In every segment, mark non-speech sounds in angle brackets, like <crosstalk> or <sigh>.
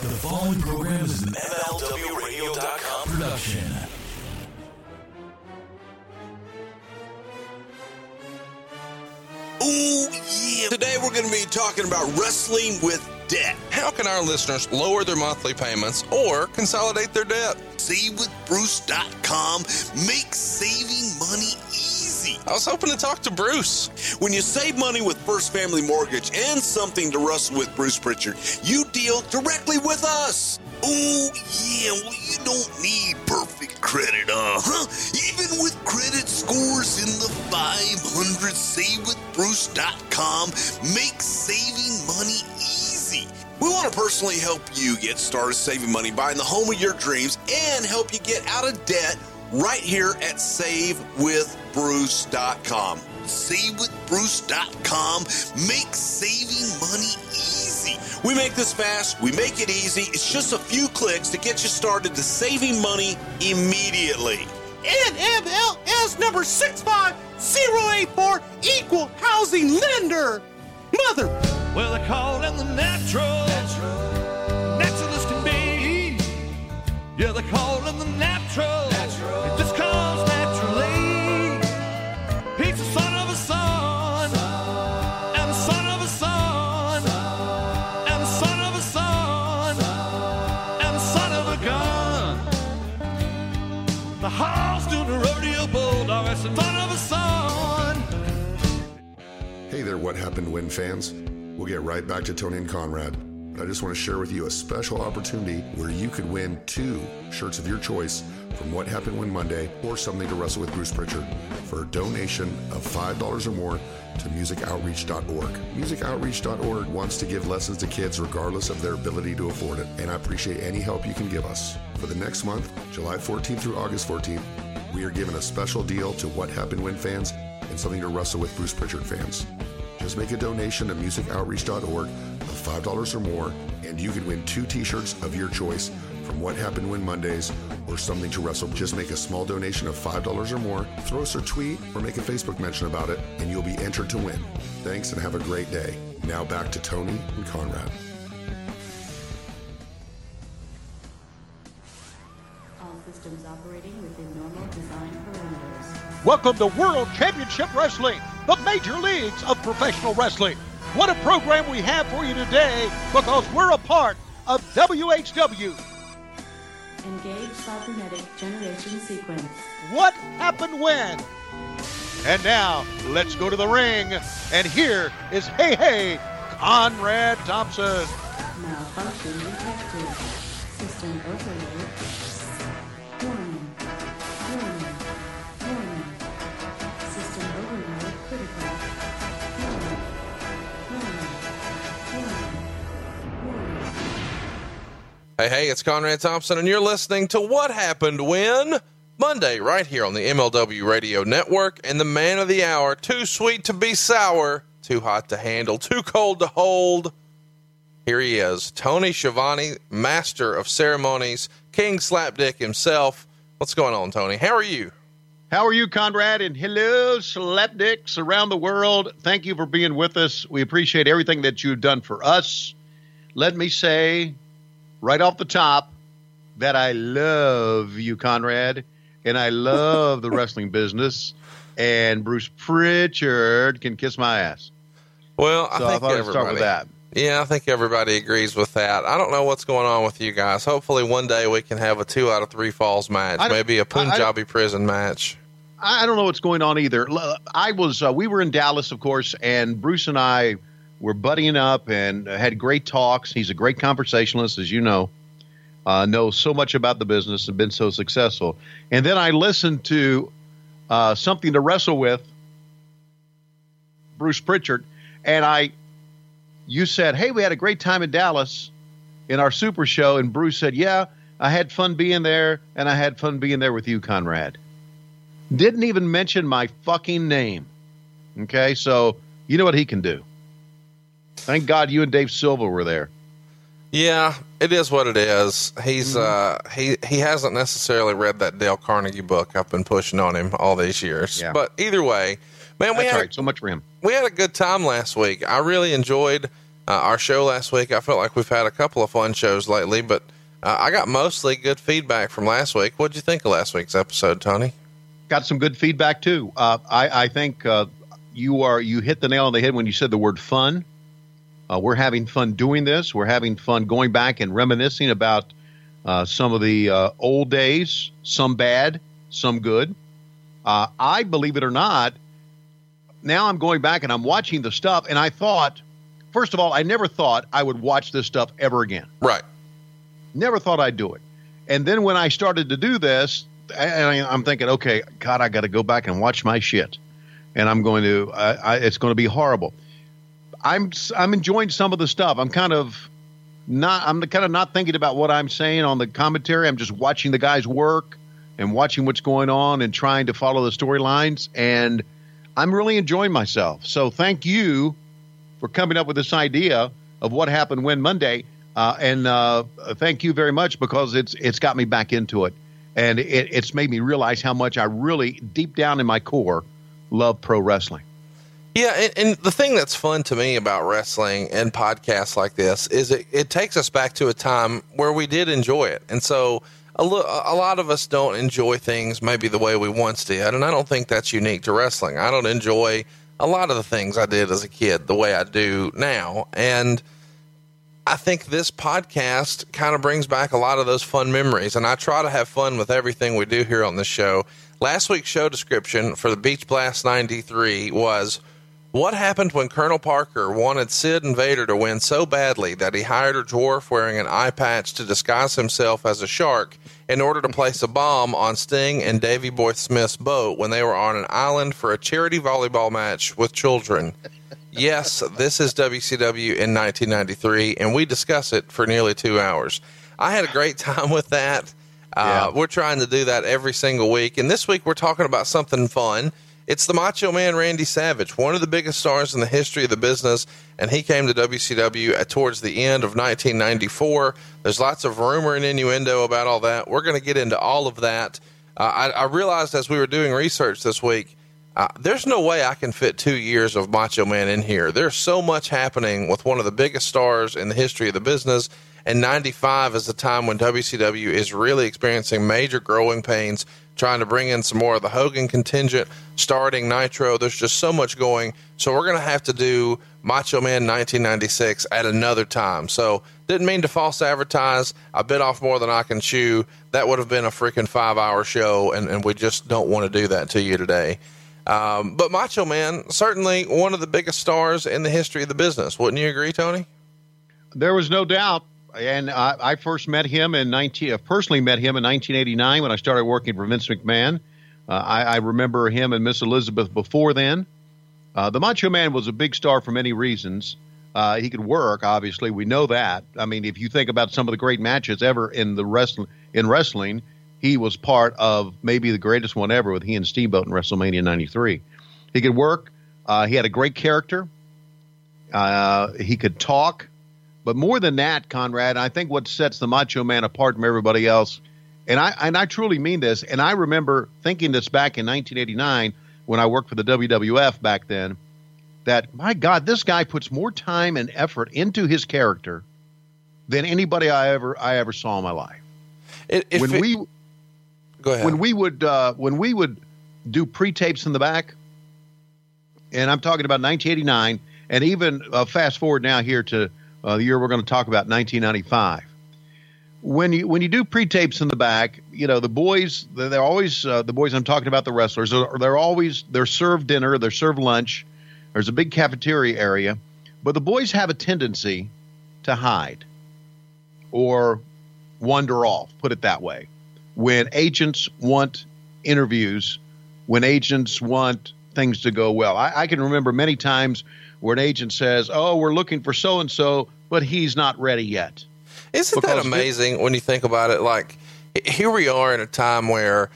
The following program is an MLWRadio.com production. Ooh, yeah. Today we're going to be talking about wrestling with debt. How can our listeners lower their monthly payments or consolidate their debt? SaveWithBruce.com makes saving money easy. I was hoping to talk to Bruce. When you save money with First Family Mortgage and something to wrestle with Bruce Pritchard, you deal directly with us. Oh, yeah, well, you don't need perfect credit, uh huh? Even with credit scores in the 500, SaveWithBruce.com makes saving money easy. We want to personally help you get started saving money, buying the home of your dreams, and help you get out of debt right here at SaveWithBruce.com. SaveWithBruce.com makes saving money easy. We make this fast, we make it easy. It's just a few clicks to get you started to saving money immediately. NMLS number 65084, equal housing lender. Mother. Well, they call them the natural. Natural Natural as can be. Yeah, they call them the natural. What Happened When fans. We'll get right back to Tony and Conrad. But I just want to share with you a special opportunity where you could win two shirts of your choice from What Happened When Monday or Something to Wrestle with Bruce Pritchard for a donation of $5 or more to musicoutreach.org. Musicoutreach.org wants to give lessons to kids regardless of their ability to afford it, and I appreciate any help you can give us. For the next month, July 14th through August 14th, we are giving a special deal to What Happened When fans and Something to Wrestle with Bruce Pritchard fans. Just make a donation to musicoutreach.org of $5 or more, and you can win two t shirts of your choice from What Happened When Mondays or Something to Wrestle. Just make a small donation of $5 or more, throw us a tweet, or make a Facebook mention about it, and you'll be entered to win. Thanks and have a great day. Now back to Tony and Conrad. All systems operating within normal design parameters. Welcome to World Championship Wrestling, the major leagues of professional wrestling. What a program we have for you today because we're a part of WHW. Engage cybernetic generation sequence. What happened when? And now, let's go to the ring. And here is Hey Hey Conrad Thompson. Malfunction detected. Hey, hey, it's Conrad Thompson, and you're listening to What Happened When? Monday, right here on the MLW Radio Network, and the man of the hour, too sweet to be sour, too hot to handle, too cold to hold. Here he is, Tony Schiavone, master of ceremonies, King Slapdick himself. What's going on, Tony? How are you? How are you, Conrad? And hello, slapdicks around the world. Thank you for being with us. We appreciate everything that you've done for us. Let me say right off the top that I love you, Conrad, and I love the <laughs> wrestling business. And Bruce Pritchard can kiss my ass. Well, I So I, think thought I'd everybody. start with that. Yeah, I think everybody agrees with that. I don't know what's going on with you guys. Hopefully, one day we can have a two out of three falls match, I maybe a I- I- Punjabi prison match. I I don't know what's going on either. I was, uh, we were in Dallas, of course, and Bruce and I were buddying up and had great talks. He's a great conversationalist, as you know, uh, knows so much about the business and been so successful. And then I listened to uh, something to wrestle with, Bruce Pritchard, and I, you said, "Hey, we had a great time in Dallas in our Super Show," and Bruce said, "Yeah, I had fun being there, and I had fun being there with you, Conrad." Didn't even mention my fucking name. Okay, so you know what he can do. Thank God you and Dave Silva were there. Yeah, it is what it is. He's Mm-hmm. uh he he hasn't necessarily read that Dale Carnegie book I've been pushing on him all these years. Yeah. But either way, man, we That's had right. So much for him. we had a good time last week. I really enjoyed uh, our show last week. I felt like we've had a couple of fun shows lately, but uh, I got mostly good feedback from last week. What'd you think of last week's episode, Tony? Got some good feedback too. Uh, I, I think uh, you are you hit the nail on the head when you said the word fun. Uh, we're having fun doing this. We're having fun going back and reminiscing about uh, some of the uh, old days, some bad, some good. Uh, I believe it or not, now I'm going back and I'm watching the stuff, and I thought, first of all, I never thought I would watch this stuff ever again. Right. Never thought I'd do it. And then when I started to do this, I, I'm thinking, okay, God, I got to go back and watch my shit, and I'm going to, I, I, it's going to be horrible. I'm I'm enjoying some of the stuff. I'm kind of not. I'm kind of not thinking about what I'm saying on the commentary. I'm just watching the guys work and watching what's going on and trying to follow the storylines. And I'm really enjoying myself. So thank you for coming up with this idea of what happened when Monday. Uh, and uh, thank you very much because it's it's got me back into it, and it, it's made me realize how much I really, deep down in my core, love pro wrestling. Yeah, and, and, the thing that's fun to me about wrestling and podcasts like this is it, it takes us back to a time where we did enjoy it. And so a, lo- a lot of us don't enjoy things maybe the way we once did. And I don't think that's unique to wrestling. I don't enjoy a lot of the things I did as a kid the way I do now. And I think this podcast kind of brings back a lot of those fun memories. And I try to have fun with everything we do here on this show. Last week's show description for the Beach Blast 93 was what happened when Colonel Parker wanted Sid and Vader to win so badly that he hired a dwarf wearing an eye patch to disguise himself as a shark in order to place a bomb on Sting and Davy Boy Smith's boat when they were on an island for a charity volleyball match with children? yes, this is WCW in 1993, and we discuss it for nearly two hours. I had a great time with that. Uh, We're trying to do that every single week, and this week we're talking about something fun. It's the Macho Man Randy Savage, one of the biggest stars in the history of the business, and he came to WCW at, towards the end of 1994. There's lots of rumor and innuendo about all that. We're going to get into all of that. Uh, I, I, realized as we were doing research this week, uh, there's no way I can fit two years of Macho Man in here. There's so much happening with one of the biggest stars in the history of the business. And 95 is the time when WCW is really experiencing major growing pains trying to bring in some more of the Hogan contingent, starting Nitro. There's just so much going. So we're going to have to do Macho Man 1996 at another time. So didn't mean to false advertise. I bit off more than I can chew. That would have been a freaking five hour show, and, and we just don't want to do that to you today. Um, but Macho Man, certainly one of the biggest stars in the history of the business. Wouldn't you agree, Tony? There was no doubt and I, I, first met him in 19, uh, personally met him in 1989 when I started working for Vince McMahon. Uh, I, I, remember him and Miss Elizabeth before then. Uh, the Macho Man was a big star for many reasons. Uh, he could work, obviously, we know that. I mean, if you think about some of the great matches ever in the wrestling, in wrestling, he was part of maybe the greatest one ever with he and Steamboat in WrestleMania '93. He could work. Uh, he had a great character. Uh, he could talk. But more than that, Conrad, I think what sets the Macho Man apart from everybody else, and I and I truly mean this, and I remember thinking this back in 1989 when I worked for the WWF back then, that my God, this guy puts more time and effort into his character than anybody I ever I ever saw in my life. If when it, we go ahead, when we would uh, when we would do pre tapes in the back, and I'm talking about 1989, and even uh, fast forward now here to uh, the year we're going to talk about, 1995. When you when you do pre-tapes in the back, you know the boys they're always uh, the boys I'm talking about the wrestlers are, they're always they're served dinner they're served lunch. There's a big cafeteria area, but the boys have a tendency to hide or wander off. Put it that way. When agents want interviews, when agents want things to go well, I, I can remember many times where an agent says, "Oh, we're looking for so and so, but he's not ready yet." Isn't that amazing when you think about it? Like here we are in a time where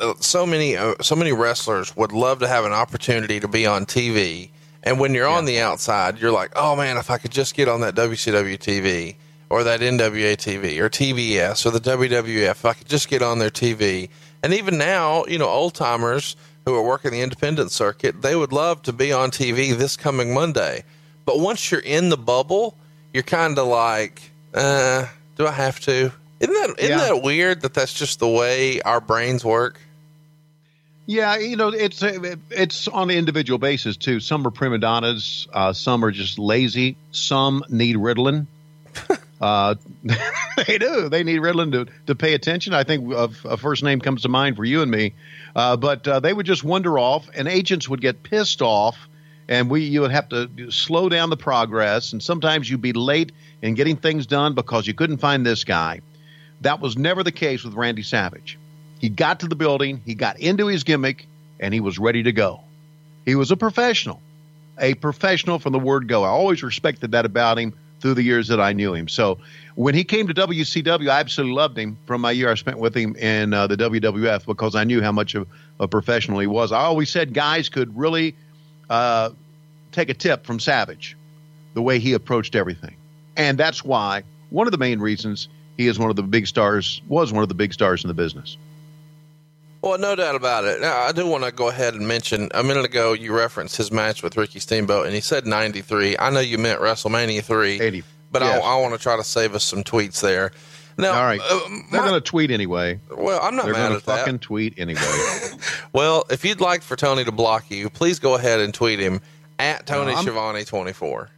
uh, so many uh, so many wrestlers would love to have an opportunity to be on TV, and when you're yeah. on the outside, you're like, "Oh man, if I could just get on that WCW TV." Or that NWA TV or TBS or the WWF. If I could just get on their TV. And even now, you know, old timers, who are working the independent circuit, they would love to be on TV this coming Monday. but once you're in the bubble, you're kind of like, uh, do I have to? Isn't that isn't Yeah. that weird that that's just the way our brains work? Yeah, you know, it's it's on an individual basis too. Some are prima donnas, uh, some are just lazy, some need Ritalin. <laughs> uh, <laughs> they do. They need Ritalin to, to pay attention. I think a, a first name comes to mind for you and me, uh, but uh, they would just wander off, and agents would get pissed off, and we you would have to slow down the progress, and sometimes you'd be late in getting things done because you couldn't find this guy. That was never the case with Randy Savage. He got to the building, he got into his gimmick, and he was ready to go. He was a professional, a professional from the word go. I always respected that about him through the years that I knew him. So when he came to WCW, I absolutely loved him from my year I spent with him in uh, the WWF because I knew how much of a professional he was. I always said guys could really uh, take a tip from Savage, the way he approached everything. And that's why one of the main reasons he is one of the big stars, was one of the big stars in the business. Well, no doubt about it. Now, I do want to go ahead and mention a minute ago you referenced his match with Ricky Steamboat, and he said 93. I know you meant WrestleMania 3, 80. But. I, I want to try to save us some tweets there. Now, All right. uh, They're going to tweet anyway. well, I'm not They're mad going to at that. fucking tweet anyway. <laughs> Well, if you'd like for Tony to block you, please go ahead and tweet him at Tony Schiavone 24.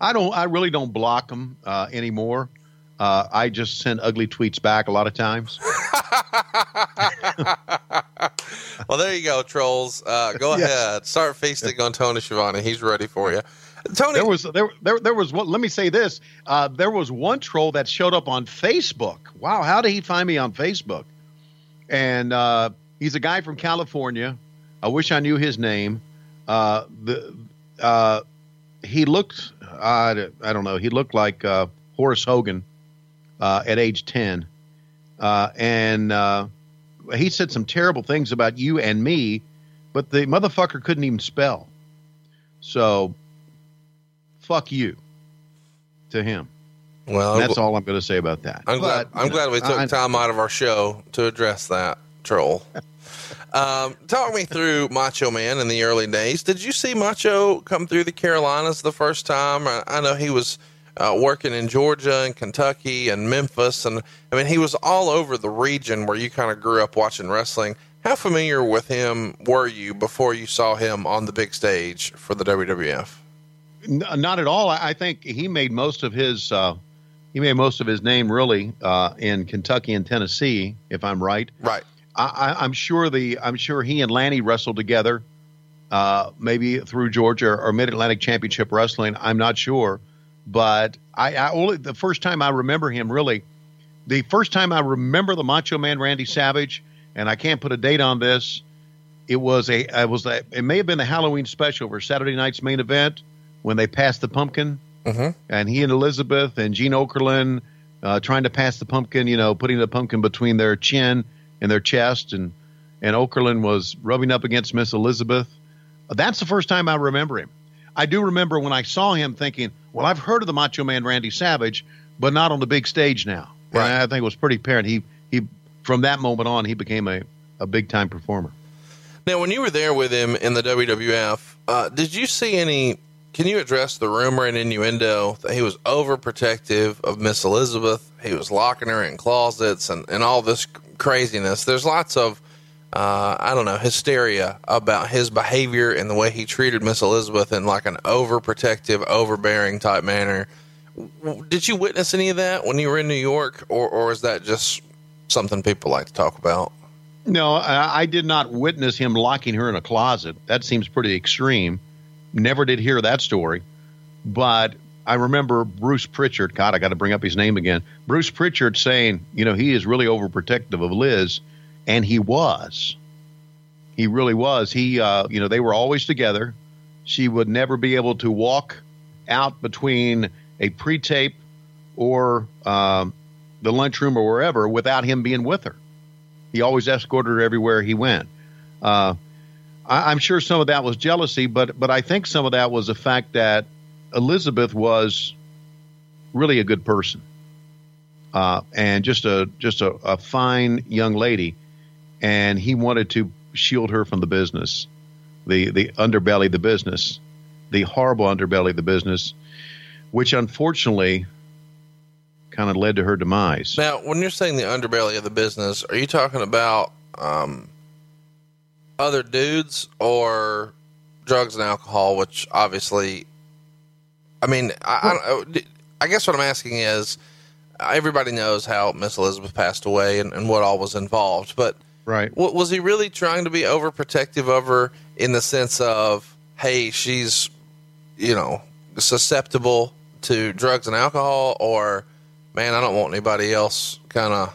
I don't. I really don't block them uh, anymore. Uh, I just send ugly tweets back a lot of times. <laughs> <laughs> Well, there you go, trolls. Uh, go Yes. ahead. Start feasting on Tony Schiavone. He's ready for you. Tony, There was there there there was one. Let me say this. Uh, there was one troll that showed up on Facebook. Wow, how did he find me on Facebook? And uh, he's a guy from California. I wish I knew his name. Uh, the uh, he looked. I don't know. He looked like uh, Horace Hogan uh, at age ten, and he said some terrible things about you and me, but the motherfucker couldn't even spell. So fuck you to him. well, I'm, That's all I'm going to say about that. I'm glad. I'm glad we took I- time out of our show to address that troll. <laughs> um, talk me through Macho Man in the early days. Did you see Macho come through the Carolinas the first time? I, I know he was uh, working in Georgia and Kentucky and Memphis, and I mean he was all over the region where you kind of grew up watching wrestling. How familiar with him were you before you saw him on the big stage for the WWF? N- not at all. I I think he made most of his uh, he made most of his name really uh, in Kentucky and Tennessee, if I'm right. Right. I, I, I'm sure the I'm sure he and Lanny wrestled together, uh, maybe through Georgia or Mid Atlantic Championship Wrestling. I'm not sure, but I, I only the first time I remember him really, the first time I remember the Macho Man Randy Savage, and I can't put a date on this. It was a it was a, it may have been the Halloween special for Saturday night's main event when they passed the pumpkin, Mhm. and he and Elizabeth and Gene Okerlund uh, trying to pass the pumpkin, you know, putting the pumpkin between their chin and their chest, and and Okerlund was rubbing up against Miss Elizabeth. That's the first time I remember him. I do remember when I saw him thinking, well, I've heard of the Macho Man Randy Savage, but not on the big stage now. And Right. I think it was pretty apparent. He he from that moment on, he became a, a big time performer. Now, when you were there with him in the WWF, uh, did you see any? Can you address the rumor and innuendo that he was overprotective of Miss Elizabeth? He was locking her in closets and, and all this craziness. There's lots of, uh, I don't know, hysteria about his behavior and the way he treated Miss Elizabeth in like an overprotective, overbearing type manner. Did you witness any of that when you were in New York, or, or is that just something people like to talk about? No, I, I did not witness him locking her in a closet. That seems pretty extreme. Never did hear that story. But I remember Bruce Pritchard. God, I got to bring up his name again. Bruce Pritchard saying, you know, he is really overprotective of Liz, and he was. He really was. He, uh, you know, they were always together. She would never be able to walk out between a pre-tape or um, the lunchroom or wherever without him being with her. He always escorted her everywhere he went. Uh, I, I'm sure some of that was jealousy, but but I think some of that was the fact that Elizabeth was really a good person uh, and just a just a, a fine young lady, and he wanted to shield her from the business, the the underbelly, the business, the horrible underbelly of the business, which unfortunately kind of led to her demise. Now, when you're saying the underbelly of the business, are you talking about um, other dudes or drugs and alcohol? Which obviously, I mean, I, I, I guess what I'm asking is, everybody knows how Miss Elizabeth passed away and, and what all was involved, but Right. w- was he really trying to be overprotective of her in the sense of, hey, she's, you know, susceptible to drugs and alcohol, or man, I don't want anybody else kind of.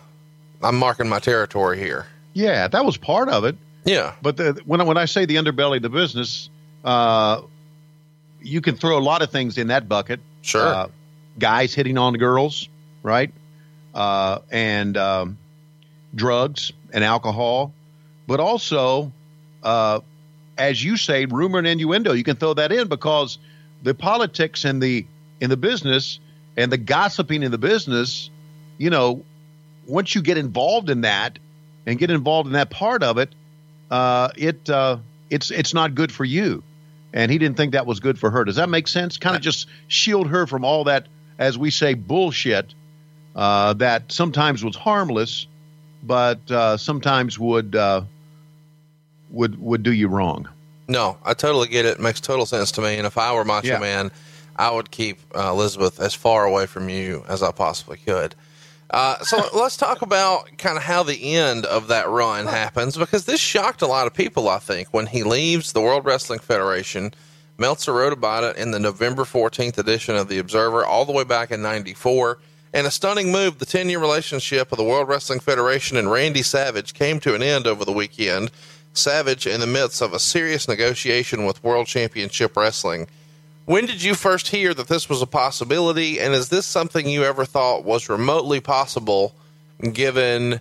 I'm marking my territory here. Yeah, that was part of it. Yeah, But the, when I- when I say the underbelly of the business, uh, you can throw a lot of things in that bucket. Sure. Uh, guys hitting on girls, right? Uh, and um, drugs and alcohol, but also, uh, as you say, rumor and innuendo. You can throw that in because the politics and the in the business and the gossiping in the business, you know, once you get involved in that and get involved in that part of it, uh, it uh, it's it's not good for you. And he didn't think that was good for her. Does that make sense? Kind of just shield her from all that, as we say, bullshit uh, that sometimes was harmless, but uh, sometimes would uh, would would do you wrong. no, I totally get it. it. Makes total sense to me. And if I were Macho Yeah. Man, I would keep uh, Elizabeth as far away from you as I possibly could. Uh, so <laughs> let's talk about kind of how the end of that run happens because this shocked a lot of people. I think when he leaves the World Wrestling Federation, Meltzer wrote about it in the November 14th edition of the Observer, all the way back in '94. And a stunning move, the 10 year relationship of the World Wrestling Federation and Randy Savage came to an end over the weekend. Savage, in the midst of a serious negotiation with World Championship Wrestling. When did you first hear that this was a possibility? And is this something you ever thought was remotely possible given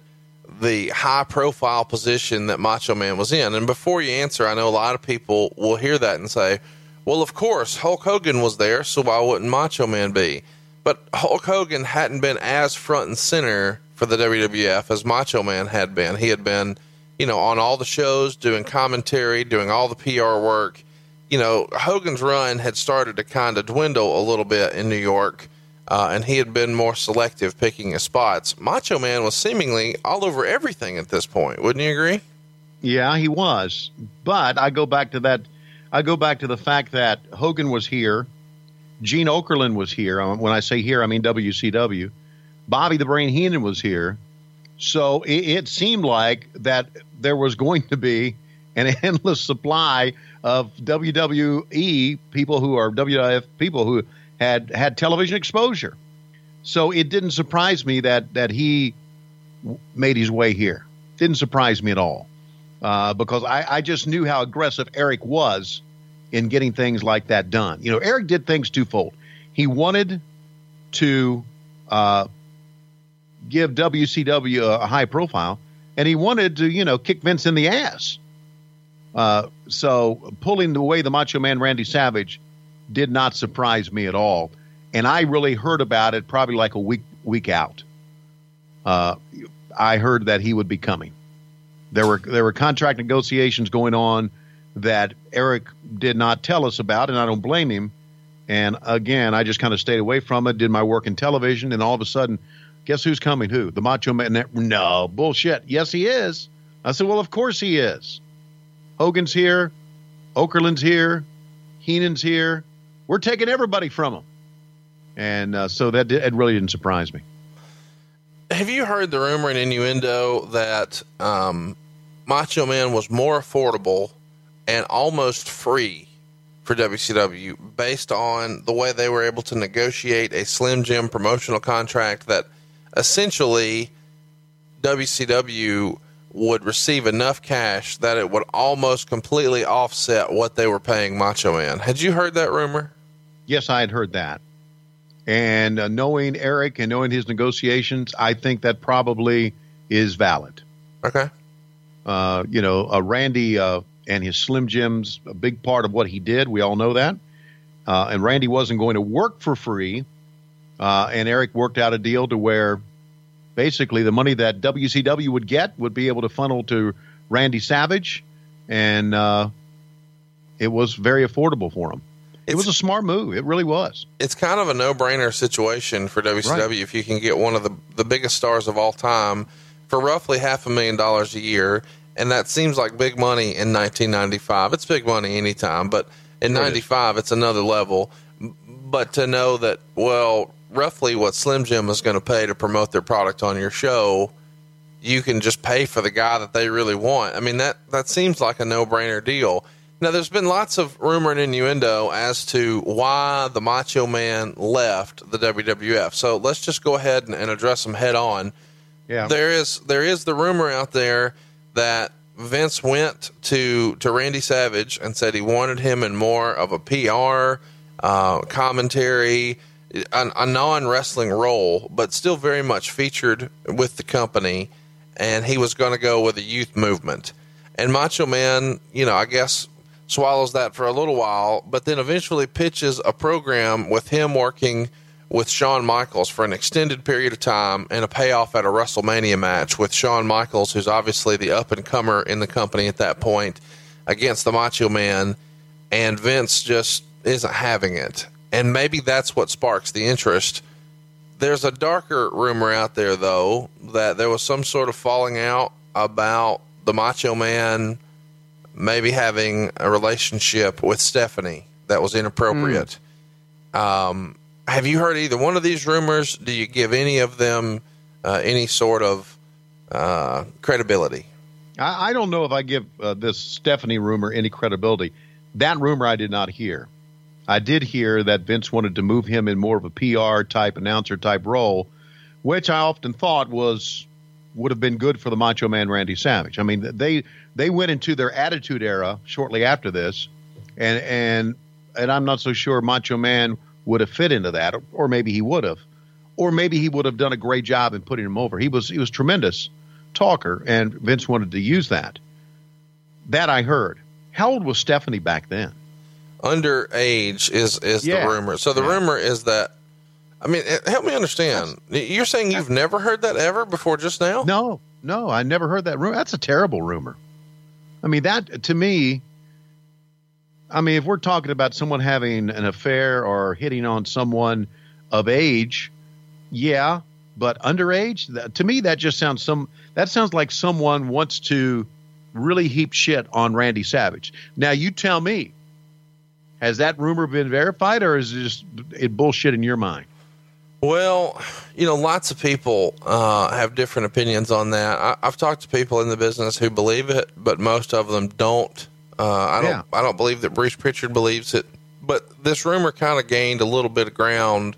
the high profile position that Macho Man was in? And before you answer, I know a lot of people will hear that and say, well, of course, Hulk Hogan was there, so why wouldn't Macho Man be? But Hulk Hogan hadn't been as front and center for the WWF as Macho Man had been. He had been, you know, on all the shows, doing commentary, doing all the PR work you know, Hogan's run had started to kind of dwindle a little bit in New York, uh, and he had been more selective picking his spots. Macho Man was seemingly all over everything at this point. Wouldn't you agree? Yeah, he was. But I go back to that. I go back to the fact that Hogan was here, Gene Okerlund was here. Um, When I say here, I mean WCW. Bobby the Brain Heenan was here. So it, it seemed like that there was going to be an <laughs> endless supply of WWE people who are WWF people who had had television exposure. So it didn't surprise me that that he made his way here. Didn't surprise me at all uh, because I, I just knew how aggressive Eric was in getting things like that done. You know, Eric did things twofold. He wanted to uh, give WCW a, a high profile, and he wanted to, you know, kick Vince in the ass. Uh, so pulling away the Macho Man Randy Savage did not surprise me at all, and I really heard about it probably like a week week out. Uh, I heard that he would be coming. There were there were contract negotiations going on that Eric did not tell us about, and I don't blame him. And again, I just kind of stayed away from it, did my work in television, and all of a sudden, guess who's coming? Who? The Macho Man? No bullshit. Yes, he is. I said, well, of course he is. Hogan's here, Okerlund's here, Heenan's here. We're taking everybody from him, and uh, so that did, it really didn't surprise me. Have you heard the rumor and innuendo that um, Macho Man was more affordable and almost free for WCW based on the way they were able to negotiate a Slim Jim promotional contract that essentially WCW would receive enough cash that it would almost completely offset what they were paying Macho Man. Had you heard that rumor? Yes, I had heard that. And uh, knowing Eric and knowing his negotiations, I think that probably is valid. Okay. Uh, you know, uh, Randy uh, and his Slim Jims, a big part of what he did. We all know that. Uh, and Randy wasn't going to work for free. Uh, and Eric worked out a deal to where basically the money that WCW would get would be able to funnel to Randy Savage. And uh, it was very affordable for him. it was a smart move. It really was. it's kind of a no-brainer situation for WCW Right. if you can get one of the the biggest stars of all time for roughly half a million dollars a year, and that seems like big money in 1995. It's big money anytime, but in It is. 95 it's another level. But to know that well, roughly what Slim Jim is going to pay to promote their product on your show, you can just pay for the guy that they really want. I mean that that seems like a no-brainer deal. Now there's been lots of rumor and innuendo as to why the Macho Man left the WWF. So let's just go ahead and, and address them head on. Yeah. There is there is the rumor out there that Vince went to to Randy Savage and said he wanted him in more of a PR uh, commentary, a, a non wrestling role, but still very much featured with the company. And he was going to go with a youth movement. And Macho Man, you know, I guess swallows that for a little while, but then eventually pitches a program with him working with Shawn Michaels for an extended period of time and a payoff at a WrestleMania match with Shawn Michaels, who's obviously the up and comer in the company at that point, against the Macho Man. And Vince just isn't having it. And maybe that's what sparks the interest. There's a darker rumor out there, though, that there was some sort of falling out about the Macho Man maybe having a relationship with Stephanie that was inappropriate. Um, have you heard either one of these rumors? Do you give any of them uh, any sort of uh, credibility? I, I don't know if I give uh, this Stephanie rumor any credibility. That rumor I did not hear. I did hear that Vince wanted to move him in more of a PR type, announcer type role, which I often thought was would have been good for the Macho Man Randy Savage. I mean, they they went into their Attitude Era shortly after this, and and and I'm not so sure Macho Man would have fit into that, or maybe he would have, or maybe he would have done a great job in putting him over. He was he was tremendous talker, and Vince wanted to use that. That I heard. How old was Stephanie back then? Underage is is Yeah. the rumor. So the Yeah. rumor is that. I mean, help me understand. You're saying you've never heard that ever before just now? No, no, I never heard that rumor. That's a terrible rumor. I mean, that to me. I mean, if we're talking about someone having an affair or hitting on someone of age, yeah, but underage, that, to me, that just sounds some. That sounds like someone wants to really heap shit on Randy Savage. Now, you tell me, has that rumor been verified, or is it just it bullshit in your mind? Well, you know, lots of people uh, have different opinions on that. I, I've talked to people in the business who believe it, but most of them don't. Uh, I don't. Yeah. I don't believe that Bruce Pritchard believes it. But this rumor kind of gained a little bit of ground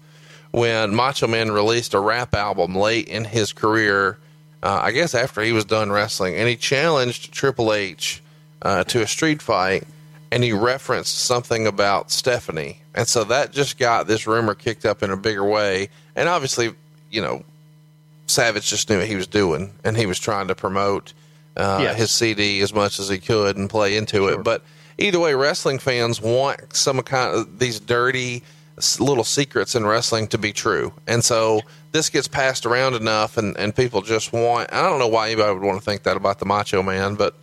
when Macho Man released a rap album late in his career. Uh, I guess after he was done wrestling, and he challenged Triple H uh, to a street fight, and he referenced something about Stephanie, and so that just got this rumor kicked up in a bigger way. And obviously, you know, Savage just knew what he was doing, and he was trying to promote uh, Yes. his CD as much as he could and play into it. But either way, wrestling fans want some kind of these dirty little secrets in wrestling to be true, and so this gets passed around enough, and, and people just want. I don't know why anybody would want to think that about the Macho Man, but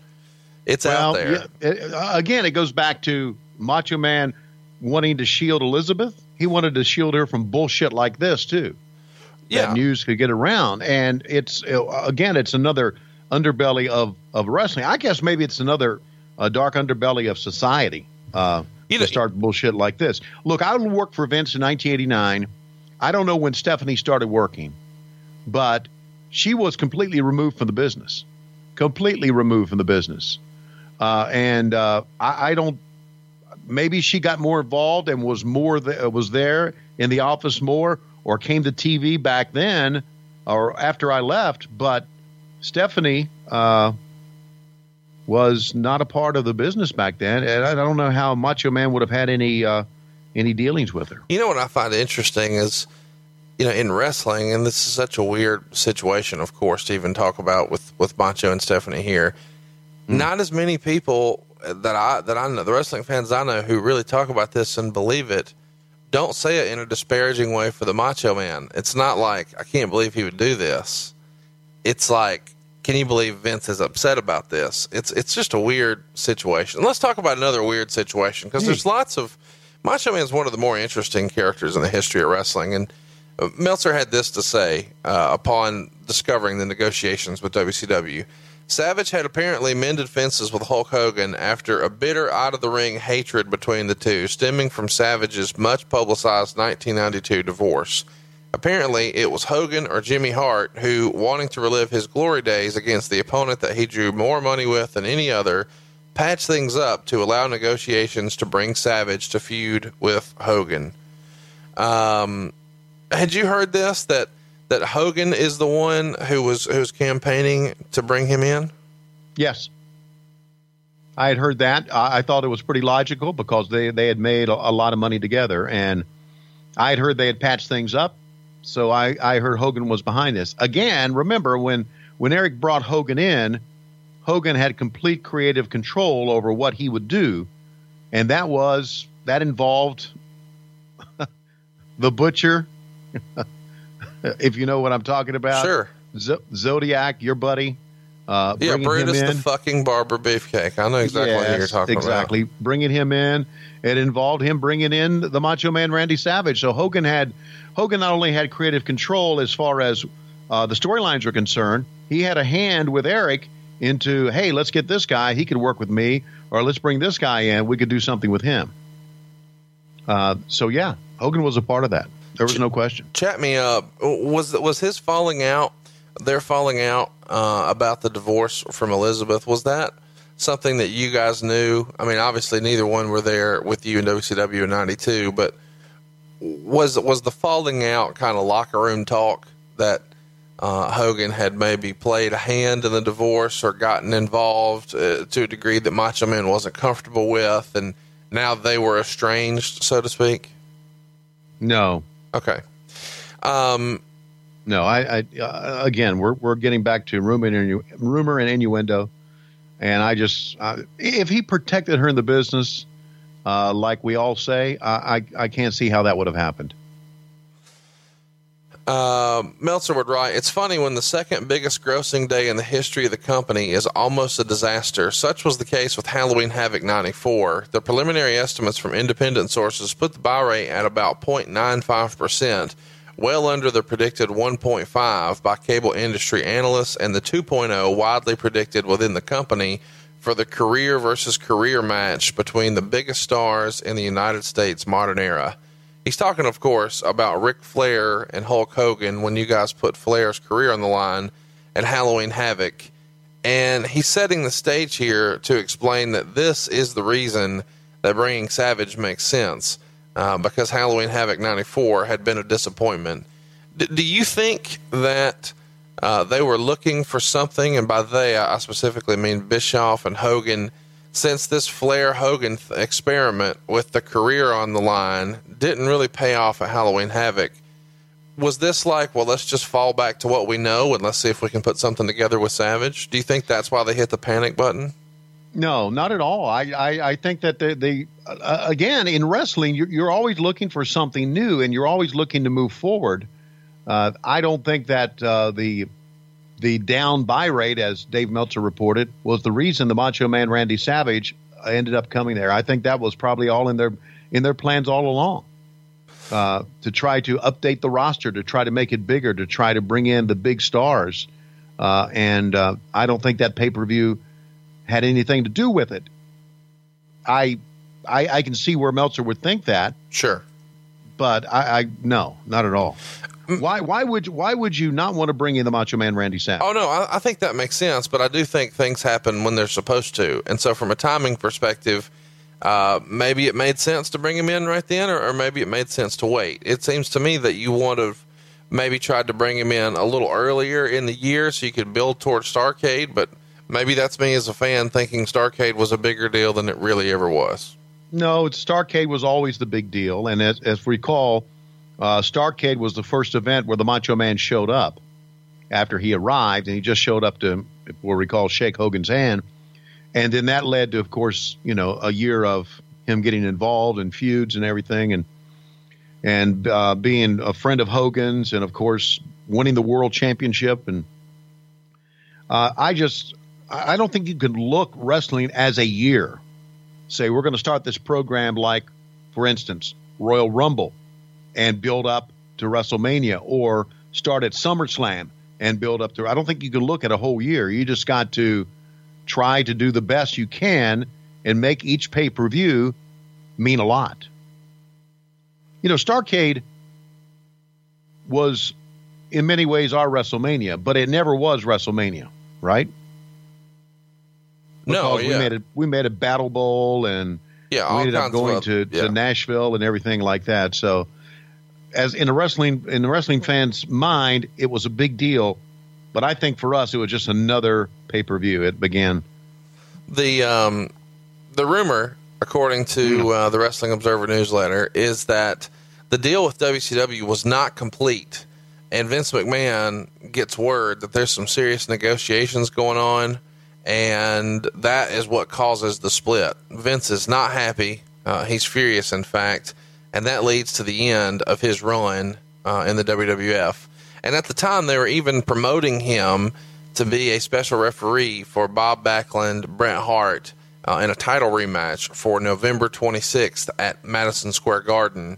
it's out there. yeah, it- uh, again, it goes back to Macho Man wanting to shield Elizabeth. He wanted to shield her from bullshit like this too. Yeah. That news could get around, and it's uh, again, it's another underbelly of of wrestling. I guess maybe it's another uh, dark underbelly of society. Uh, to start bullshit like this. Look, I worked for Vince in 1989. I don't know when Stephanie started working, but she was completely removed from the business, completely removed from the business. Uh, and uh, I, I don't. Maybe she got more involved and was more th- was there in the office more, or came to TV back then, or after I left. But Stephanie uh, was not a part of the business back then, and I don't know how Macho Man would have had any uh, any dealings with her. You know what I find interesting is, you know, in wrestling, and this is such a weird situation, of course, to even talk about with with Macho and Stephanie here. Not as many people that I that I know, the wrestling fans I know who really talk about this and believe it, don't say it in a disparaging way for the Macho Man. It's not like I can't believe he would do this. It's like, can you believe Vince is upset about this? It's it's just a weird situation. Let's talk about another weird situation because there's lots of Macho Man is one of the more interesting characters in the history of wrestling, and uh, Meltzer had this to say uh, upon discovering the negotiations with WCW. Savage had apparently mended fences with Hulk Hogan after a bitter out of the ring hatred between the two, stemming from Savage's much publicized 1992 divorce. Apparently, it was Hogan or Jimmy Hart who, wanting to relive his glory days against the opponent that he drew more money with than any other, patched things up to allow negotiations to bring Savage to feud with Hogan. Um, had you heard this that that Hogan is the one who was who was campaigning to bring him in? Yes. I had heard that. I, I thought it was pretty logical because they, they had made a, a, lot of money together. And I had heard they had patched things up. So I, I heard Hogan was behind this. Again, remember when, when Eric brought Hogan in, Hogan had complete creative control over what he would do. And that was, that involved <laughs> the butcher. If you know what I'm talking about. Sure. Z- Zodiac, your buddy. Uh, yeah, Brutus the fucking barber beefcake. I know exactly yes, what you're talking exactly. about. Exactly. Bringing him in. It involved him bringing in the Macho Man Randy Savage. So Hogan had Hogan not only had creative control as far as uh, the storylines are concerned, he had a hand with Eric into, hey, let's get this guy. He could work with me, or let's bring this guy in. We could do something with him. Uh, so yeah, Hogan was a part of that. There was no question. Chat me up. Was was his falling out? Their falling out uh, about the divorce from Elizabeth was that something that you guys knew? I mean, obviously neither one were there with you in WCW in '92, but was was the falling out kind of locker room talk that uh, Hogan had maybe played a hand in the divorce or gotten involved uh, to a degree that Macho Man wasn't comfortable with, and now they were estranged, so to speak? No, Okay. Um, no, I, I uh, again, we're we're getting back to rumor and innu- rumor and innuendo, and I just uh, if he protected her in the business, uh, like we all say, I, I I can't see how that would have happened. Uh, Meltzer would write, It's funny when the second biggest grossing day in the history of the company is almost a disaster. Such was the case with Halloween Havoc 94. The preliminary estimates from independent sources put the buy rate at about 0.95%, well under the predicted 1.5 by cable industry analysts and the 2.0 widely predicted within the company for the career versus career match between the biggest stars in the United States modern era. He's talking, of course, about Ric Flair and Hulk Hogan when you guys put Flair's career on the line at Halloween Havoc. And he's setting the stage here to explain that this is the reason that bringing Savage makes sense uh, because Halloween Havoc 94 had been a disappointment. D- do you think that uh, they were looking for something? And by they, I specifically mean Bischoff and Hogan since this Flair Hogan th- experiment with the career on the line didn't really pay off at Halloween Havoc, was this like, well, let's just fall back to what we know and let's see if we can put something together with Savage? Do you think that's why they hit the panic button? No, not at all. I, I, I think that they, they uh, again, in wrestling, you're, you're always looking for something new and you're always looking to move forward. Uh, I don't think that uh, the the down buy rate, as Dave Meltzer reported, was the reason the Macho Man Randy Savage ended up coming there. I think that was probably all in their in their plans all along. Uh, to try to update the roster, to try to make it bigger, to try to bring in the big stars, uh, and uh, I don't think that pay per view had anything to do with it. I, I, I can see where Meltzer would think that. Sure, but I, I no, not at all. Why why would why would you not want to bring in the Macho Man Randy Savage? Oh no, I, I, think that makes sense, but I do think things happen when they're supposed to, and so from a timing perspective, uh, maybe it made sense to bring him in right then, or, or, maybe it made sense to wait. It seems to me that you would have maybe tried to bring him in a little earlier in the year so you could build towards Starcade, but maybe that's me as a fan thinking Starcade was a bigger deal than it really ever was. No, Starcade was always the big deal, and as, as we recall uh, Starcade was the first event where the Macho Man showed up after he arrived, and he just showed up to, if we'll recall, shake Hogan's hand. And then that led to, of course, you know, a year of him getting involved in feuds and everything, and and uh, being a friend of Hogan's, and of course, winning the world championship. And uh, I just, I don't think you can look wrestling as a year. Say we're going to start this program like for instance, Royal Rumble and build up to WrestleMania or start at SummerSlam and build up to. I don't think you can look at a whole year. You just got to try to do the best you can and make each pay per view mean a lot. You know, Starcade was in many ways our WrestleMania, but it never was WrestleMania, right? No, Because yeah. we made it. We made a Battle Bowl, and Yeah, we ended up going to, yeah. to Nashville and everything like that. So, as in the wrestling in the wrestling fans' mind, it was a big deal. But I think for us, it was just another pay per view. It began. the um, the rumor, according to uh, the Wrestling Observer newsletter, is that the deal with WCW was not complete, and Vince McMahon gets word that there's some serious negotiations going on, and that is what causes the split. Vince is not happy; uh, he's furious, in fact, and that leads to the end of his run uh, in the WWF. And at the time, they were even promoting him to be a special referee for Bob Backlund, Bret Hart, uh, in a title rematch for November 26th at Madison Square Garden.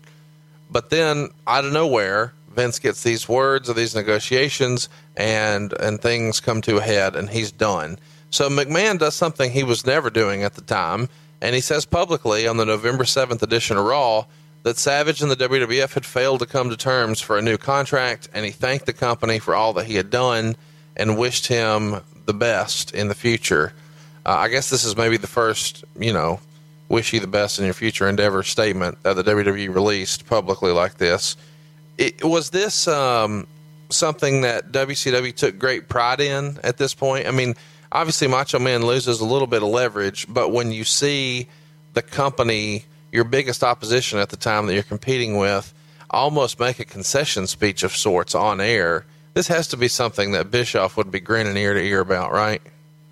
But then, out of nowhere, Vince gets these words of these negotiations, and and things come to a head, and he's done. So McMahon does something he was never doing at the time, and he says publicly on the November 7th edition of Raw that Savage and the WWF had failed to come to terms for a new contract, and he thanked the company for all that he had done and wished him the best in the future. Uh, I guess this is maybe the first, you know, wish you the best in your future endeavor statement that the WWE released publicly like this. It, was this um, something that WCW took great pride in at this point? I mean, obviously Macho Man loses a little bit of leverage, but when you see the company, your biggest opposition at the time that you're competing with, almost make a concession speech of sorts on air, this has to be something that Bischoff would be grinning ear to ear about, right?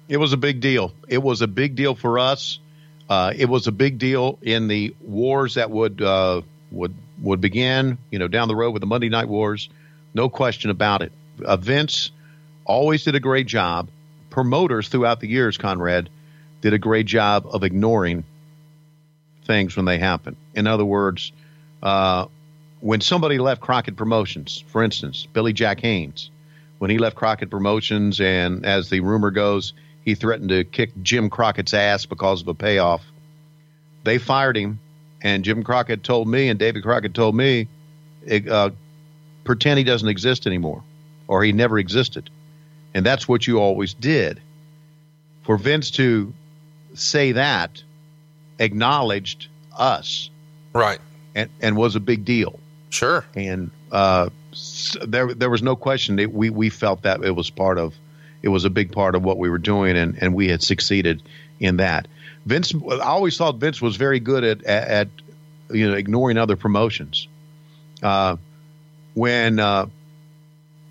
It was a big deal. It was a big deal for us. Uh, it was a big deal in the wars that would uh, would would begin. You know, down the road with the Monday Night Wars, no question about it. Uh, Vince always did a great job. Promoters throughout the years, Conrad, did a great job of ignoring things when they happen. In other words, uh, when somebody left Crockett Promotions, for instance, Billy Jack Haynes, when he left Crockett Promotions, and as the rumor goes, he threatened to kick Jim Crockett's ass because of a payoff. They fired him, and Jim Crockett told me, and David Crockett told me, uh, pretend he doesn't exist anymore, or he never existed. And that's what you always did. For Vince to say that acknowledged us Right. and, and was a big deal. Sure. And uh, there there was no question that we, we felt that it was part of it was a big part of what we were doing and, and we had succeeded in that. Vince I always thought Vince was very good at at, at you know ignoring other promotions. Uh, when uh,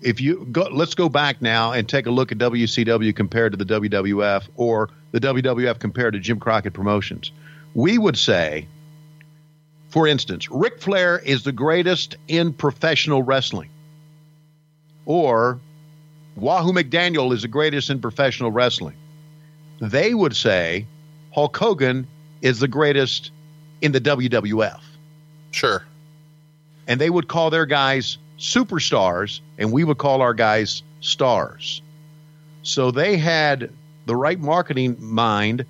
if you go, let's go back now and take a look at WCW compared to the WWF or the WWF compared to Jim Crockett Promotions. We would say, for instance, Ric Flair is the greatest in professional wrestling, or Wahoo McDaniel is the greatest in professional wrestling. They would say Hulk Hogan is the greatest in the WWF Sure. and they would call their guys superstars, and we would call our guys stars. So they had the right marketing mind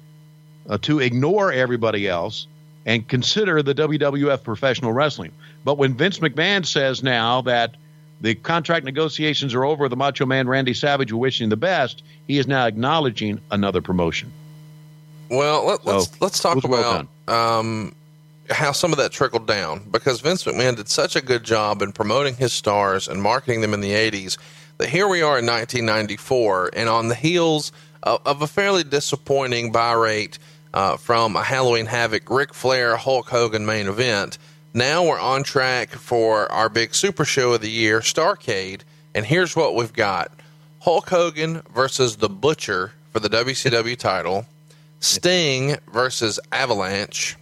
uh, to ignore everybody else and consider the WWF professional wrestling. But when Vince McMahon says now that the contract negotiations are over, the Macho Man Randy Savage will wish him the best, he is now acknowledging another promotion. Well, let, let's So, let's talk it was well about um, how some of that trickled down because Vince McMahon did such a good job in promoting his stars and marketing them in the '80s that here we are in 1994, and on the heels of, of a fairly disappointing buy rate uh, from a Halloween Havoc Ric Flair Hulk Hogan main event. Now we're on track for our big super show of the year, Starcade, and here's what we've got: Hulk Hogan versus the Butcher for the WCW <laughs> title. Sting versus Avalanche,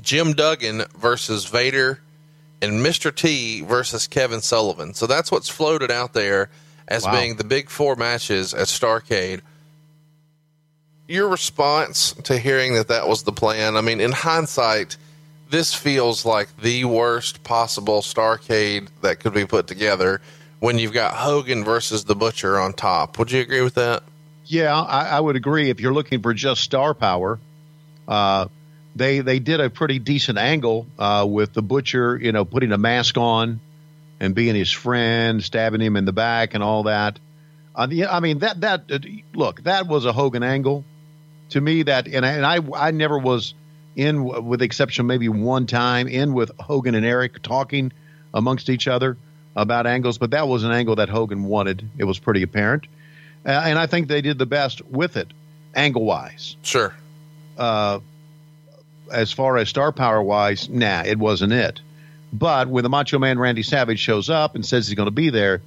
Jim Duggan versus Vader, and Mr. T versus Kevin Sullivan. So that's what's floated out there as Wow. being the big four matches at Starcade. Your response to hearing that that was the plan? I mean, in hindsight, this feels like the worst possible Starcade that could be put together when you've got Hogan versus the Butcher on top. Would you agree with that? Yeah, I, I would agree. If you're looking for just star power, uh, they they did a pretty decent angle uh, with the butcher, you know, putting a mask on and being his friend, stabbing him in the back, and all that. Uh, I mean that that uh, look that was a Hogan angle to me. That and I, and I I never was in with the exception of maybe one time in with Hogan and Eric talking amongst each other about angles, but that was an angle that Hogan wanted. It was pretty apparent, uh, and I think they did the best with it, angle wise. Sure. Uh, as far as star power wise, nah, it wasn't it. But when the Macho Man Randy Savage shows up and says he's going to be there,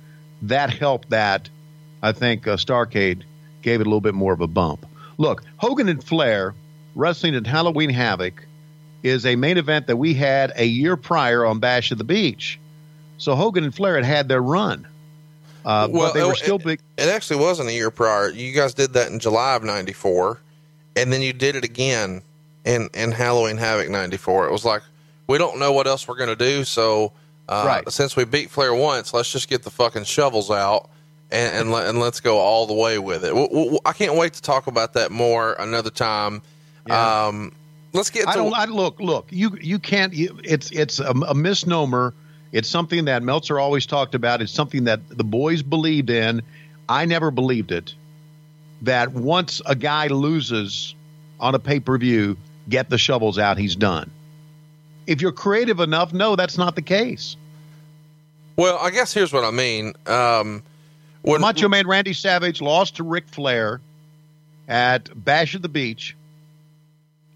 that helped that. I think uh, Starcade gave it a little bit more of a bump. Look, Hogan and Flair wrestling at Halloween Havoc is a main event that we had a year prior on Bash of the Beach. So Hogan and Flair had had their run. Uh, but they were it- still big. It actually wasn't a year prior. You guys did that in July of '94, and then you did it again in in Halloween Havoc '94. It was like we don't know what else we're going to do, so uh, Right. since we beat Flair once, let's just get the fucking shovels out and and, let, and let's go all the way with it. W- w- I can't wait to talk about that more another time. Yeah. Um, let's get I to don't. I, look, look. You you can't. You, it's it's a, a misnomer. It's something that Meltzer always talked about. It's something that the boys believed in. I never believed it. That once a guy loses on a pay per view, get the shovels out. He's done. If you're creative enough, no, that's not the case. well. I guess here's what I mean. Um, when Macho Man Randy Savage lost to Ric Flair at Bash at the Beach,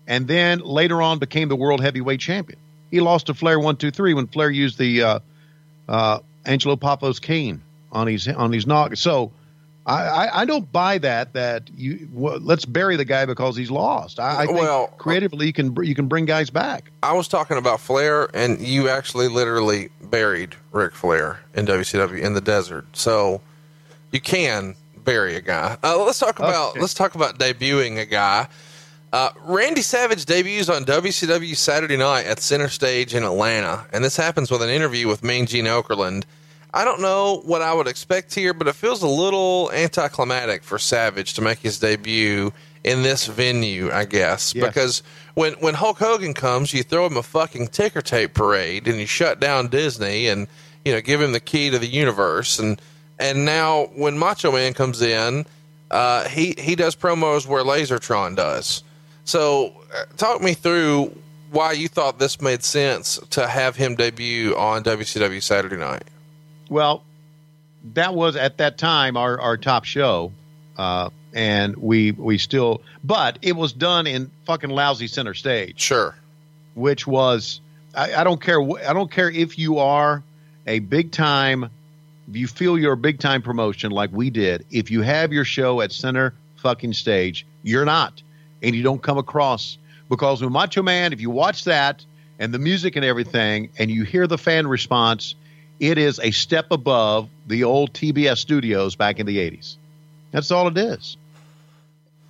and then later on became the world heavyweight champion. He lost to Flair one two three when Flair used the uh, uh, Angelo Poffo's cane on his on his nog. So I, I, I don't buy that. That you well, let's bury the guy because he's lost. I, I think Well- creatively you can you can bring guys back. I was talking about Flair, and you actually literally buried Ric Flair in WCW in the desert. So you can bury a guy. Uh, let's talk about Okay. let's talk about debuting a guy. Uh, Randy Savage debuts on WCW Saturday night at Center Stage in Atlanta, and this happens with an interview with Mean Gene Okerlund. I don't know what I would expect here, but it feels a little anticlimactic for Savage to make his debut in this venue, I guess, Yes. because when when Hulk Hogan comes, you throw him a fucking ticker tape parade and you shut down Disney and you know give him the key to the universe and and now when Macho Man comes in, uh, he he does promos where Lasertron does. So uh, talk me through why you thought this made sense to have him debut on WCW Saturday Night. Well, that was at that time our, our top show, uh, and we we still, but it was done in fucking lousy center stage, Sure. which was I, I don't care I don't care if you are a big time, you feel you're a big time promotion like we did. If you have your show at center fucking stage, you're not, and you don't come across because with Macho Man, if you watch that and the music and everything, and you hear the fan response it is a step above the old TBS studios back in the 80s. That's all it is.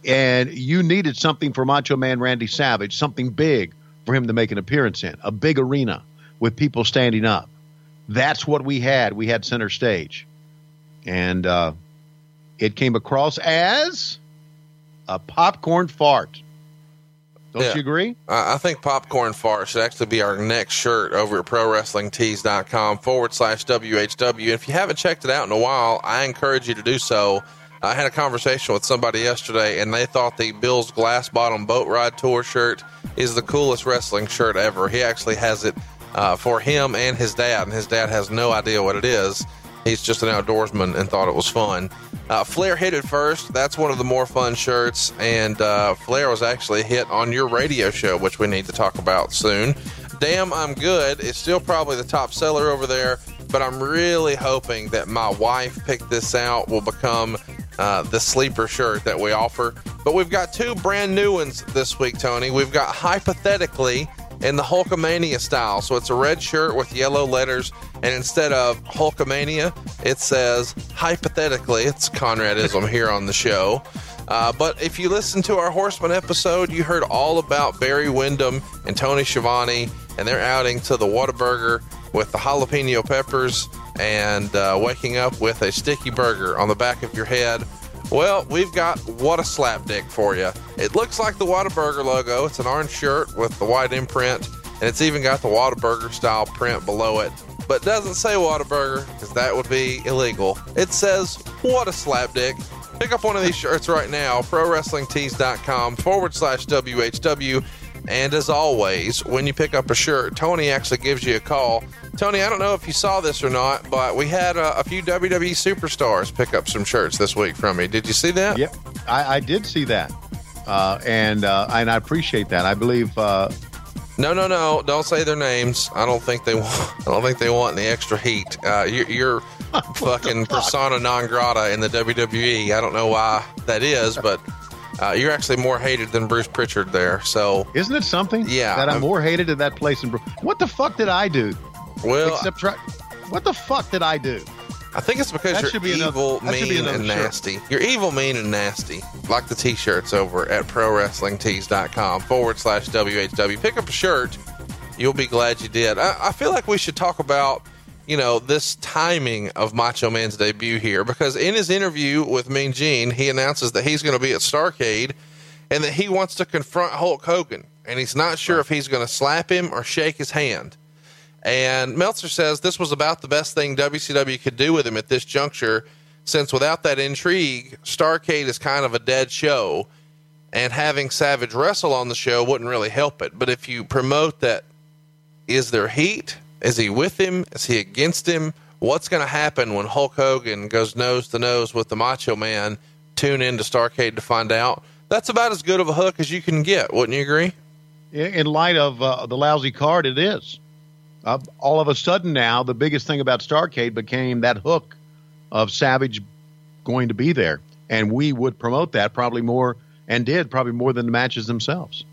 And you needed something for Macho Man Randy Savage, something big for him to make an appearance in, a big arena with people standing up. That's what we had. We had center stage. And uh, it came across as a popcorn fart. Don't Yeah. you agree? I I think popcorn fart should actually be our next shirt over at prowrestlingtees.com forward slash WHW. And if you haven't checked it out in a while, I encourage you to do so. I had a conversation with somebody yesterday, and they thought the Bill's Glass Bottom Boat Ride Tour shirt is the coolest wrestling shirt ever. He actually has it uh, for him and his dad, and his dad has no idea what it is. He's just an outdoorsman and thought it was fun. Uh, Flair hit it first. That's one of the more fun shirts. And uh, Flair was actually hit on your radio show, which we need to talk about soon. Damn, I'm good. It's still probably the top seller over there, but I'm really hoping that my wife picked this out will become uh, the sleeper shirt that we offer. But we've got two brand new ones this week, Tony. We've got hypothetically in the Hulkamania style. So it's a red shirt with yellow letters, and instead of Hulkamania, it says hypothetically. It's Conradism <laughs> here on the show. Uh, but if you listen to our Horseman episode, you heard all about Barry Windham and Tony Schiavone and they're outing to the Whataburger with the jalapeno peppers and uh, waking up with a sticky burger on the back of your head. Well, we've got what a slap dick for you. It looks like the Whataburger logo. It's an orange shirt with the white imprint, and it's even got the Whataburger style print below it. But doesn't say Whataburger because that would be illegal. It says what a slap dick. Pick up one of these shirts right now, prowrestlingtees.com forward slash WHW. And as always, when you pick up a shirt, Tony actually gives you a call. Tony, I don't know if you saw this or not, but we had a, a few WWE superstars pick up some shirts this week from me. Did you see that? Yep, I, I did see that, uh, and uh, and I appreciate that. I believe. Uh, No, no, no! Don't say their names. I don't think they <laughs> want. I don't think they want any extra heat. Uh, you're, you're <laughs> fucking persona non grata in the WWE. I don't know why that is, but uh, you're actually more hated than Bruce Pritchard there. So, isn't it something? Yeah, that I'm I'm- more hated in that place. Bru- what the fuck did I do? well, Except try. What the fuck did I do? I think it's because That you're be another- evil, be mean, another and shirt. nasty. You're evil, mean, and nasty. Like the t-shirts over at prowrestlingtees.com forward slash WHW. Pick up a shirt. You'll be glad you did. I, I feel like we should talk about, you know, this timing of Macho Man's debut here because in his interview with Mean Gene, he announces that he's going to be at Starcade and that he wants to confront Hulk Hogan. And he's not sure if he's going to slap him or shake his hand. And Meltzer says this was about the best thing WCW could do with him at this juncture, since without that intrigue, Starcade is kind of a dead show, and having Savage wrestle on the show wouldn't really help it. But if you promote that, is there heat? Is he with him? Is he against him? What's going to happen when Hulk Hogan goes nose to nose with the Macho Man? Tune in to Starcade to find out. That's about as good of a hook as you can get, wouldn't you agree? In light of uh, the lousy card, it is. Uh, all of a sudden now, the biggest thing about Starcade became that hook of Savage going to be there, and we would promote that probably more and did probably more than the matches themselves.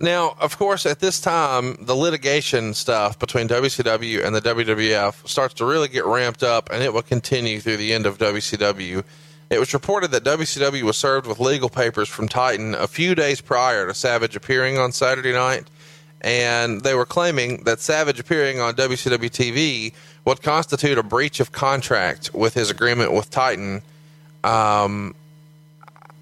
Now, of course, at this time, the litigation stuff between WCW and the WWF starts to really get ramped up, and it will continue through the end of WCW. It was reported that WCW was served with legal papers from Titan a few days prior to Savage appearing on Saturday night, and they were claiming that Savage appearing on WCW TV would constitute a breach of contract with his agreement with Titan. Um,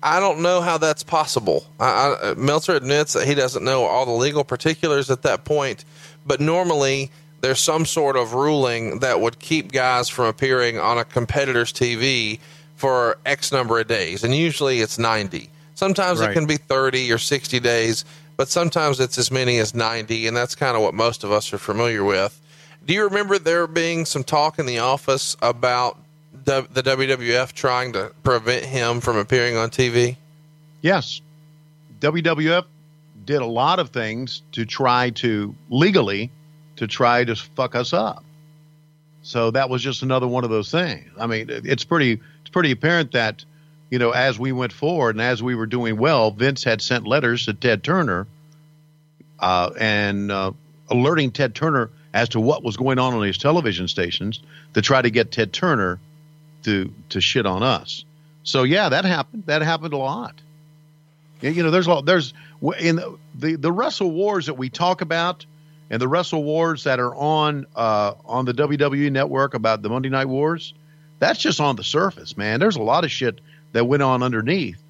I don't know how that's possible. I, I, Meltzer admits that he doesn't know all the legal particulars at that point, but normally there's some sort of ruling that would keep guys from appearing on a competitor's TV for X number of days, and usually it's 90. Sometimes it can be 30 or 60 days, but sometimes it's as many as 90, and that's kind of what most of us are familiar with. Do you remember there being some talk in the office about the, WWF trying to prevent him from appearing on TV? Yes, WWF did a lot of things to try to legally to try to fuck us up. So that was just another one of those things. I mean, it's pretty it's pretty apparent that you know as we went forward and as we were doing well, Vince had sent letters to Ted Turner uh, and uh, alerting Ted Turner as to what was going on on his television stations to try to get Ted Turner to to shit on us. So yeah, that happened. That happened a lot. You know, there's a lot, there's in the, the the wrestle wars that we talk about, and the wrestle wars that are on uh, on the WWE network about the Monday Night Wars. That's just on the surface, man. There's a lot of shit that went on underneath.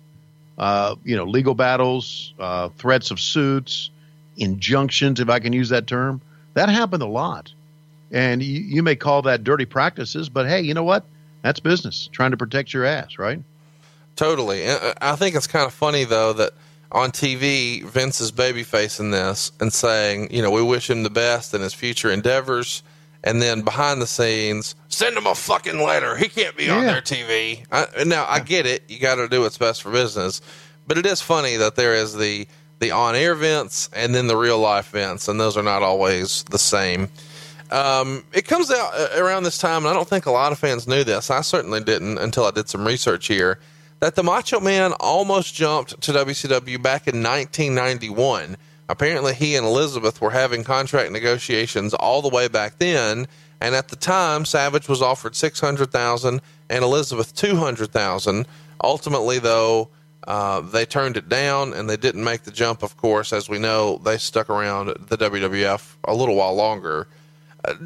Uh, you know, legal battles, uh, threats of suits, injunctions, if I can use that term. That happened a lot, and you, you may call that dirty practices, but hey, you know what? That's business. Trying to protect your ass, right? Totally. Uh, I think it's kind of funny though that on TV Vince is babyfacing this and saying, you know, we wish him the best in his future endeavors, and then behind the scenes, send him a fucking letter. He can't be on their TV. I, now I get it. You got to do what's best for business, but it is funny that there is the the on air Vince and then the real life Vince, and those are not always the same. Um, it comes out uh, around this time, and I don't think a lot of fans knew this. I certainly didn't until I did some research here. That the Macho Man almost jumped to WCW back in 1991. Apparently, he and Elizabeth were having contract negotiations all the way back then, and at the time, Savage was offered 600000 and Elizabeth 200000 Ultimately, though, Uh, they turned it down and they didn't make the jump, of course. As we know, they stuck around the WWF a little while longer.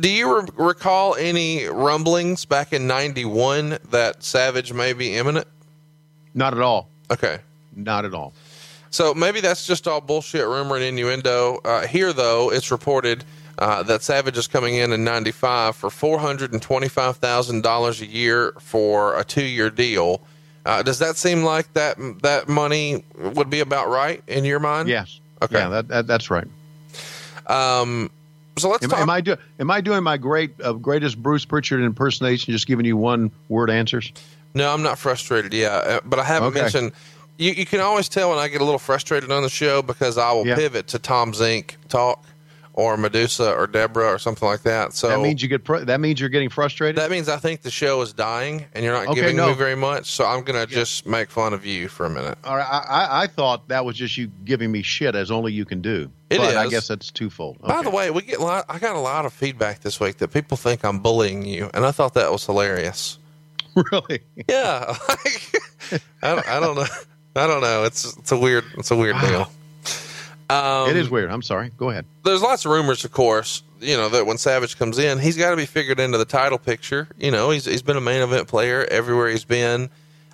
Do you re- recall any rumblings back in 91 that Savage may be imminent? Not at all. Okay. Not at all. So maybe that's just all bullshit rumor and innuendo. Uh, here, though, it's reported uh, that Savage is coming in in 95 for $425,000 a year for a two year deal. Uh, does that seem like that that money would be about right in your mind? Yes. Okay. Yeah, that, that, that's right. Um, so let's Am, talk. am I do, am I doing my great uh, greatest Bruce Pritchard impersonation? Just giving you one word answers. No, I'm not frustrated. Yeah, uh, but I haven't Okay. mentioned. You, you can always tell when I get a little frustrated on the show because I will Yeah. pivot to Tom Zenk talk or Medusa or Deborah or something like that. So that means you get. Fr- that means you're getting frustrated. that means I think the show is dying and you're not Okay, giving no. me very much. So I'm going to just make fun of you for a minute. All right, I, I, thought that was just you giving me shit as only you can do. It but I guess that's twofold. By the way, we get a lot. I got a lot of feedback this week that people think I'm bullying you, and I thought that was hilarious. <laughs> really, Yeah, <laughs> like, I, don't, I don't know. I don't know. It's it's a weird it's a weird ah, deal. Um, it is weird. I'm sorry. Go ahead. there's lots of rumors, of course, you know, that when Savage comes in, he's got to be figured into the title picture. You know, he's he's been a main event player everywhere he's been.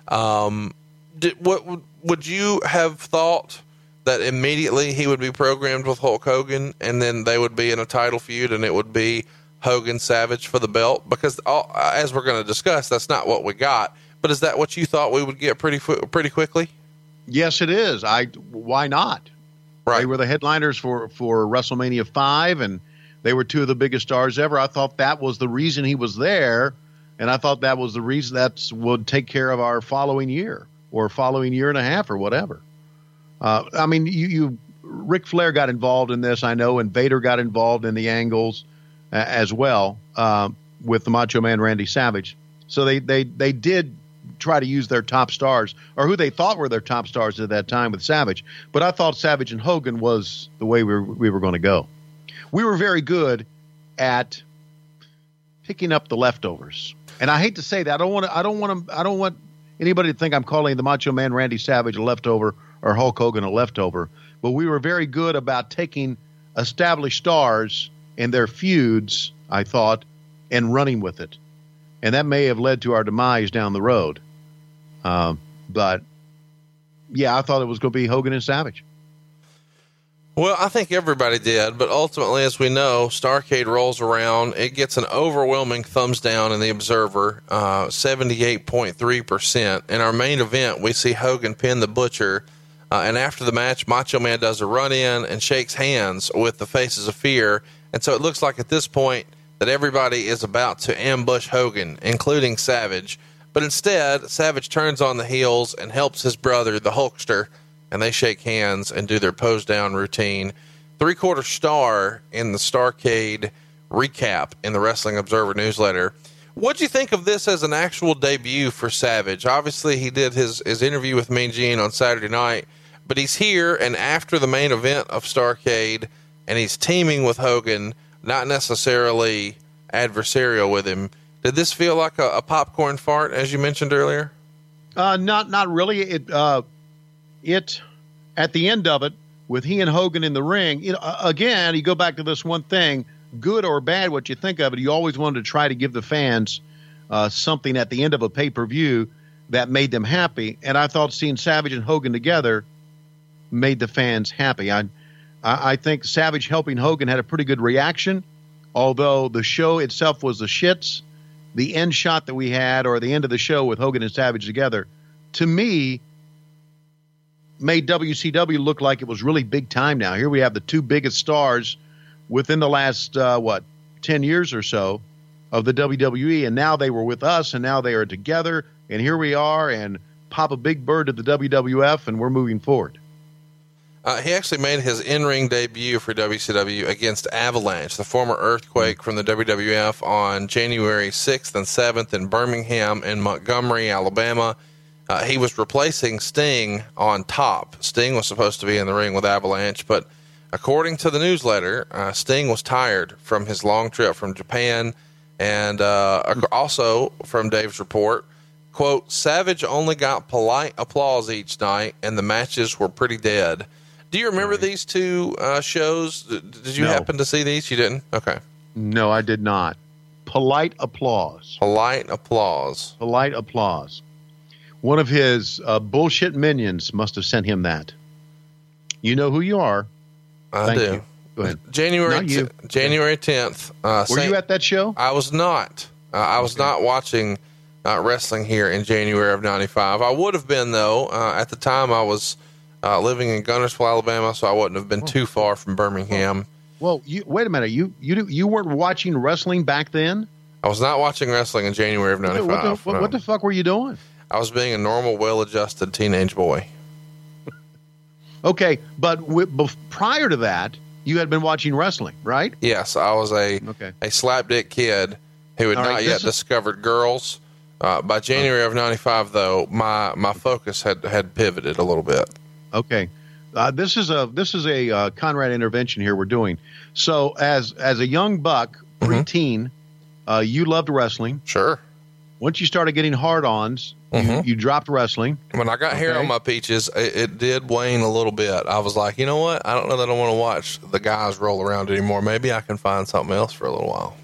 Um, did, what would would you have thought that immediately he would be programmed with Hulk Hogan, and then they would be in a title feud, and it would be Hogan Savage for the belt? Because all, as we're going to discuss, that's not what we got. But is that what you thought we would get pretty pretty quickly? Yes, it is. I. Why not? Right. They were the headliners for for WrestleMania five, and they were two of the biggest stars ever. I thought that was the reason he was there, and I thought that was the reason that would take care of our following year or following year and a half or whatever. Uh, I mean, you, you Ric Flair got involved in this, I know, and Vader got involved in the angles uh, as well uh, with the Macho Man Randy Savage. So they they they did try to use their top stars or who they thought were their top stars at that time with Savage. But I thought Savage and Hogan was the way we were, we were going to go. We were very good at picking up the leftovers. And I hate to say that. I don't want to I don't want to I don't want anybody to think I'm calling the Macho Man Randy Savage a leftover or Hulk Hogan a leftover, but we were very good about taking established stars and their feuds, I thought, and running with it. And that may have led to our demise down the road. Um, but yeah, I thought it was going to be Hogan and Savage. Well, I think everybody did, but ultimately, as we know, Starcade rolls around. It gets an overwhelming thumbs down in the Observer, uh, 78.3%. In our main event, we see Hogan pin the Butcher, uh, and after the match, Macho Man does a run in and shakes hands with the Faces of Fear. And so it looks like at this point that everybody is about to ambush Hogan, including Savage. But instead, Savage turns on the heels and helps his brother, the Hulkster, and they shake hands and do their pose down routine. Three quarter star in the Starcade recap in the Wrestling Observer newsletter. What'd you think of this as an actual debut for Savage? Obviously, he did his, his interview with Mean Gene on Saturday night, but he's here and after the main event of Starcade, and he's teaming with Hogan, not necessarily adversarial with him. Did this feel like a, a popcorn fart, as you mentioned earlier? Uh, not not really. It uh, it at the end of it with he and Hogan in the ring. You know, again, you go back to this one thing: good or bad, what you think of it. You always wanted to try to give the fans uh, something at the end of a pay per view that made them happy. And I thought seeing Savage and Hogan together made the fans happy. I I, I think Savage helping Hogan had a pretty good reaction, although the show itself was the shits. The end shot that we had, or the end of the show with Hogan and Savage together, to me, made WCW look like it was really big time now. Here we have the two biggest stars within the last, uh, what, 10 years or so of the WWE, and now they were with us, and now they are together, and here we are, and pop a big bird to the WWF, and we're moving forward. Uh, he actually made his in-ring debut for WCW against Avalanche, the former Earthquake from the WWF, on January 6th and 7th in Birmingham and Montgomery, Alabama. Uh, he was replacing Sting on top. Sting was supposed to be in the ring with Avalanche, but according to the newsletter, uh, Sting was tired from his long trip from Japan, and uh, also from Dave's report, quote, Savage only got polite applause each night, and the matches were pretty dead. Do you remember these two uh, shows? Did you No. happen to see these? You didn't? Okay. No, I did not. Polite applause. Polite applause. Polite applause. One of his uh, bullshit minions must have sent him that. You know who you are. I Thank do. you. Go ahead. January t- January tenth. Uh, Were Saint- you at that show? I was not. Uh, I was Okay. not watching uh, wrestling here in January of '95. I would have been though. Uh, at the time, I was uh, living in Guntersville, Alabama, so I wouldn't have been Oh. too far from Birmingham. Well, you wait a minute. You you you weren't watching wrestling back then. I was not watching wrestling in January of What the, '95. what, the, what, what the fuck were you doing? I was being a normal, well-adjusted teenage boy. <laughs> Okay, but w- bef- prior to that, you had been watching wrestling, right? Yes, I was a Okay. a slapdick kid who had All not right, yet is- discovered girls. Uh, by January of '95, though, my my focus had had pivoted a little bit. Okay. Uh, this is a this is a uh, Conrad intervention here we're doing. So as as a young buck, Mm-hmm. preteen, uh, you loved wrestling. Sure. Once you started getting hard-ons, you, Mhm. you dropped wrestling. When I got hair on my peaches, it, it did wane a little bit. I was like, you know what? I don't know that I want to watch the guys roll around anymore. Maybe I can find something else for a little while.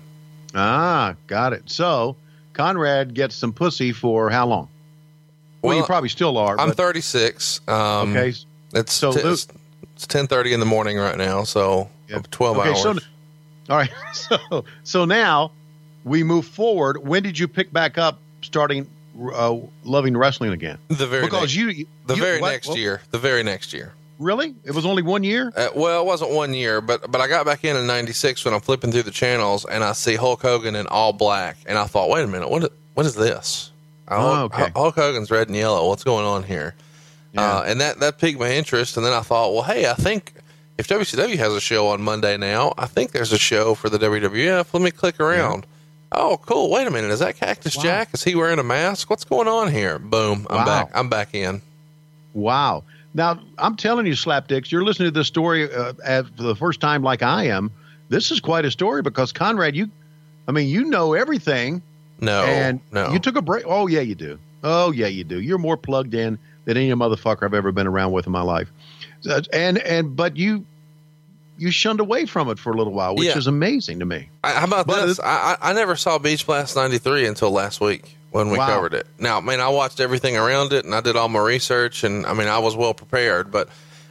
Ah, got it. So Conrad gets some pussy for how long? Well, you probably still are. I'm but, 36. Um, okay. It's So t- Luke- it's, it's 10:30 in the morning right now, so Yeah. 12 Okay, hours. so <laughs> all right. <laughs> So so now we move forward. When did you pick back up starting uh, loving wrestling again? the very Because next, you the you- very what- next what- year, the very next year. Really? It was only one year? Uh, well, it wasn't one year, but but I got back in in '96 when I'm flipping through the channels and I see Hulk Hogan in all black, and I thought, wait a minute, what what is this? Oh, Hulk, okay. Hulk Hogan's red and yellow. What's going on here? Yeah. Uh, and that that piqued my interest, and then I thought, well, hey, I think if WCW has a show on Monday now, I think there's a show for the WWF. Let me click around. Oh, cool. Wait a minute. Is that Cactus Wow. Jack? Is he wearing a mask? What's going on here? Boom. I'm Wow. back. I'm back in. Wow. Now, I'm telling you, Slapdicks, you're listening to this story uh, for the first time like I am. This is quite a story because, Conrad, you, I mean, you know everything. No, and no. you took a break. Oh, yeah, you do. Oh, yeah, you do. You're more plugged in than any motherfucker I've ever been around with in my life. Uh, And, and, but you, you shunned away from it for a little while, which Yeah. is amazing to me. I, how about But this? I, I never saw Beach Blast '93 until last week when we Wow. covered it. Now, I mean, I watched everything around it and I did all my research, and I mean, I was well prepared, but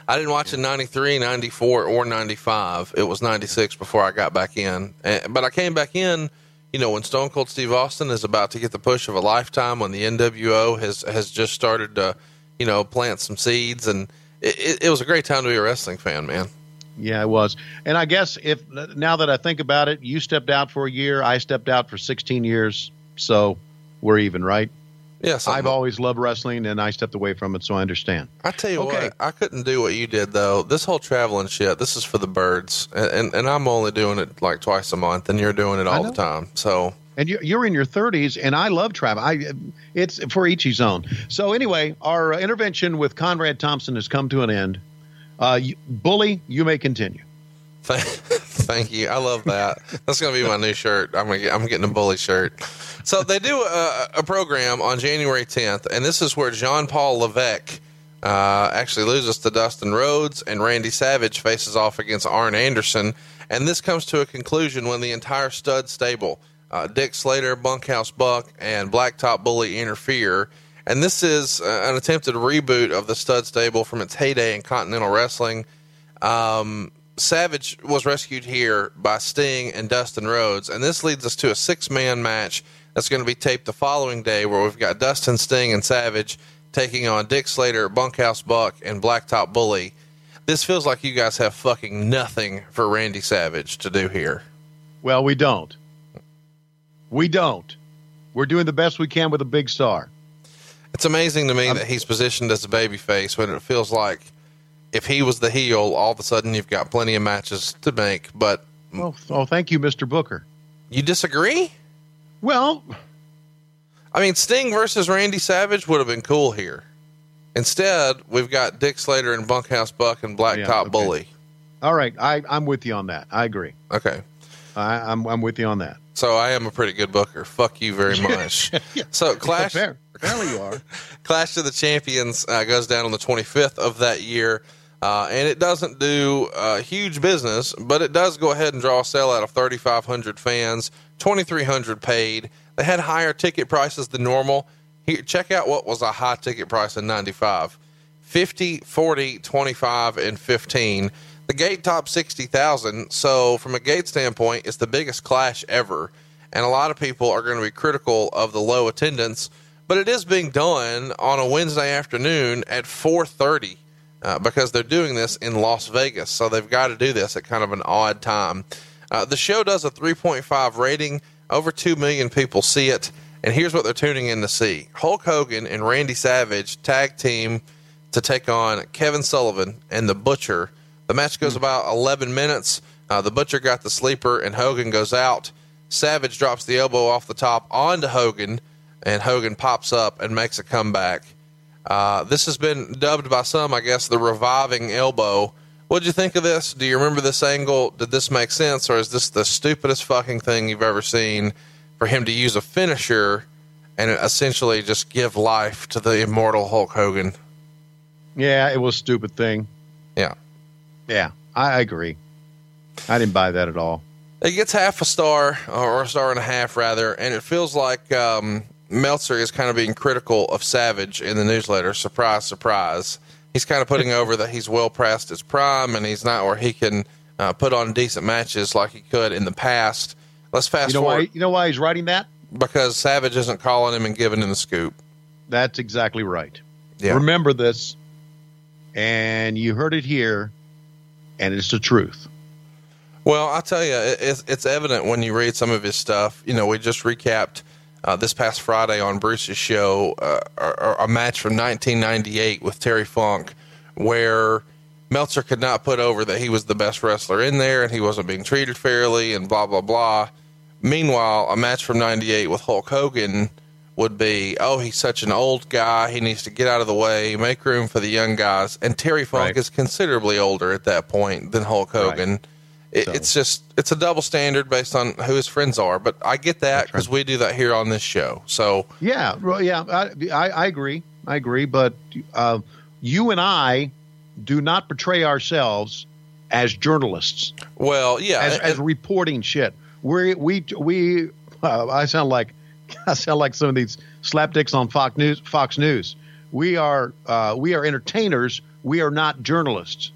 I didn't watch it '93, '94, or '95. It was '96 before I got back in. And, but I came back in, you know, when Stone Cold Steve Austin is about to get the push of a lifetime, when the NWO has has just started to, you know, plant some seeds, and it, it, was a great time to be a wrestling fan, man. Yeah, it was. And I guess if now that I think about it, you stepped out for a year, I stepped out for 16 years. So we're even, right? Yes, I've always loved wrestling and I stepped away from it, so I understand. I tell you Okay. what, I couldn't do what you did though. This whole traveling shit, this is for the birds, and and, and I'm only doing it like twice a month, and you're doing it all the time. So And you're, you're in your 30s, and I love travel. I, it's for each his own. So anyway, our uh, intervention with Conrad Thompson has come to an end. Uh, you, Bully, you may continue. <laughs> thank, you. I love that. That's gonna be my new shirt. I'm gonna I'm getting a bully shirt. So they do a, a program on January 10th, and this is where Jean Paul Levesque uh, actually loses to Dustin Rhodes, and Randy Savage faces off against Arn Anderson. And this comes to a conclusion when the entire stud stable, uh, Dick Slater, Bunkhouse Buck, and Blacktop Bully interfere. And this is uh, an attempted reboot of the stud stable from its heyday in Continental Wrestling. Um, Savage was rescued here by Sting and Dustin Rhodes, and this leads us to a six man match that's going to be taped the following day where we've got Dustin, Sting, and Savage taking on Dick Slater, Bunkhouse Buck, and Blacktop Bully. This feels like you guys have fucking nothing for Randy Savage to do here. Well, we don't. We don't. We're doing the best we can with a big star. It's amazing to me that he's positioned as a babyface when it feels like if he was the heel, all of a sudden you've got plenty of matches to make. But Oh, oh, thank you, Mr. Booker. you disagree? Well, I mean, Sting versus Randy Savage would have been cool here. Instead, we've got Dick Slater and Bunkhouse Buck and Blacktop Yeah, okay. Bully. all right. I, I'm with you on that. I agree. Okay. I, I'm, I'm with you on that. So I am a pretty good booker. Fuck you very <laughs> much. yeah. So Clash Fair. Apparently you are. <laughs> Clash of the Champions uh, goes down on the 25th of that year. Uh, and it doesn't do uh, huge business, but it does go ahead and draw a sellout of 3,500 fans, 2,300 paid. They had higher ticket prices than normal. Here, check out what was a high ticket price in 95 50, 40, 25, and 15. The gate top 60,000. So, from a gate standpoint, it's the biggest clash ever. And a lot of people are going to be critical of the low attendance, but it is being done on a Wednesday afternoon at 4:30 uh, because they're doing this in Las Vegas. So they've got to do this at kind of an odd time. Uh, the show does a 3.5 rating. Over 2 million people see it. And here's what they're tuning in to see Hulk Hogan and Randy Savage tag team to take on Kevin Sullivan and The Butcher. The match goes about 11 minutes. Uh, the Butcher got the sleeper, and Hogan goes out. Savage drops the elbow off the top onto Hogan, and Hogan pops up and makes a comeback. Uh, this has been dubbed by some, I guess, the reviving elbow. What'd you think of this? Do you remember this angle? Did this make sense, or is this the stupidest fucking thing you've ever seen for him to use a finisher and essentially just give life to the immortal Hulk Hogan? Yeah, it was a stupid thing. Yeah. Yeah, I, I agree. I didn't buy that at all. It gets half a star, or a star and a half, rather, and it feels like um, Meltzer is kind of being critical of Savage in the newsletter. Surprise, surprise. He's kind of putting over that he's well past his prime and he's not where he can uh, put on decent matches like he could in the past. Let's fast You know forward why? You know why he's writing that? because Savage isn't calling him and giving him the scoop. That's exactly right. Yeah. Remember this, and you heard it here, and it's the truth. Well, I'll tell you, it's, it's evident when you read some of his stuff. You know, we just recapped uh, this past Friday on Bruce's show uh, a, a match from 1998 with Terry Funk, where Meltzer could not put over that he was the best wrestler in there and he wasn't being treated fairly and blah, blah, blah. Meanwhile, a match from 98 with Hulk Hogan would be, oh, he's such an old guy. He needs to get out of the way, make room for the young guys. And Terry Funk Right. is considerably older at that point than Hulk Hogan. It, So- It's just, it's a double standard based on who his friends are. But I get that because we do that here on this show. So, Yeah, well, yeah, I, I, I agree. I agree. But uh, you and I do not portray ourselves as journalists, well, yeah. as, and- as reporting shit. We we we. Uh, I sound like <laughs> I sound like some of these slapdicks on Fox News. Fox News. We are uh, we are entertainers. We are not journalists.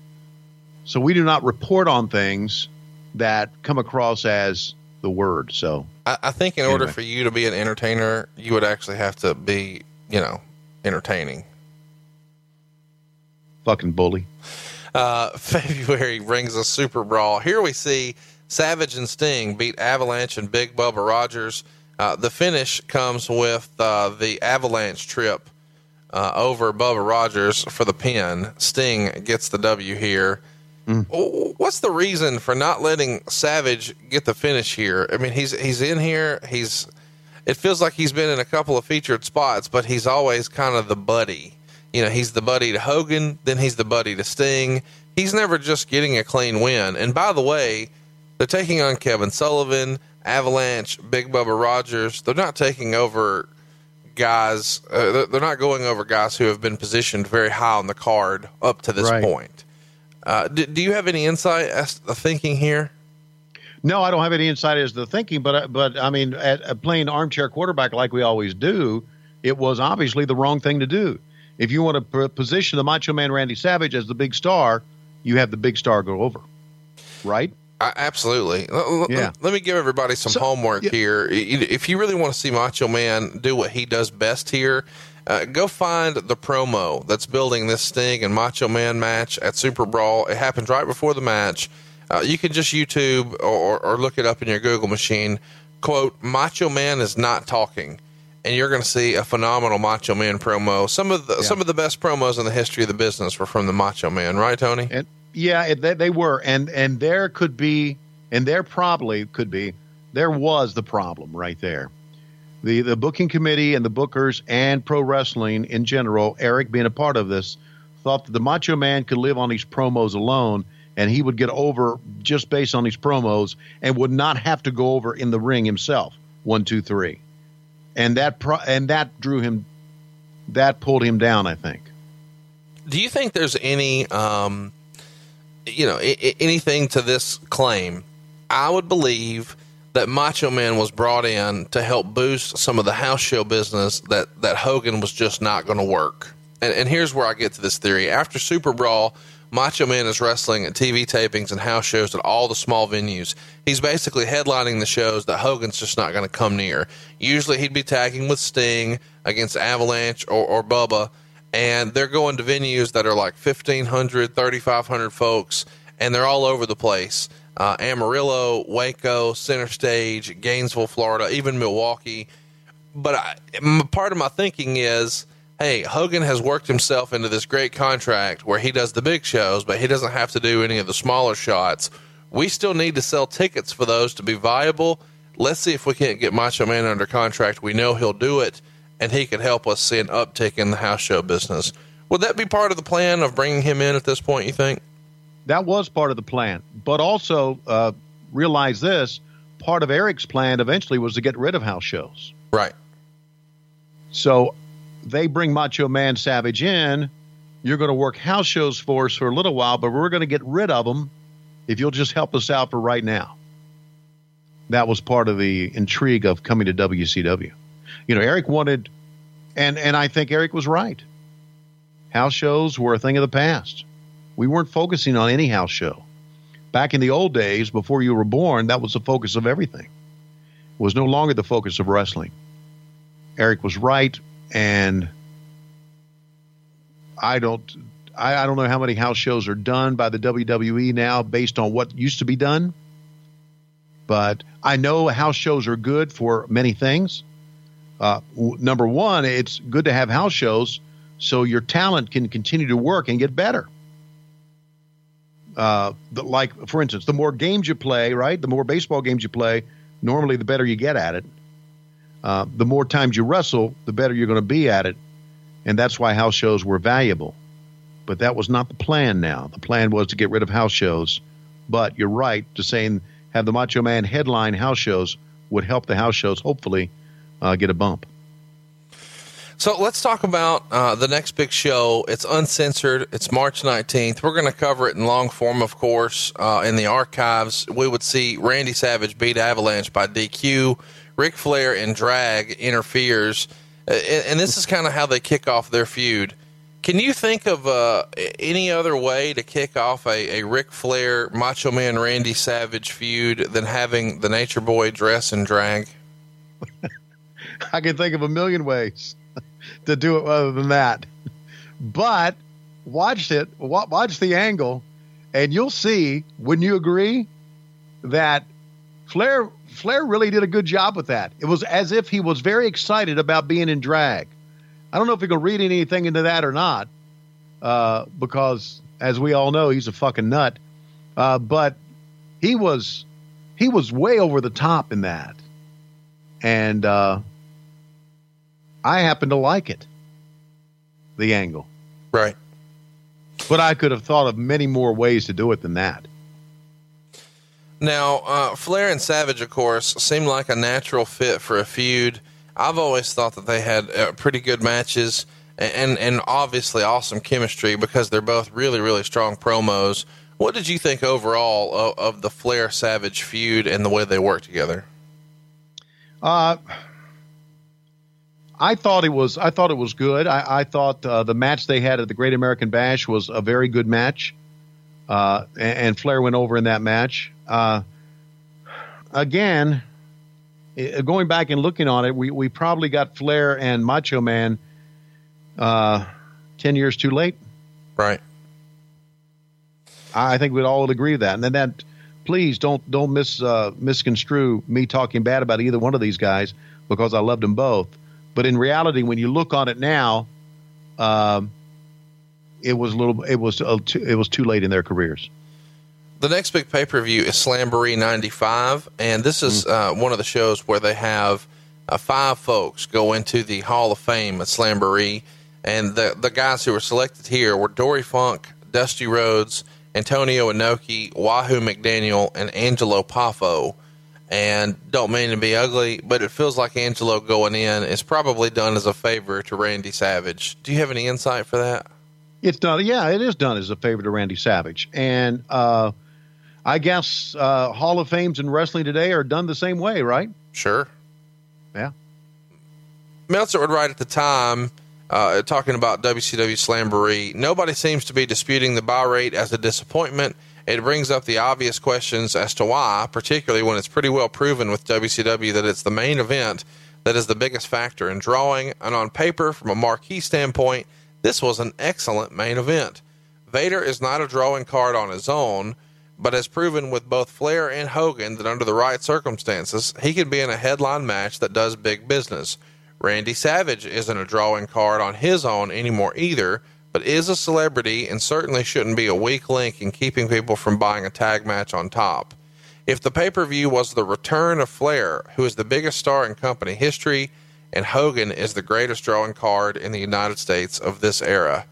So we do not report on things that come across as the word. So I, I think in order for you to be an entertainer, you would actually have to be, you know, entertaining. fucking bully. Uh, <laughs> February brings a Super Brawl. Here we see Savage and Sting beat Avalanche and Big Bubba Rogers. Uh, the finish comes with uh, the Avalanche trip uh, over Bubba Rogers for the pin. Sting gets the W here. W- What's the reason for not letting Savage get the finish here? I mean, he's he's in here. He's it feels like he's been in a couple of featured spots, but he's always kind of the buddy. You know, he's the buddy to Hogan, then he's the buddy to Sting. He's never just getting a clean win. And by the way, they're taking on Kevin Sullivan, Avalanche, Big Bubba Rogers. They're not taking over guys. Uh, they're- they're not going over guys who have been positioned very high on the card up to this Right. point. Uh, do, do you have any insight as to the thinking here? No, I don't have any insight as to the thinking, but but I mean, at, at playing armchair quarterback like we always do, it was obviously the wrong thing to do. If you want to position the Macho Man Randy Savage as the big star, you have the big star go over, right? I, absolutely. L- Yeah. Let me give everybody some So- homework yeah. here. If you really want to see Macho Man do what he does best here, uh, go find the promo that's building this Sting and Macho Man match at Super Brawl. It happens right before the match. Uh, you can just YouTube or, or look it up in your Google machine. Quote, Macho Man is not talking. And you're going to see a phenomenal Macho Man promo. Some of the some of the best promos in the history of the business were from the Macho Man, right, Tony? And yeah, it, they, they were, and and there could be, and there probably could be, there was the problem right there. The the booking committee and the bookers and pro wrestling in general, Eric being a part of this, thought that the Macho Man could live on these promos alone, and he would get over just based on these promos, and would not have to go over in the ring himself. One, two, three, and that pro- and that drew him that pulled him down. I think. Do you think there's any, um, you know, I- anything to this claim? I would believe that Macho Man was brought in to help boost some of the house show business that that Hogan was just not going to work. And, and here's where I get to this theory: after Super Brawl. Macho Man is wrestling at TV tapings and house shows at all the small venues. He's basically headlining the shows that Hogan's just not going to come near. Usually he'd be tagging with Sting against Avalanche or, or Bubba, and they're going to venues that are like 1,500, 3,500 folks, and they're all over the place. Uh, Amarillo, Waco, Center Stage, Gainesville, Florida, even Milwaukee. But I, part of my thinking is, hey, Hogan has worked himself into this great contract where he does the big shows, but he doesn't have to do any of the smaller shots. We still need to sell tickets for those to be viable. Let's see if we can't get Macho Man under contract. We know he'll do it, and he could help us see an uptick in the house show business. Would that be part of the plan of bringing him in at this point, you think? That was part of the plan. But also uh, realize this part of Eric's plan eventually was to get rid of house shows. Right. So they bring Macho Man Savage in. You're going to work house shows for us for a little while, but we're going to get rid of them if you'll just help us out for right now. That was part of the intrigue of coming to WCW. You know, Eric wanted, and and I think Eric was right. House shows were a thing of the past. We weren't focusing on any house show. Back in the old days, before you were born, that was the focus of everything. It was no longer the focus of wrestling. Eric was right, and I don't I, I don't know how many house shows are done by the WWE now based on what used to be done. But I know house shows are good for many things. Uh, w- number one, it's good to have house shows so your talent can continue to work and get better. Uh, the, like, for instance, the more games you play, right? The more baseball games you play, normally the better you get at it. Uh, the more times you wrestle, the better you're going to be at it. And that's why house shows were valuable. But that was not the plan now. The plan was to get rid of house shows. But you're right to saying have the Macho Man headline house shows would help the house shows hopefully uh, get a bump. So let's talk about uh, the next big show. It's uncensored. It's March 19th. We're going to cover it in long form, of course, uh, in the archives. We would see Randy Savage beat Avalanche by DQ. Ric Flair and drag interferes. And, and this is kind of how they kick off their feud. Can you think of uh, any other way to kick off a, a Ric Flair Macho Man Randy Savage feud than having the Nature Boy dress and drag? <laughs> I can think of a million ways <laughs> to do it other than that. But watch it, watch the angle, and you'll see when you agree that Flair Flair really did a good job with that. It was as if he was very excited about being in drag. I don't know if you can read anything into that or not, uh, because as we all know, he's a fucking nut. Uh, but he was he was way over the top in that, and uh, I happen to like it. The angle, Right. but I could have thought of many more ways to do it than that. Now, uh, Flair and Savage, of course, seem like a natural fit for a feud. I've always thought that they had uh, pretty good matches and and obviously awesome chemistry because they're both really really strong promos. What did you think overall of, of the Flair Savage feud and the way they work together? Uh, I thought it was. I thought it was good. I, I thought uh, the match they had at the Great American Bash was a very good match, uh, and, and Flair went over in that match. Uh, again, going back and looking on it, we, we probably got Flair and Macho Man uh, ten years too late. Right. I I think we'd all agree with that. And then that, please don't don't mis uh, misconstrue me talking bad about either one of these guys because I loved them both. But in reality, when you look on it now, um, it was a little. It was uh, too, it was too late in their careers. The next big pay per view is Slamboree 95, and this is uh, one of the shows where they have uh, five folks go into the Hall of Fame at Slamboree, and the the guys who were selected here were Dory Funk, Dusty Rhodes, Antonio Inoki, Wahoo McDaniel, and Angelo Poffo. And don't mean to be ugly, but it feels like Angelo going in is probably done as a favor to Randy Savage. Do you have any insight for that? It's done. Yeah, it is done as a favor to Randy Savage, and uh, I guess uh, Hall of Fames in wrestling today are done the same way, right? Sure. Yeah. Meltzer would write at the time, uh, talking about WCW Slamboree. Nobody seems to be disputing the buy rate as a disappointment. It brings up the obvious questions as to why, particularly when it's pretty well proven with WCW that it's the main event that is the biggest factor in drawing. And on paper, from a marquee standpoint, this was an excellent main event. Vader is not a drawing card on his own, but has proven with both Flair and Hogan that under the right circumstances, he can be in a headline match that does big business. Randy Savage isn't a drawing card on his own anymore either, but is a celebrity and certainly shouldn't be a weak link in keeping people from buying a tag match on top. If the pay per view was the return of Flair, who is the biggest star in company history, and Hogan is the greatest drawing card in the United States of this era.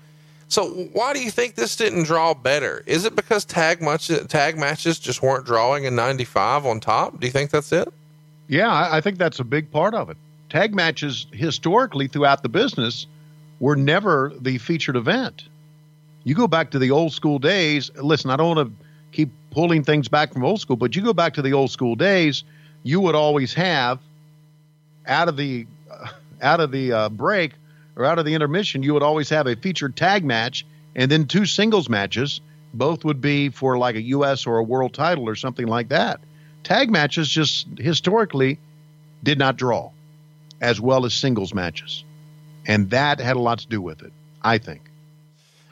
So why do you think this didn't draw better? Is it because tag much tag matches just weren't drawing in '95 on top? Do you think that's it? Yeah, I, I think that's a big part of it. Tag matches historically throughout the business were never the featured event. You go back to the old school days. Listen, I don't want to keep pulling things back from old school, but you go back to the old school days. You would always have out of the <laughs> out of the uh, break or out of the intermission, you would always have a featured tag match and then two singles matches. Both would be for like a U.S. or a world title or something like that. Tag matches just historically did not draw as well as singles matches. And that had a lot to do with it, I think.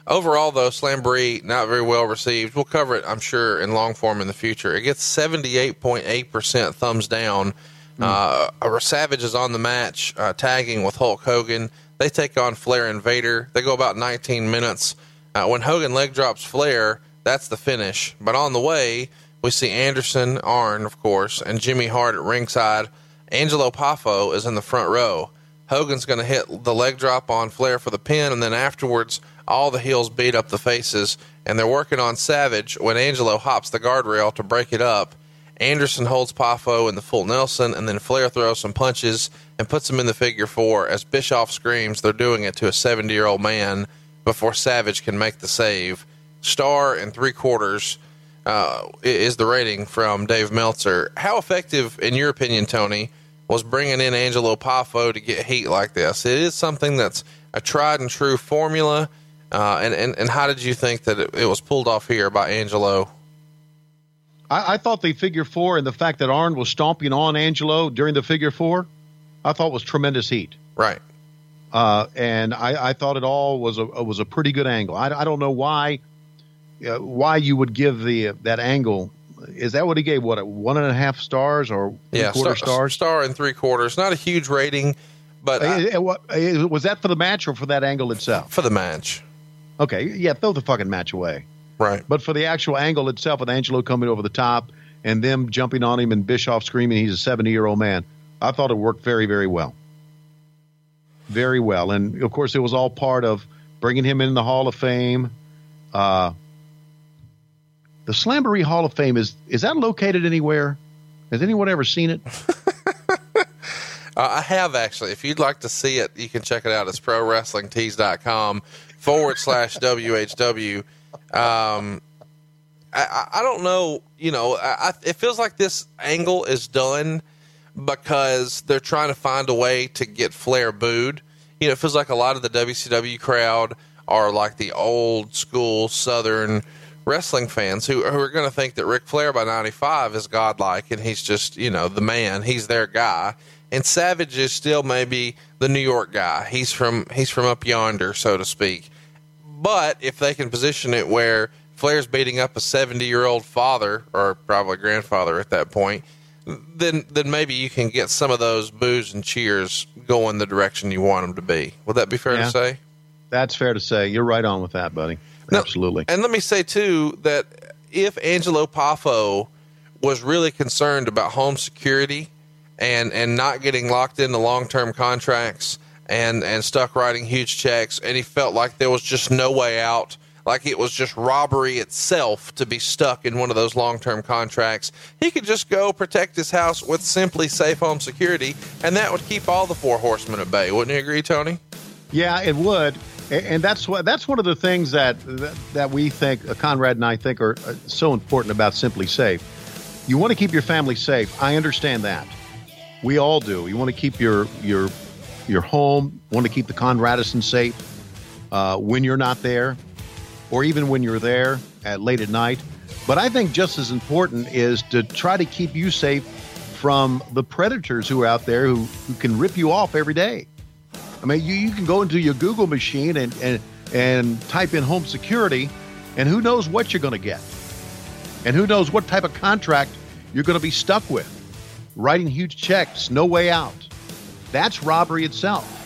Overall, though, Slamboree not very well received. We'll cover it, I'm sure, in long form in the future. It gets 78.8% thumbs down uh, Savage is on the match, uh, tagging with Hulk Hogan. They take on Flair and Vader. They go about 19 minutes. Uh, when Hogan leg drops Flair, that's the finish. But on the way, we see Anderson, Arn, of course, and Jimmy Hart at ringside. Angelo Poffo is in the front row. Hogan's going to hit the leg drop on Flair for the pin, and then afterwards, all the heels beat up the faces, and they're working on Savage when Angelo hops the guardrail to break it up. Anderson holds Poffo in the full Nelson, and then Flair throws some punches and puts him in the figure four as Bischoff screams they're doing it to a 70 year old man before Savage can make the save. Star and three quarters uh, is the rating from Dave Meltzer. How effective, in your opinion, Tony, was bringing in Angelo Poffo to get heat like this? It is something that's a tried and true formula. Uh, and, and, and how did you think that it, it was pulled off here by Angelo? I, I, thought the figure four and the fact that Arn was stomping on Angelo during the figure four, I thought was tremendous heat. Right. Uh, and I, I, thought it all was a was a pretty good angle. I, I don't know why uh, why you would give the uh, that angle. Is that what he gave? What a one and a half stars or yeah, quarter star, stars? Star and three quarters. Not a huge rating, but I, uh, was that for the match or for that angle itself? For the match. Okay, yeah, throw the fucking match away. Right. But for the actual angle itself, with Angelo coming over the top and them jumping on him and Bischoff screaming he's a 70 year old man, I thought it worked very, very well. Very well. And of course, it was all part of bringing him in the Hall of Fame. Uh, the Slamboree Hall of Fame is is that located anywhere? Has anyone ever seen it? <laughs> uh, I have actually. If you'd like to see it, you can check it out. It's prowrestlingtees.com forward slash WHW. Um, I, I don't know. You know, I, it feels like this angle is done because they're trying to find a way to get Flair booed. You know, it feels like a lot of the WCW crowd are like the old school Southern wrestling fans who, who are going to think that Ric Flair by 95 is godlike and he's just, you know, the man. He's their guy. And Savage is still maybe the New York guy. He's from he's from up yonder, so to speak. But if they can position it where Flair's beating up a 70 year old father or probably grandfather at that point, then then maybe you can get some of those boos and cheers going the direction you want them to be. Would that be fair yeah, to say? That's fair to say. You're right on with that, buddy. Now, Absolutely. And let me say too that if Angelo Poffo was really concerned about home security and and not getting locked into long term contracts and and stuck writing huge checks, and he felt like there was just no way out. like it was just robbery itself to be stuck in one of those long term contracts. He could just go protect his house with SimpliSafe home security, and that would keep all the four horsemen at bay. Wouldn't you agree, Tony? Yeah, it would, And that's what that's one of the things that that, that we think uh, Conrad and I think are uh, so important about SimpliSafe. You want to keep your family safe. I understand that. We all do. You want to keep your your your home. Want to keep the Conradison safe uh, when you're not there, or even when you're there at late at night. But I think just as important is to try to keep you safe from the predators who are out there who, who can rip you off every day. I mean, you, you can go into your Google machine and, and, and type in home security, and who knows what you're going to get. And who knows what type of contract you're going to be stuck with. Writing huge checks, no way out. That's robbery itself.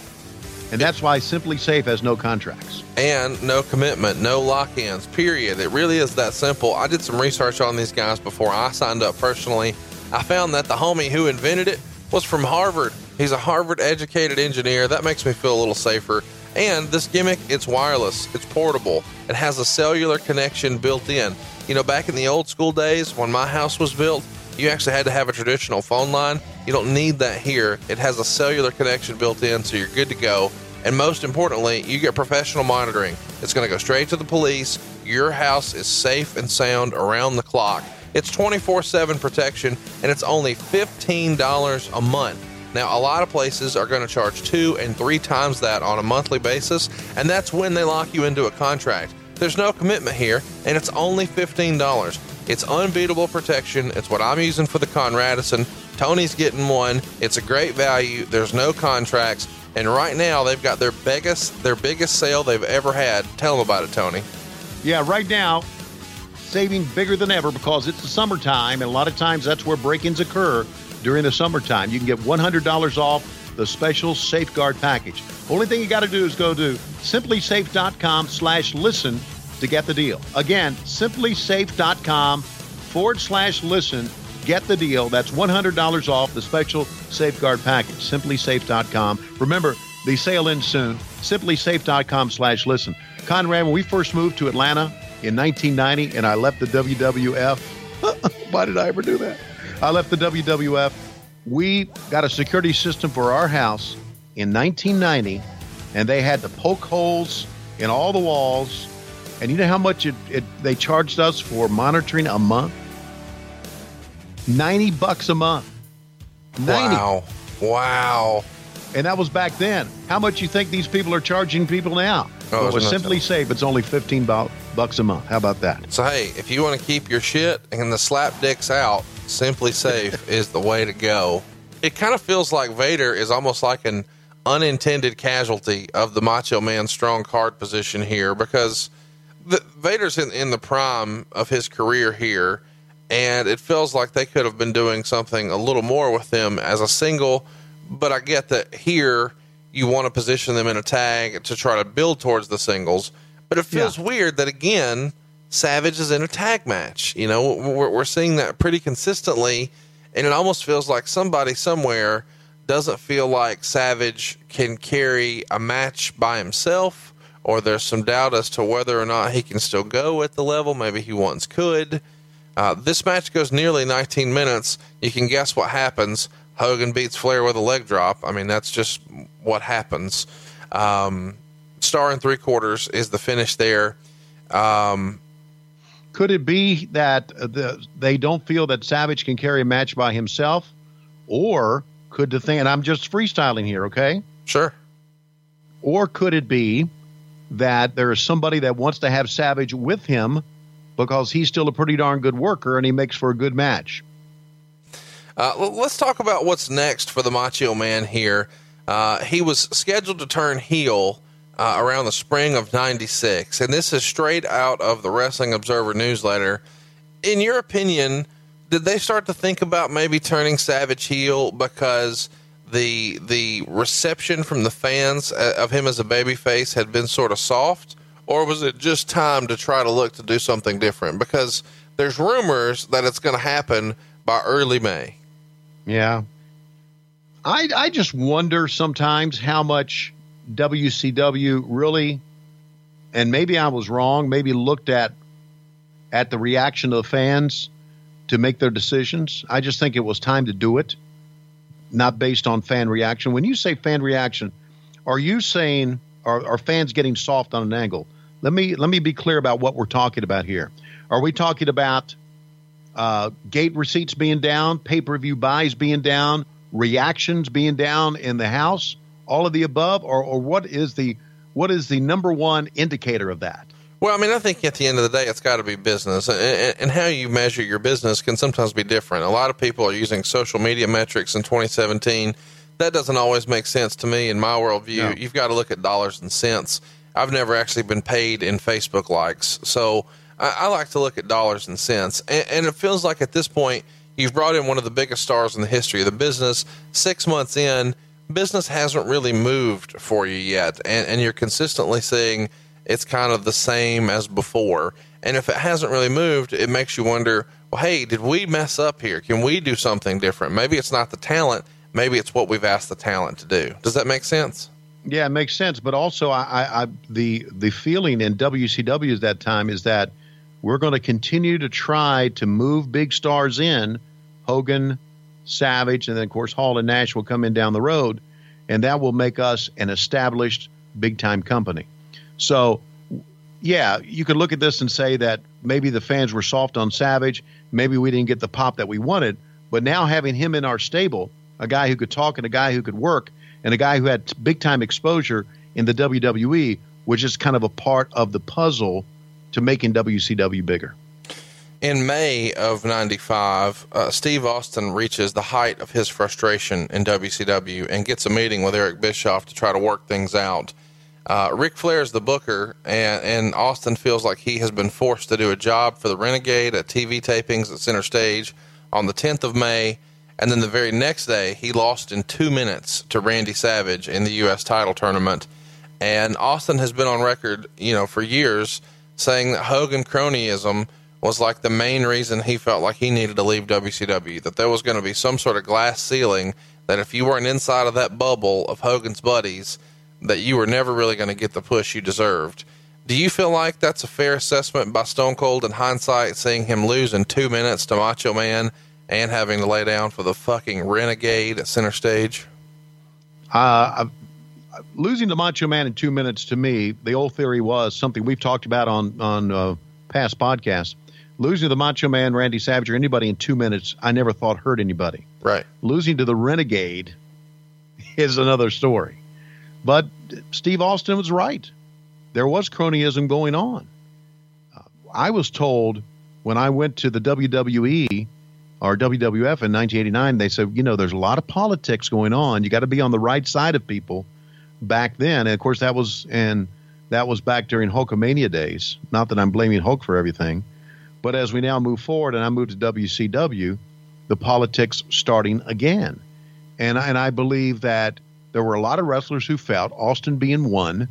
And that's why SimpliSafe has no contracts. and no commitment, no lock ins, period. It really is that simple. I did some research on these guys before I signed up personally. I found that the homie who invented it was from Harvard. He's a Harvard educated engineer. That makes me feel a little safer. And this gimmick, it's wireless, it's portable, it has a cellular connection built in. You know, back in the old school days when my house was built, you actually had to have a traditional phone line. You don't need that here. It has a cellular connection built in, so you're good to go. And most importantly, you get professional monitoring. It's going to go straight to the police. Your house is safe and sound around the clock. It's 24 7 protection, and it's only $15 a month. Now, a lot of places are going to charge two and three times that on a monthly basis, and that's when they lock you into a contract. There's no commitment here, and it's only $15. It's unbeatable protection. It's what I'm using for the Conradison. Tony's getting one. It's a great value. There's no contracts, and right now they've got their biggest their biggest sale they've ever had. Tell them about it, Tony. Yeah, right now, saving bigger than ever because it's the summertime, and a lot of times that's where break ins occur during the summertime. You can get $100 off the special safeguard package. Only thing you got to do is go to simplisafe.com slash listen to get the deal. Again, simplisafe.com forward slash listen. Get the deal. That's $100 off the special safeguard package. SimpliSafe.com. Remember, the sale ends soon. SimpliSafe.com slash listen. Conrad, when we first moved to Atlanta in 1990 and I left the WWF, <laughs> why did I ever do that? I left the WWF. We got a security system for our house in 1990, and they had to poke holes in all the walls. And you know how much it, it they charged us for monitoring a month? 90 bucks a month. 90. Wow. Wow. And that was back then. How much you think these people are charging people now? Oh, with nuts. SimpliSafe, it's only 15 bu- bucks a month. How about that? So hey, if you want to keep your shit and the slap dicks out, SimpliSafe is the way to go. It kind of feels like Vader is almost like an unintended casualty of the Macho Man strong card position here because the, Vader's in, in the prime of his career here, and it feels like they could have been doing something a little more with them as a single. But I get that here you want to position them in a tag to try to build towards the singles. But it feels weird that again, Savage is in a tag match. You know, we're, we're seeing that pretty consistently, and it almost feels like somebody somewhere doesn't feel like Savage can carry a match by himself, or there's some doubt as to whether or not he can still go at the level maybe he once could. Uh, this match goes nearly 19 minutes. You can guess what happens. Hogan beats Flair with a leg drop. I mean, that's just what happens. Um, star and three quarters is the finish there. Um, Could it be that the, they don't feel that Savage can carry a match by himself? Or could the thing, and I'm just freestyling here, okay? sure. Or could it be that there is somebody that wants to have Savage with him because he's still a pretty darn good worker and he makes for a good match? Uh, let's talk about what's next for the Macho Man here. Uh, he was scheduled to turn heel uh, around the spring of 96, and this is straight out of the Wrestling Observer newsletter. In your opinion, did they start to think about maybe turning Savage heel because the the reception from the fans uh, of him as a babyface had been sort of soft, or was it just time to try to look to do something different? Because there's rumors that it's going to happen by early May. Yeah. I I just wonder sometimes how much WCW really and maybe I was wrong. Maybe looked at at the reaction of the fans to make their decisions. I just think it was time to do it, not based on fan reaction. When you say fan reaction, are you saying are, are fans getting soft on an angle? Let me let me be clear about what we're talking about here. Are we talking about uh, gate receipts being down, pay per view buys being down, reactions being down in the house, all of the above, or, or what is the what is the number one indicator of that? Well, I mean, I think at the end of the day, it's got to be business, and, and, how you measure your business can sometimes be different. A lot of people are using social media metrics in 2017. That doesn't always make sense to me in my worldview. No. You've got to look at dollars and cents. I've never actually been paid in Facebook likes, so I, I like to look at dollars and cents. And, and it feels like at this point, you've brought in one of the biggest stars in the history of the business. Six months in, business hasn't really moved for you yet, and, and you're consistently seeing it's kind of the same as before. And if it hasn't really moved, it makes you wonder, well, hey, did we mess up here? Can we do something different? Maybe it's not the talent, maybe it's what we've asked the talent to do. Does that make sense? Yeah, it makes sense. But also, I, I, the the feeling in WCW at that time is that we're going to continue to try to move big stars in, Hogan, Savage, and then of course Hall and Nash will come in down the road, and that will make us an established big time company. So, yeah, you could look at this and say that maybe the fans were soft on Savage, maybe we didn't get the pop that we wanted, but now having him in our stable, a guy who could talk and a guy who could work, and a guy who had big time exposure in the WWE was just kind of a part of the puzzle to making WCW bigger. In May of 95, uh, Steve Austin reaches the height of his frustration in WCW and gets a meeting with Eric Bischoff to try to work things out. Uh, Ric Flair is the booker, and, and Austin feels like he has been forced to do a job for the Renegade at TV tapings at Center Stage on the 10th of May. And then the very next day, he lost in two minutes to Randy Savage in the U.S. title tournament. And Austin has been on record, you know, for years saying that Hogan cronyism was like the main reason he felt like he needed to leave WCW, that there was going to be some sort of glass ceiling, that if you weren't inside of that bubble of Hogan's buddies, that you were never really going to get the push you deserved. Do you feel like that's a fair assessment by Stone Cold in hindsight, seeing him lose in two minutes to Macho Man and having to lay down for the fucking renegade at center stage? Uh, losing to Macho Man in two minutes to me, the old theory was something we've talked about on on uh, past podcasts. Losing to the Macho Man, Randy Savage, or anybody in two minutes, I never thought hurt anybody. Right. Losing to the Renegade is another story. But Steve Austin was right. There was cronyism going on. Uh, I was told when I went to the WWE or WWF in 1989, they said, you know, there's a lot of politics going on. You got to be on the right side of people back then. And of course, that was and that was back during Hulkamania days. Not that I'm blaming Hulk for everything, but as we now move forward and I move to WCW, the politics starting again. And and I believe that there were a lot of wrestlers who felt, Austin being one,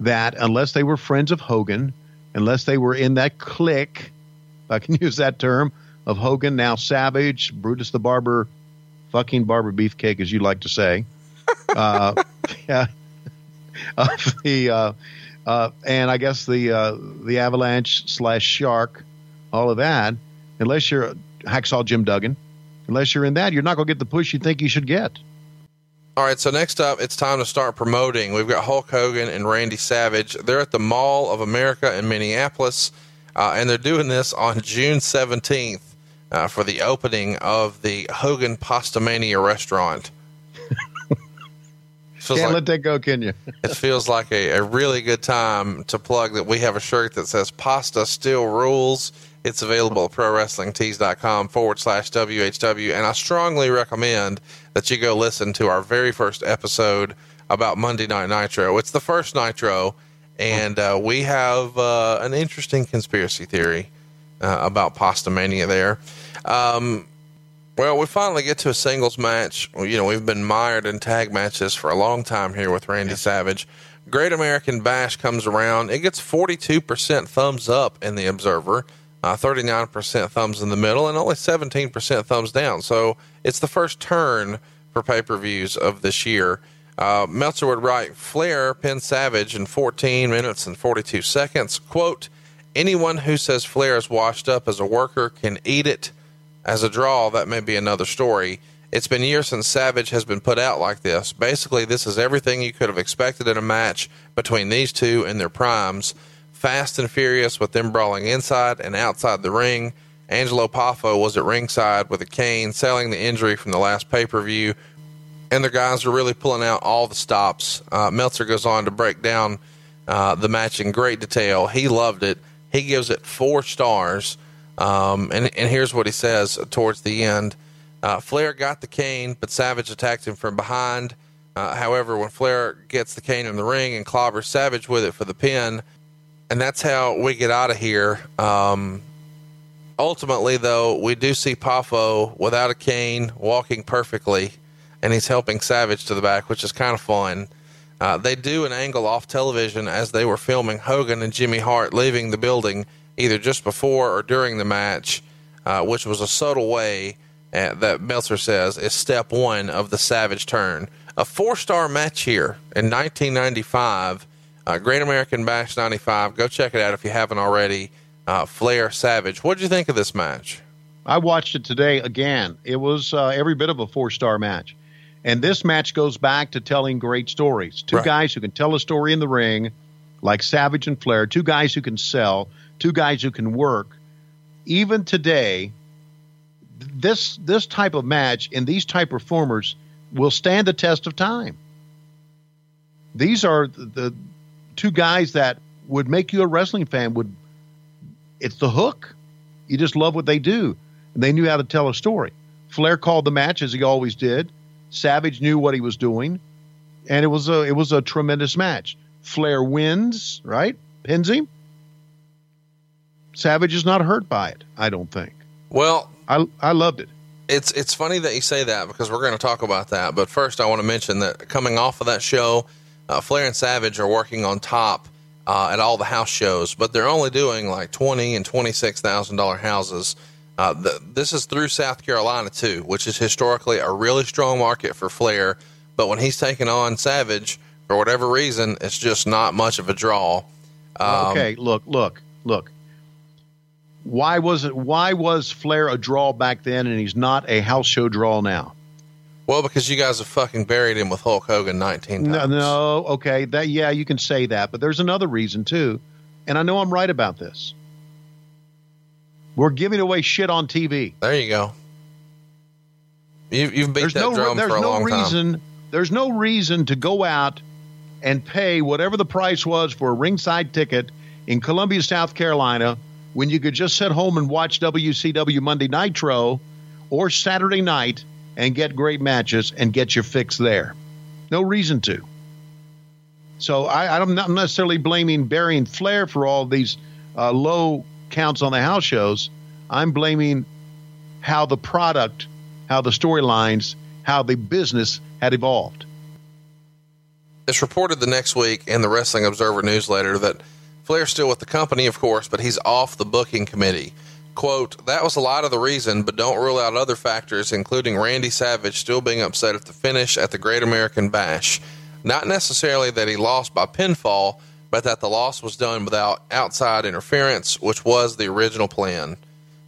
that unless they were friends of Hogan, unless they were in that clique, if I can <laughs> use that term, of Hogan, now Savage, Brutus the Barber, fucking Barber Beefcake, as you like to say, <laughs> uh, yeah, of the, uh, uh, and I guess the uh, the Avalanche slash Shark, all of that. Unless you're Hacksaw Jim Duggan, unless you're in that, you're not going to get the push you think you should get. All right, so next up, it's time to start promoting. We've got Hulk Hogan and Randy Savage. They're at the Mall of America in Minneapolis, uh, and they're doing this on June 17th uh, for the opening of the Hogan Pastamania restaurant. <laughs> Can't like, let that go, can you? <laughs> it feels like a, a really good time to plug that we have a shirt that says Pasta Still Rules. It's available at prowrestlingtees.com forward slash WHW. And I strongly recommend that you go listen to our very first episode about Monday Night Nitro. It's the first Nitro, and uh, we have uh, an interesting conspiracy theory uh, about Pasta Mania there. Um, well, we finally get to a singles match. You know, we've been mired in tag matches for a long time here with Randy Savage. Great American Bash comes around. It gets 42% thumbs up in the Observer uh, 39% thumbs in the middle, and only 17% thumbs down. So it's the first turn for pay per views of this year. Uh, Meltzer would write Flair pinned Savage in 14 minutes and 42 seconds. Quote, anyone who says Flair is washed up as a worker can eat it. As a draw, that may be another story. It's been years since Savage has been put out like this. Basically, this is everything you could have expected in a match between these two in their primes. Fast and furious with them brawling inside and outside the ring. Angelo Poffo was at ringside with a cane, selling the injury from the last pay per view, and the guys are really pulling out all the stops. Uh, Meltzer goes on to break down uh, the match in great detail. He loved it. He gives it four stars. Um, and, and here's what he says towards the end uh, Flair got the cane, but Savage attacked him from behind. Uh, however, when Flair gets the cane in the ring and clobbers Savage with it for the pin, and that's how we get out of here. Um, ultimately, though, we do see Poffo without a cane walking perfectly, and he's helping Savage to the back, which is kind of fun. Uh, they do an angle off television as they were filming Hogan and Jimmy Hart leaving the building either just before or during the match, uh, which was a subtle way uh, that Meltzer says is step one of the Savage turn. A four star match here in 1995, uh, Great American Bash 95. Go check it out if you haven't already. Uh, Flair Savage. What did you think of this match? I watched it today again. It was uh, every bit of a four star match. And this match goes back to telling great stories. Two Right. guys who can tell a story in the ring, like Savage and Flair, two guys who can sell, two guys who can work. Even today, this this type of match and these type of performers will stand the test of time. These are the, the two guys that would make you a wrestling fan would it's the hook. You just love what they do. And they knew how to tell a story. Flair called the match as he always did. Savage knew what he was doing, and it was a it was a tremendous match. Flair wins, right? Pins him. Savage is not hurt by it. I don't think. Well, I I loved it. it's it's funny that you say that because we're going to talk about that. But first, I want to mention that coming off of that show, uh, Flair and Savage are working on top uh, at all the house shows, but they're only doing like twenty and twenty six thousand dollar houses. Uh, the, this is through South Carolina too, which is historically a really strong market for Flair. But when he's taking on Savage for whatever reason, it's just not much of a draw. Um, okay, look, look, look. Why was it? Why was Flair a draw back then, and he's not a house show draw now? Well, because you guys have fucking buried him with Hulk Hogan nineteen times. no, okay, that yeah, you can say that, but there's another reason too, and I know I'm right about this. We're giving away shit on TV. There you go. You, you've beat There's that no drum for a no long time. reason there's no reason to go out and pay whatever the price was for a ringside ticket in Columbia, South Carolina, when you could just sit home and watch WCW Monday Nitro or Saturday night and get great matches and get your fix there. No reason to. So I, I'm not necessarily blaming Barry and Flair for all these uh, low counts on the house shows. I'm blaming how the product, how the storylines, how the business had evolved. It's reported the next week in the Wrestling Observer newsletter that Flair's still with the company, of course, but he's off the booking committee. Quote, that was a lot of the reason, but don't rule out other factors, including Randy Savage still being upset at the finish at the Great American Bash. Not necessarily that he lost by pinfall, but that the loss was done without outside interference, which was the original plan.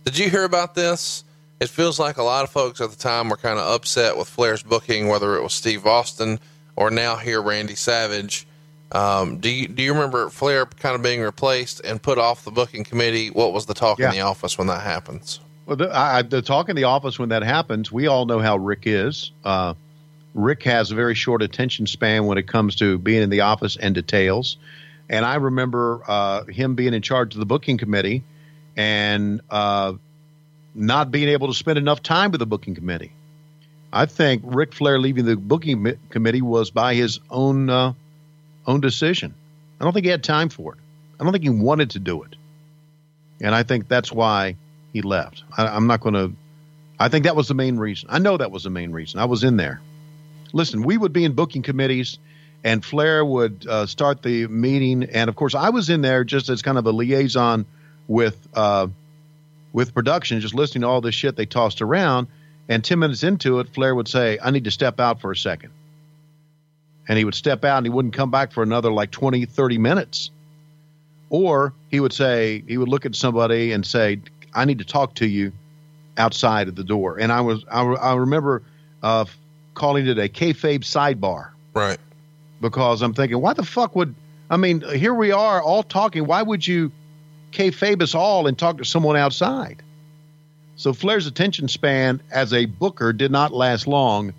Did you hear about this? It feels like a lot of folks at the time were kind of upset with Flair's booking, whether it was Steve Austin or now here Randy Savage. Um, do you do you remember Flair kind of being replaced and put off the booking committee? What was the talk Yeah. in the office when that happens? Well, the, I, the talk in the office when that happens, we all know how Ric is. Uh, Ric has a very short attention span when it comes to being in the office and details. And I remember uh, him being in charge of the booking committee and uh, not being able to spend enough time with the booking committee. I think Ric Flair leaving the booking committee was by his own uh, own decision. I don't think he had time for it. I don't think he wanted to do it, and I think that's why he left. I, I'm not going to. I think that was the main reason. I know that was the main reason. I was in there. Listen, we would be in booking committees, and Flair would uh, start the meeting, and of course, I was in there just as kind of a liaison with uh, with production, just listening to all this shit they tossed around. And ten minutes into it, Flair would say, "I need to step out for a second. And he would step out and he wouldn't come back for another like 20, 30 minutes. Or he would say, he would look at somebody and say, I need to talk to you outside of the door. And I was, I, I remember uh, calling it a kayfabe sidebar Right. because I'm thinking, why the fuck would, I mean, here we are all talking. Why would you kayfabe us all and talk to someone outside? So Flair's attention span as a booker did not last long,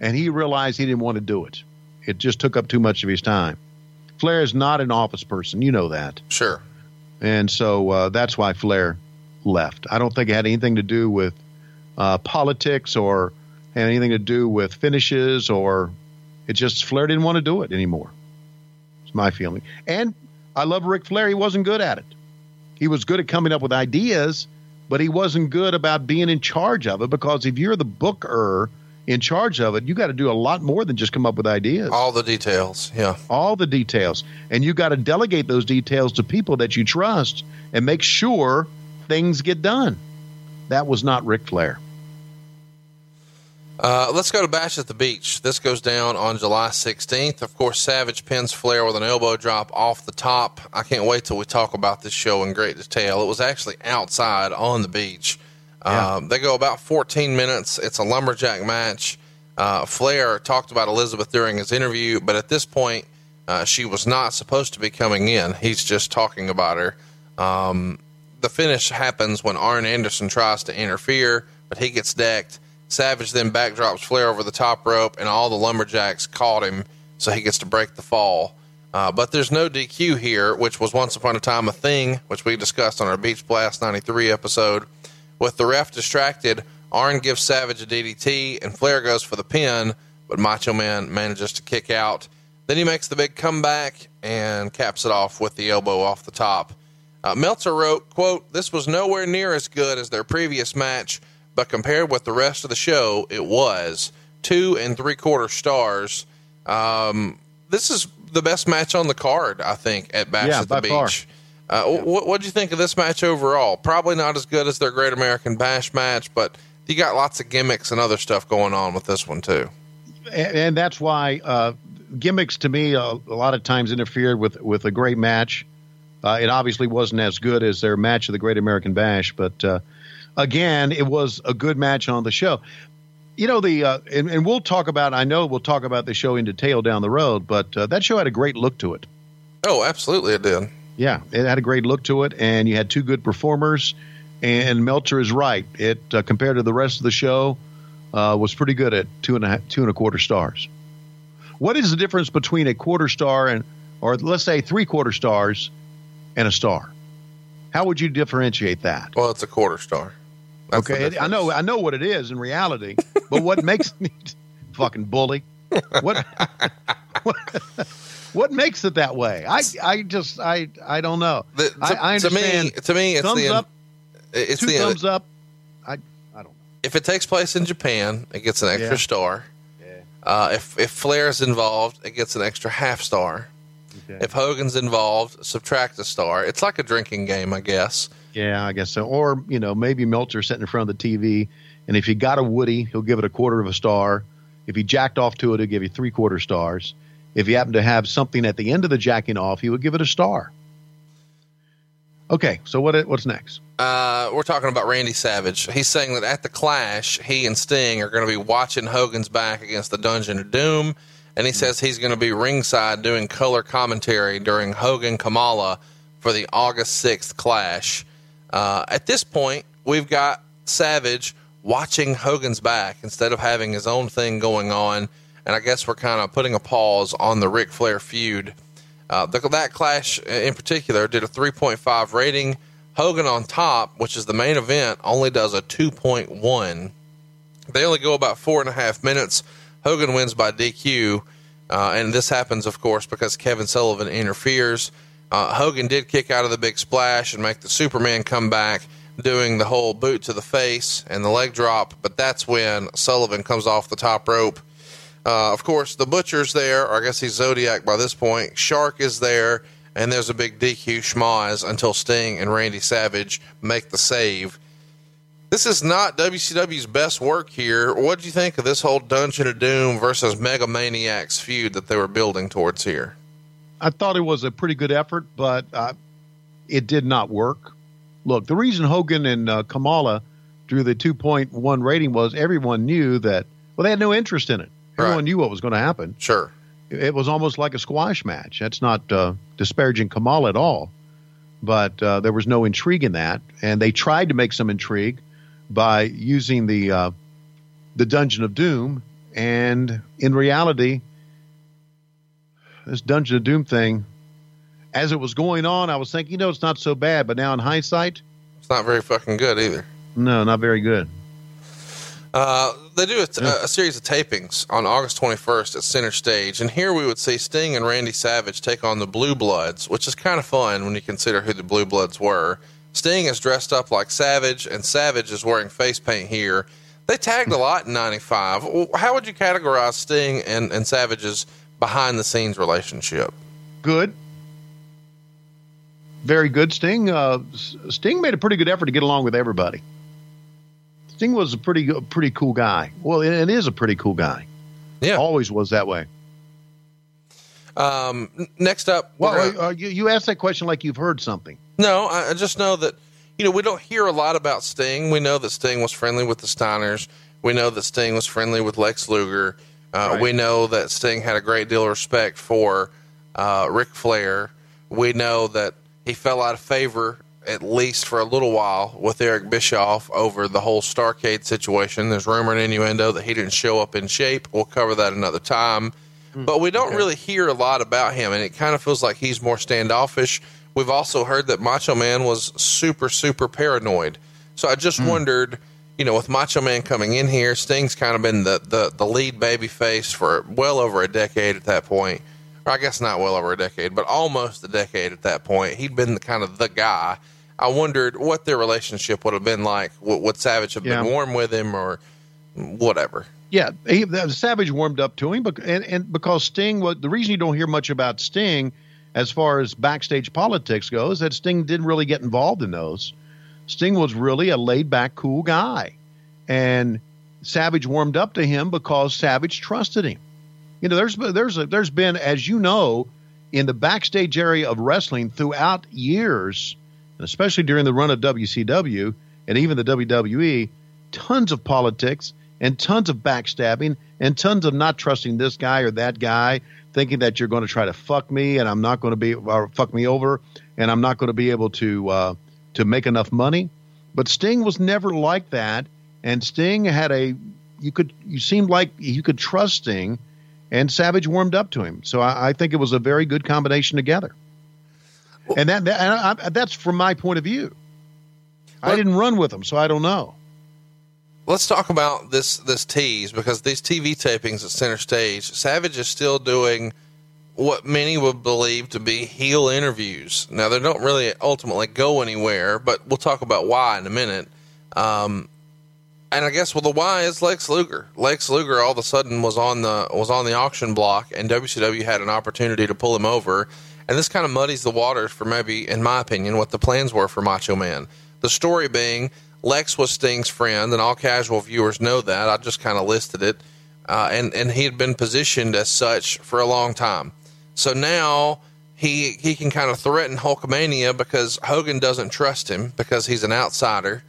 and he realized he didn't want to do it. It just took up too much of his time. Flair is not an office person. You know that. Sure. And so uh, that's why Flair left. I don't think it had anything to do with uh, politics or had anything to do with finishes or it just Flair didn't want to do it anymore. It's my feeling. And I love Ric Flair. He wasn't good at it. He was good at coming up with ideas, but he wasn't good about being in charge of it because if you're the booker in charge of it, you got to do a lot more than just come up with ideas All the details. Yeah. all the details and you got to delegate those details to people that you trust and make sure things get done that was not Ric Flair Uh, let's go to Bash at the Beach. This goes down on July 16th. Of course, Savage pins Flair with an elbow drop off the top. I can't wait till we talk about this show in great detail. It was actually outside on the beach. Yeah. Um, they go about 14 minutes. It's a lumberjack match. Uh, Flair talked about Elizabeth during his interview, but at this point, uh, she was not supposed to be coming in. He's just talking about her. Um, the finish happens when Arn Anderson tries to interfere, but he gets decked. Savage then backdrops Flair over the top rope, and all the lumberjacks caught him, so he gets to break the fall. Uh, but there's no DQ here, which was once upon a time a thing, which we discussed on our Beach Blast 93 episode. With the ref distracted, Arn gives Savage a DDT, and Flair goes for the pin, but Macho Man manages to kick out. Then he makes the big comeback and caps it off with the elbow off the top. Uh, Meltzer wrote, quote, This was nowhere near as good as their previous match, but compared with the rest of the show, it was. Two and three quarter stars. Um, this is the best match on the card, I think, at Bash Yeah, at the by far. Uh, What what do you think of this match overall? Probably not as good as their Great American Bash match, but you got lots of gimmicks and other stuff going on with this one too. and, and that's why uh, gimmicks to me uh, a lot of times interfered with with a great match. Uh, it obviously wasn't as good as their match of the Great American Bash, but uh, again, it was a good match on the show. You know the uh, and, and we'll talk about. I know we'll talk about the show in detail down the road, but uh, that show had a great look to it. Oh, absolutely, it did. Yeah, it had a great look to it, and you had two good performers. And Meltzer is right. It uh, compared to the rest of the show uh, was pretty good at two and a half, two and a quarter stars. What is the difference between a quarter star and, or let's say three quarter stars, and a star? How would you differentiate that? Well, it's a quarter star. That's okay, I know, I know what it is in reality, but what makes <laughs> me fucking bully? What, what <laughs> what makes it that way? I I just I I don't know. The- to, I, I to me, to me, it's thumbs the up, it's two the thumbs up. I I don't know. if it takes place in Japan, it gets an extra Yeah. star. Uh, if if Flair's involved, it gets an extra half star. Okay. If Hogan's involved, subtract a star. It's like a drinking game, I guess. Yeah, I guess so. Or you know, maybe Meltzer sitting in front of the TV, and if he got a Woody, he'll give it a quarter of a star. If he jacked off to it, he'll give you three quarter stars. If he happened to have something at the end of the jacking off, he would give it a star. Okay, so what what's next? Uh, we're talking about Randy Savage. He's saying that at the Clash, he and Sting are going to be watching Hogan's back against the Dungeon of Doom, and he says he's going to be ringside doing color commentary during Hogan Kamala for the August sixth Clash. Uh, at this point, we've got Savage watching Hogan's back instead of having his own thing going on, and I guess we're kind of putting a pause on the Ric Flair feud. Uh, the, that clash in particular did a 3.5 rating. Hogan on top, which is the main event, only does a 2.1. They only go about four and a half minutes. Hogan wins by DQ, uh, and this happens, of course, because Kevin Sullivan interferes. Uh, Hogan did kick out of the big splash and make the Superman come back, doing the whole boot to the face and the leg drop, but that's when Sullivan comes off the top rope. Uh, of course, the butcher's there, or I guess he's Zodiac by this point. Shark is there, and there's a big DQ schmoz until Sting and Randy Savage make the save. This is not WCW's best work here. What do you think of this whole Dungeon of Doom versus Mega Maniacs feud that they were building towards here? I thought it was a pretty good effort, but uh, it did not work. Look, the reason Hogan and uh, Kamala drew the 2.1 rating was everyone knew that, well, they had no interest in it. Everyone Right. knew what was going to happen. Sure. It was almost like a squash match. That's not uh, disparaging Kamala at all, but uh, there was no intrigue in that. And they tried to make some intrigue by using the uh, the Dungeon of Doom. And in reality, this Dungeon of Doom thing, as it was going on, I was thinking, you know, it's not so bad. But now in hindsight, It's not very fucking good either. no, not very good. Uh, they do a, a series of tapings on August 21st at Center Stage, and here we would see Sting and Randy Savage take on the Blue Bloods, which is kind of fun when you consider who the Blue Bloods were. Sting is dressed up like Savage, and Savage is wearing face paint here. They tagged a lot in '95. How would you categorize Sting and, and Savage's behind the scenes relationship? Good. Very good. Sting. Uh, Sting made a pretty good effort to get along with everybody. Sting was a pretty pretty cool guy. Well, it, is a pretty cool guy. Yeah. Always was that way. Um, next up, Well, gonna- uh, you, you asked that question like you've heard something. No, I I just know that you know we don't hear a lot about Sting. We know that Sting was friendly with the Steiners. We know that Sting was friendly with Lex Luger. Uh, Right. We know that Sting had a great deal of respect for uh, Ric Flair. We know that he fell out of favor at least for a little while with Eric Bischoff over the whole Starcade situation. There's rumor and innuendo that he didn't show up in shape. We'll cover that another time. Hmm. But we don't really hear a lot about him, and it kind of feels like he's more standoffish. We've also heard that Macho Man was super, super paranoid. So I just hmm. wondered, you know, with Macho Man coming in here, Sting's kind of been the, the, the lead baby face for well over a decade at that point. Or I guess not well over a decade, but almost a decade at that point. He'd been the, kind of the guy. I wondered what their relationship would have been like. Would, would Savage have Yeah. been warm with him or whatever? Yeah, he, the Savage warmed up to him, bec- and, and because Sting, was, the reason you don't hear much about Sting as far as backstage politics goes, that Sting didn't really get involved in those. Sting was really a laid back, cool guy, and Savage warmed up to him because Savage trusted him. You know, there's there's a, there's been, as you know, in the backstage area of wrestling throughout years, and especially during the run of WCW and even the WWE, tons of politics and tons of backstabbing and tons of not trusting this guy or that guy, thinking that you're going to try to fuck me and I'm not going to be or fuck me over and I'm not going to be able to uh, to make enough money. But Sting was never like that, and Sting had a you could you seemed like you could trust Sting, and Savage warmed up to him. So I, I think it was a very good combination together. And that, that and I, that's from my point of view. I didn't run with them, so I don't know. let's talk about this this tease because these TV tapings at Center Stage, Savage is still doing what many would believe to be heel interviews. Now they don't really ultimately go anywhere, but we'll talk about why in a minute. Um, and I guess well the why is Lex Luger. Lex Luger all of a sudden was on the was on the auction block, and WCW had an opportunity to pull him over. And this kind of muddies the waters for maybe, in my opinion, what the plans were for Macho Man. The story being Lex was Sting's friend, and all casual viewers know that. I just kind of listed it, uh, and and he had been positioned as such for a long time. So now he he can kind of threaten Hulkamania because Hogan doesn't trust him because he's an outsider,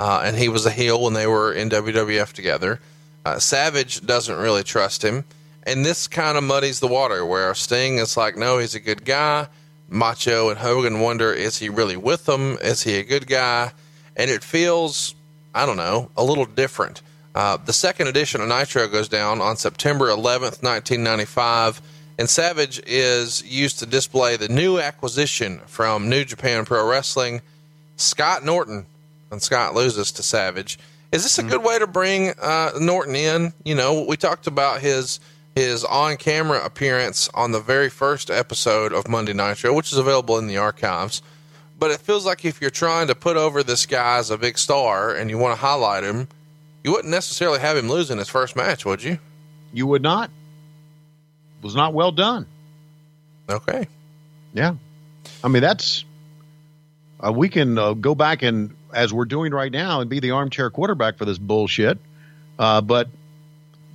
uh, and he was a heel when they were in WWF together. Uh, Savage doesn't really trust him, and this kind of muddies the water. Where Sting is like, no, he's a good guy. Macho and Hogan wonder, is he really with them? Is he a good guy? And it feels, I don't know, a little different. Uh, the second edition of Nitro goes down on September 11th, 1995, and Savage is used to display the new acquisition from New Japan Pro Wrestling, Scott Norton, and Scott loses to Savage. Is this a good way to bring uh, Norton in? You know, we talked about his his on camera appearance on the very first episode of Monday Nitro, which is available in the archives. But it feels like if you're trying to put over this guy as a big star and you want to highlight him, you wouldn't necessarily have him lose in his first match, would you? You would not. It was not well done. Okay. Yeah. I mean, that's Uh, we can uh, go back and, as we're doing right now, and be the armchair quarterback for this bullshit. Uh, but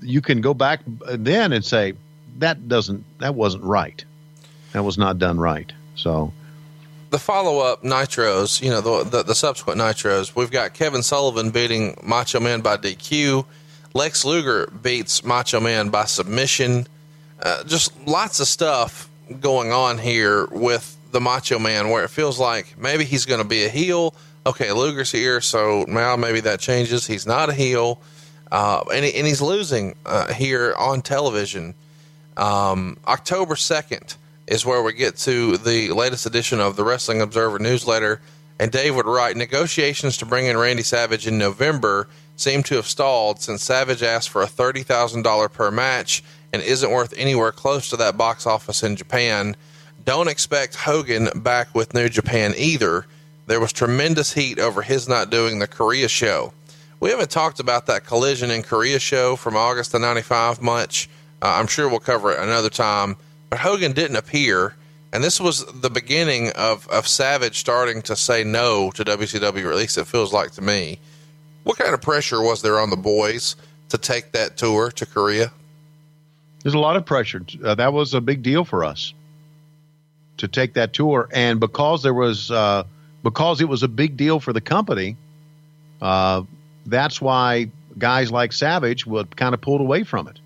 you can go back then and say that doesn't, that wasn't right. That was not done right. So the follow up nitros, you know, the, the, the subsequent nitros, we've got Kevin Sullivan beating Macho Man by DQ. Lex Luger beats Macho Man by submission. Uh, just lots of stuff going on here with the Macho Man where it feels like maybe he's going to be a heel. Okay, Luger's here, so now maybe that changes. He's not a heel. Uh, and, and he's losing uh, here on television. Um, October 2nd is where we get to the latest edition of the Wrestling Observer newsletter. And Dave would write negotiations to bring in Randy Savage in November seem to have stalled since Savage asked for a $30,000 per match and isn't worth anywhere close to that box office in Japan. Don't expect Hogan back with New Japan either. There was tremendous heat over his not doing the Korea show. We haven't talked about that collision in Korea show from August of 95 much. Uh, I'm sure we'll cover it another time but Hogan didn't appear. And this was the beginning of, of Savage starting to say no to WCW, or at least it feels like to me. What kind of pressure was there on the boys to take that tour to Korea? There's a lot of pressure. Uh, that was a big deal for us to take that tour, and because there was uh, because it was a big deal for the company, uh, that's why guys like Savage would kind of pulled away from it.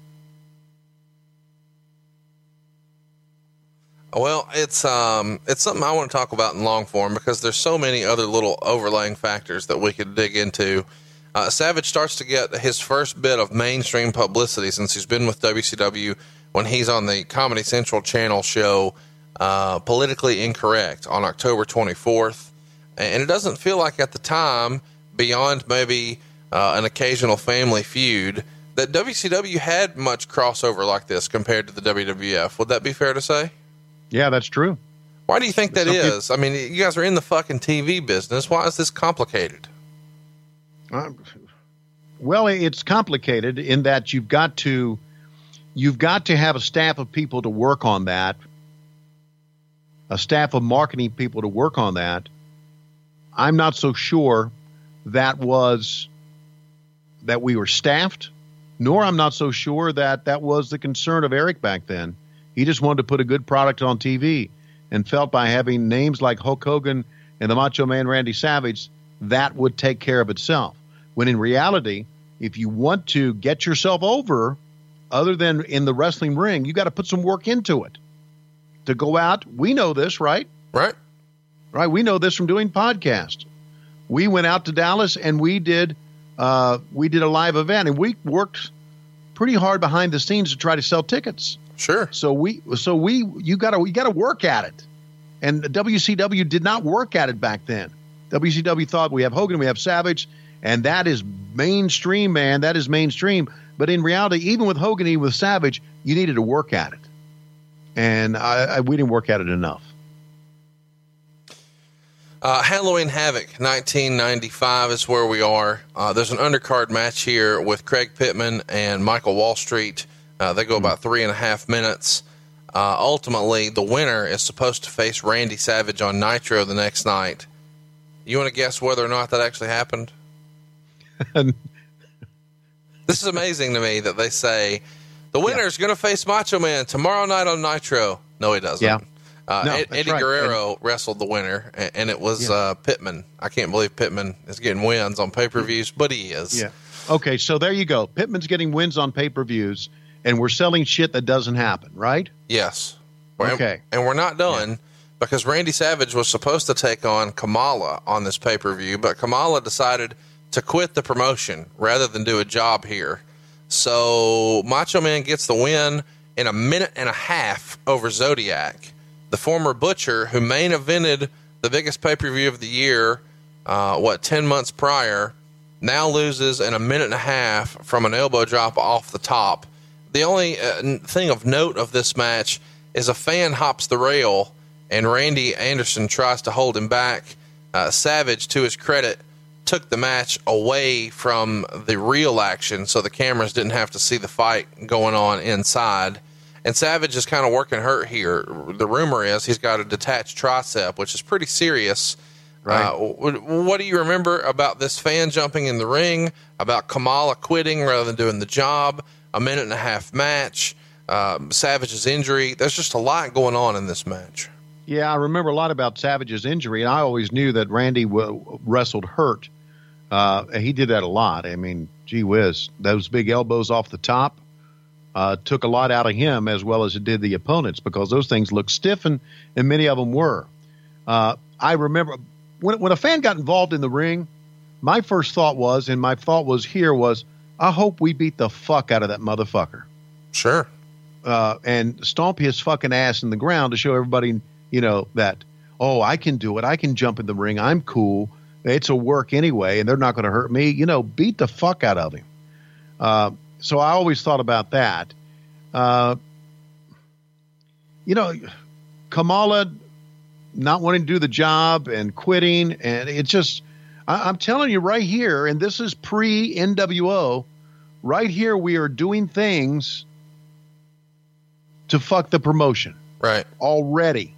Well, it's um, it's something I want to talk about in long form because there's so many other little overlaying factors that we could dig into. Uh, Savage starts to get his first bit of mainstream publicity since he's been with WCW when he's on the Comedy Central channel show uh, Politically Incorrect on October 24th. And it doesn't feel like at the time, beyond maybe uh, an occasional family feud, that WCW had much crossover like this compared to the WWF. Would that be fair to say? Yeah, that's true. Why do you think that Some is? People, I mean, you guys are in the fucking TV business. Why is this complicated? Uh, well, it's complicated in that you've got to you've got to have a staff of people to work on that, a staff of marketing people to work on that. I'm not so sure that was that we were staffed, nor I'm not so sure that that was the concern of Eric back then. He just wanted to put a good product on TV and felt by having names like Hulk Hogan and the Macho Man Randy Savage, that would take care of itself. When in reality, if you want to get yourself over, other than in the wrestling ring, you got to put some work into it. To go out, we know this, right? Right. Right. We know this from doing podcasts. We went out to Dallas and we did uh, we did a live event and we worked pretty hard behind the scenes to try to sell tickets. Sure. So we so we you got to you got to work at it. And WCW did not work at it back then. WCW thought we have Hogan, we have Savage, and that is mainstream, man. That is mainstream. But in reality, even with Hogan, even with Savage, you needed to work at it, and I, I, we didn't work at it enough. Uh, Halloween Havoc 1995 is where we are. Uh, there's an undercard match here with Craig Pittman and Michael Wallstreet. Uh, they go about three and a half minutes. Uh, ultimately, the winner is supposed to face Randy Savage on Nitro the next night. You want to guess whether or not that actually happened? <laughs> this is amazing to me that they say the winner is going to face Macho Man tomorrow night on Nitro. No, he doesn't. Yeah. Uh, no, Eddie right. Guerrero and, wrestled the winner, and, it was yeah. uh, Pittman. I can't believe Pittman is getting wins on pay per views, but he is. Yeah. Okay, so there you go. Pittman's getting wins on pay per views and we're selling shit that doesn't happen, right? Yes. Okay. And, and we're not done yeah. because Randy Savage was supposed to take on Kamala on this pay per view, but Kamala decided to quit the promotion rather than do a job here. So Macho Man gets the win in a minute and a half over Zodiac, the former Butcher who main evented the biggest pay per view of the year, uh, what, 10 months prior, now loses in a minute and a half from an elbow drop off the top the only uh, thing of note of this match is a fan hops the rail and Randy Anderson tries to hold him back. Uh, Savage, to his credit, took the match away from the real action so the cameras didn't have to see the fight going on inside. And Savage is kind of working hurt here. The rumor is he's got a detached tricep, which is pretty serious. Right. Uh, what do you remember about this fan jumping in the ring? About Kamala quitting rather than doing the job? A minute and a half match. Um, Savage's injury. There's just a lot going on in this match. Yeah, I remember a lot about Savage's injury, and I always knew that Randy w- wrestled hurt. Uh, he did that a lot. I mean, gee whiz, those big elbows off the top uh, took a lot out of him as well as it did the opponents because those things looked stiff, and, and many of them were. Uh, I remember when, when a fan got involved in the ring, my first thought was, and my thought was here was, I hope we beat the fuck out of that motherfucker Sure. uh, and stomp his fucking ass in the ground to show everybody, you know, that oh, I can do it. I can jump in the ring. I'm cool. It's a work anyway, and they're not going to hurt me. You know, beat the fuck out of him. Uh, so I always thought about that. Uh, you know, Kamala not wanting to do the job and quitting, and it just. I, I'm telling you right here, and this is pre NWO. Right here, we are doing things to fuck the promotion Right. already.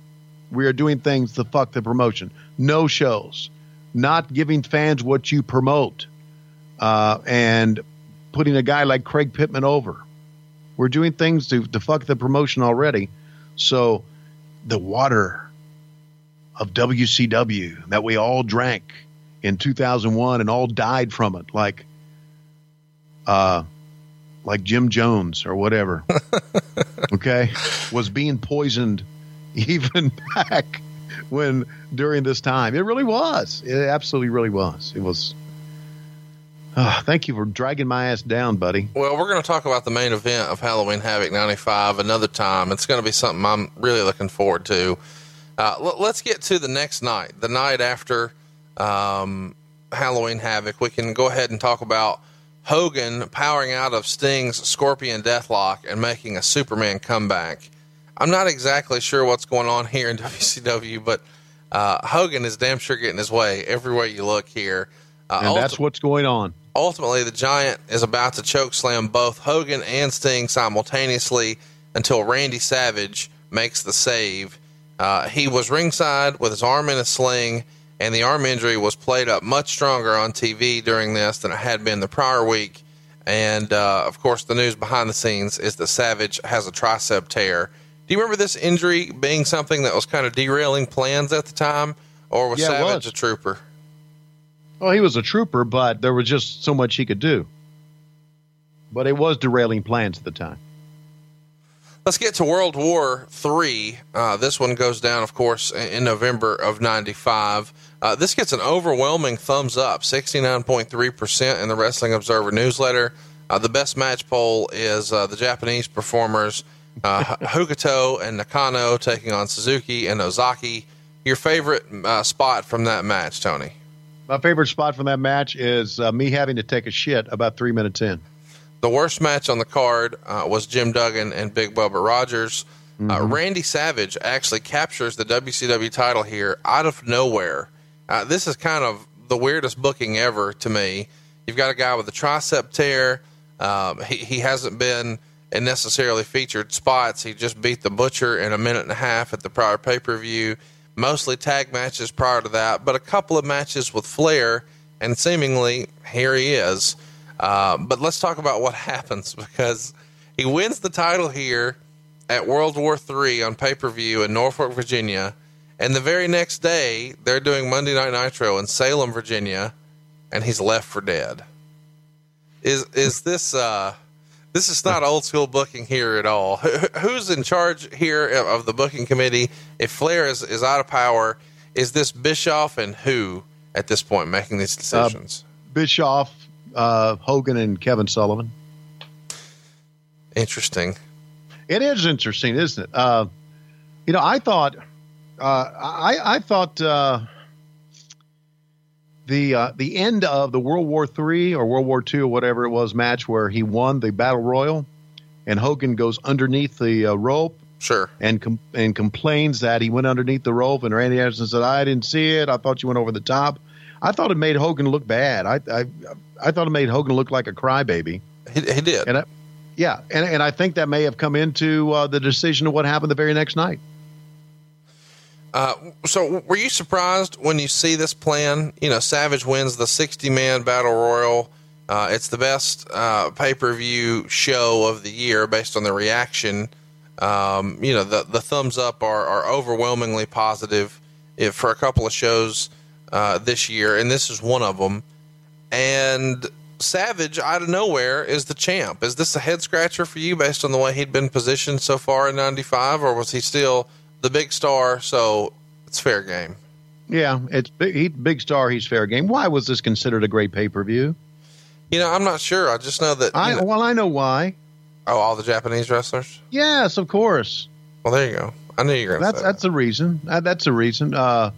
We are doing things to fuck the promotion. No shows, not giving fans what you promote, uh, and putting a guy like Craig Pittman over. We're doing things to, to fuck the promotion already. So the water of WCW that we all drank in 2001 and all died from it, like uh, like Jim Jones or whatever. <laughs> okay, was being poisoned <laughs> even back when during this time. It really was. It absolutely really was. It was. Ah, thank you for dragging my ass down, buddy. Well, we're going to talk about the main event of Halloween Havoc 95 another time. It's going to be something I'm really looking forward to. Uh, l- let's get to the next night, the night after um, Halloween Havoc. We can go ahead and talk about Hogan powering out of Sting's Scorpion Deathlock and making a Superman comeback. I'm not exactly sure what's going on here in <laughs> WCW, but uh, Hogan is damn sure getting his way everywhere you look here. Uh, And that's what's going on. ultimately the giant is about to choke slam both Hogan and Sting simultaneously until Randy Savage makes the save. Uh, he was ringside with his arm in a sling, and the arm injury was played up much stronger on TV during this than it had been the prior week. And uh, of course, the news behind the scenes is that Savage has a tricep tear. Do you remember this injury being something that was kind of derailing plans at the time, or was Yeah, Savage was. a trooper? Well, he was a trooper, but there was just so much he could do. But it was derailing plans at the time. Let's get to World War III. Uh, this one goes down, of course, in November of 95. Uh, this gets an overwhelming thumbs up, 69.3% in the Wrestling Observer newsletter. Uh, the best match poll is uh, the Japanese performers uh, <laughs> Hokuto and Nakano taking on Suzuki and Ozaki. Your favorite uh, spot from that match, Tony? My favorite spot from that match is uh, me having to take a shit about three minutes in. The worst match on the card uh, was Jim Duggan and Big Bubba Rogers. Uh, Randy Savage actually captures the WCW title here out of nowhere. Uh, this is kind of the weirdest booking ever to me. You've got a guy with a tricep tear. Um, he, he hasn't been in necessarily featured spots. He just beat the Butcher in a minute and a half at the prior pay per view. Mostly tag matches prior to that, but a couple of matches with Flair, and seemingly here he is. Uh, but let's talk about what <laughs> happens because he wins the title here at World War III on pay per view in Norfolk, Virginia. And the very next day, they're doing Monday Night Nitro in Salem, Virginia, and he's left for dead. Is is this uh, this is not old school booking here at all? Who- Who's in charge here of the booking committee? If Flair is, is out of power, is this Bischoff and who at this point making these decisions? Bischoff, uh, Hogan, and Kevin Sullivan. Interesting. It is interesting, isn't it? Uh, you know, I thought, uh, I, I thought uh, the uh, the end of the World War Three or World War Two or whatever it was match where he won the battle royal, and Hogan goes underneath the uh, rope Sure. and com- and complains that he went underneath the rope, and Randy Anderson said, "I didn't see it. I thought you went over the top." I thought it made Hogan look bad. I I, I thought it made Hogan look like a crybaby. He, he did. And I, yeah, and and I think that may have come into uh, the decision of what happened the very next night. Uh, so, were you surprised when you see this plan? You know, Savage wins the 60 man battle royal. Uh, it's the best uh, pay per view show of the year based on the reaction. Um, you know, the, the thumbs up are, are overwhelmingly positive if, for a couple of shows uh, this year, and this is one of them. And Savage, out of nowhere, is the champ. Is this a head scratcher for you based on the way he'd been positioned so far in 95, or was he still the big star? So it's fair game. Yeah, it's big, he, big star. He's fair game. Why was this considered a great pay per view? You know, I'm not sure. I just know that. I know- well, I know why. oh, all the Japanese wrestlers? Yes, of course. Well, there you go. I knew you were going to That's that's a reason. Uh, that's a reason. Uh,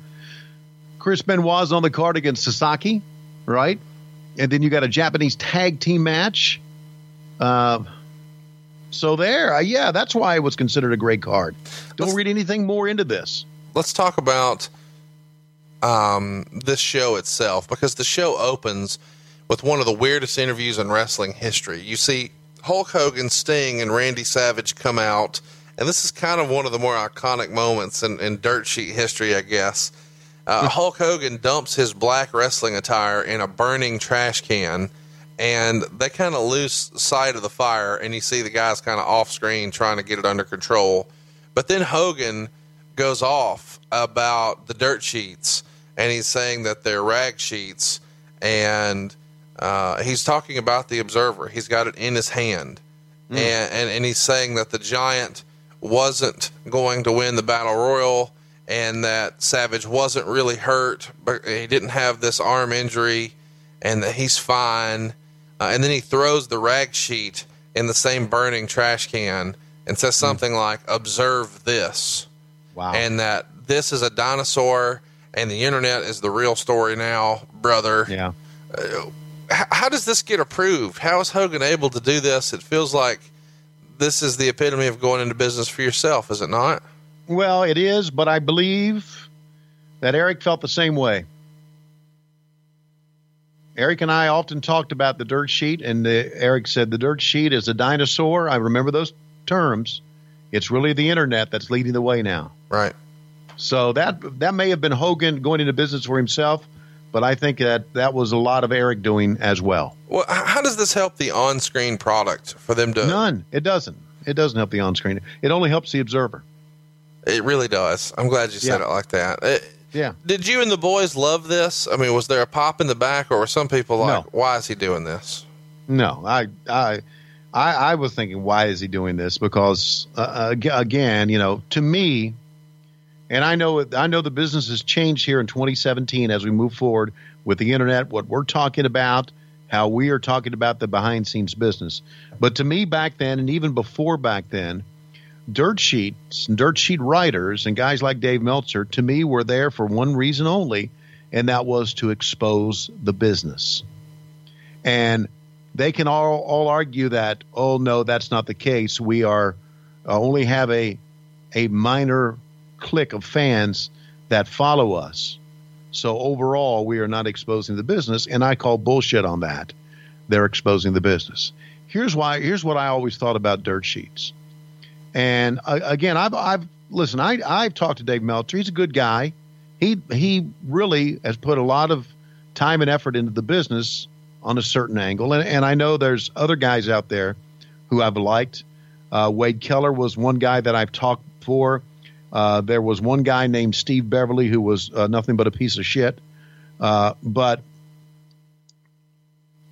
Chris Benoit's on the card against Sasaki, right? And then you got a Japanese tag team match. Uh, so there, uh, yeah, that's why it was considered a great card. Don't Let's- read anything more into this. let's talk about um, this show itself because the show opens with one of the weirdest interviews in wrestling history. You see Hulk Hogan, Sting, and Randy Savage come out, and this is kind of one of the more iconic moments in, in dirt sheet history, I guess. Uh, Hulk Hogan dumps his black wrestling attire in a burning trash can, and they kind of lose sight of the fire, and you see the guys kind of off screen trying to get it under control. But then Hogan goes off about the dirt sheets, and he's saying that they're rag sheets, and uh, he's talking about the Observer. He's got it in his hand, and, and and he's saying that the Giant wasn't going to win the Battle Royal, and that Savage wasn't really hurt, but he didn't have this arm injury, and that he's fine. Uh, and then he throws the rag sheet in the same burning trash can and says something like, "Observe this." Wow. and that this is a dinosaur and the internet is the real story now, brother. yeah. H- how does this get approved? How is Hogan able to do this? It feels like this is the epitome of going into business for yourself, is it not? Well, it is, but I believe that Eric felt the same way. Eric and I often talked about the dirt sheet, and uh, Eric said the dirt sheet is a dinosaur. I remember those terms. It's really the internet that's leading the way now. Right. So that that may have been Hogan going into business for himself, but I think that that was a lot of Eric doing as well. Well, how does this help the on-screen product for them to? None. It doesn't. It doesn't help the on-screen. It only helps the observer. It really does. I'm glad you said Yeah. it like that. It- Yeah. did you and the boys love this? I mean, was there a pop in the back, or were some people like, No. "Why is he doing this?" No, I, I, I, I was thinking, why is he doing this? Because uh, again, you know, to me, and I know, I know the business has changed here in 2017 as we move forward with the internet. What we're talking about, how we are talking about the behind scenes business. But to me, back then, and even before back then, dirt sheets, and dirt sheet writers, and guys like Dave Meltzer, to me, were there for one reason only, and that was to expose the business. And they can all, all argue that, oh, no, that's not the case. We are uh, only have a, a minor clique of fans that follow us. So overall, we are not exposing the business. And I call bullshit on that. They're exposing the business. Here's why. Here's what I always thought about dirt sheets. And uh, again, I've, I've listen. I, I've talked to Dave Meltzer. He's a good guy. He he really has put a lot of time and effort into the business on a certain angle. And, and I know there's other guys out there who I've liked. Uh, Wade Keller was one guy that I've talked for. Uh, there was one guy named Steve Beverly who was uh, nothing but a piece of shit. Uh, but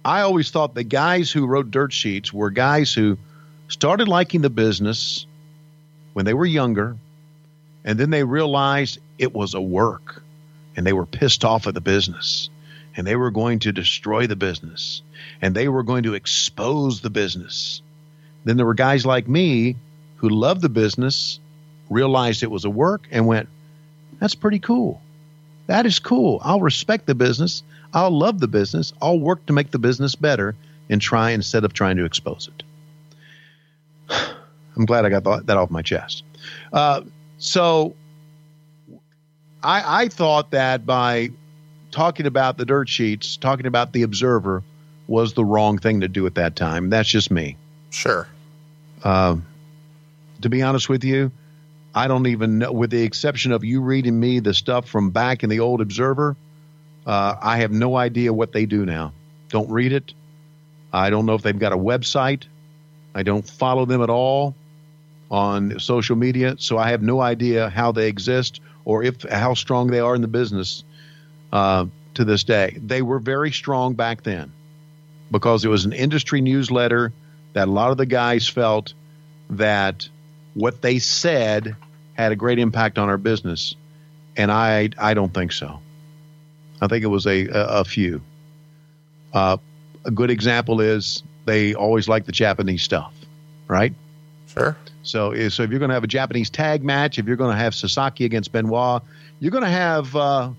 I always thought the guys who wrote dirt sheets were guys who started liking the business when they were younger, and then they realized it was a work, and they were pissed off at the business, and they were going to destroy the business, and they were going to expose the business. Then there were guys like me who loved the business, realized it was a work, and went, That's pretty cool. That is cool. I'll respect the business. I'll love the business. I'll work to make the business better and try instead of trying to expose it. I'm glad I got that off my chest. Uh, so I, I thought that by talking about the dirt sheets, talking about the observer, was the wrong thing to do at that time. That's just me. Sure. Um, to be honest with you, I don't even know, with the exception of you reading me the stuff from back in the old Observer, uh, I have no idea what they do now. Don't read it. I don't know if they've got a website. I don't follow them at all on social media, so I have no idea how they exist or if how strong they are in the business uh, to this day. They were very strong back then because it was an industry newsletter that a lot of the guys felt that what they said had a great impact on our business, and I I don't think so. I think it was a a, a few. Uh, a good example is they always like the Japanese stuff, right? Sure. So, eh, so if you're going to have a Japanese tag match, if you're going to have Sasaki against Benoit, you're going to have uh,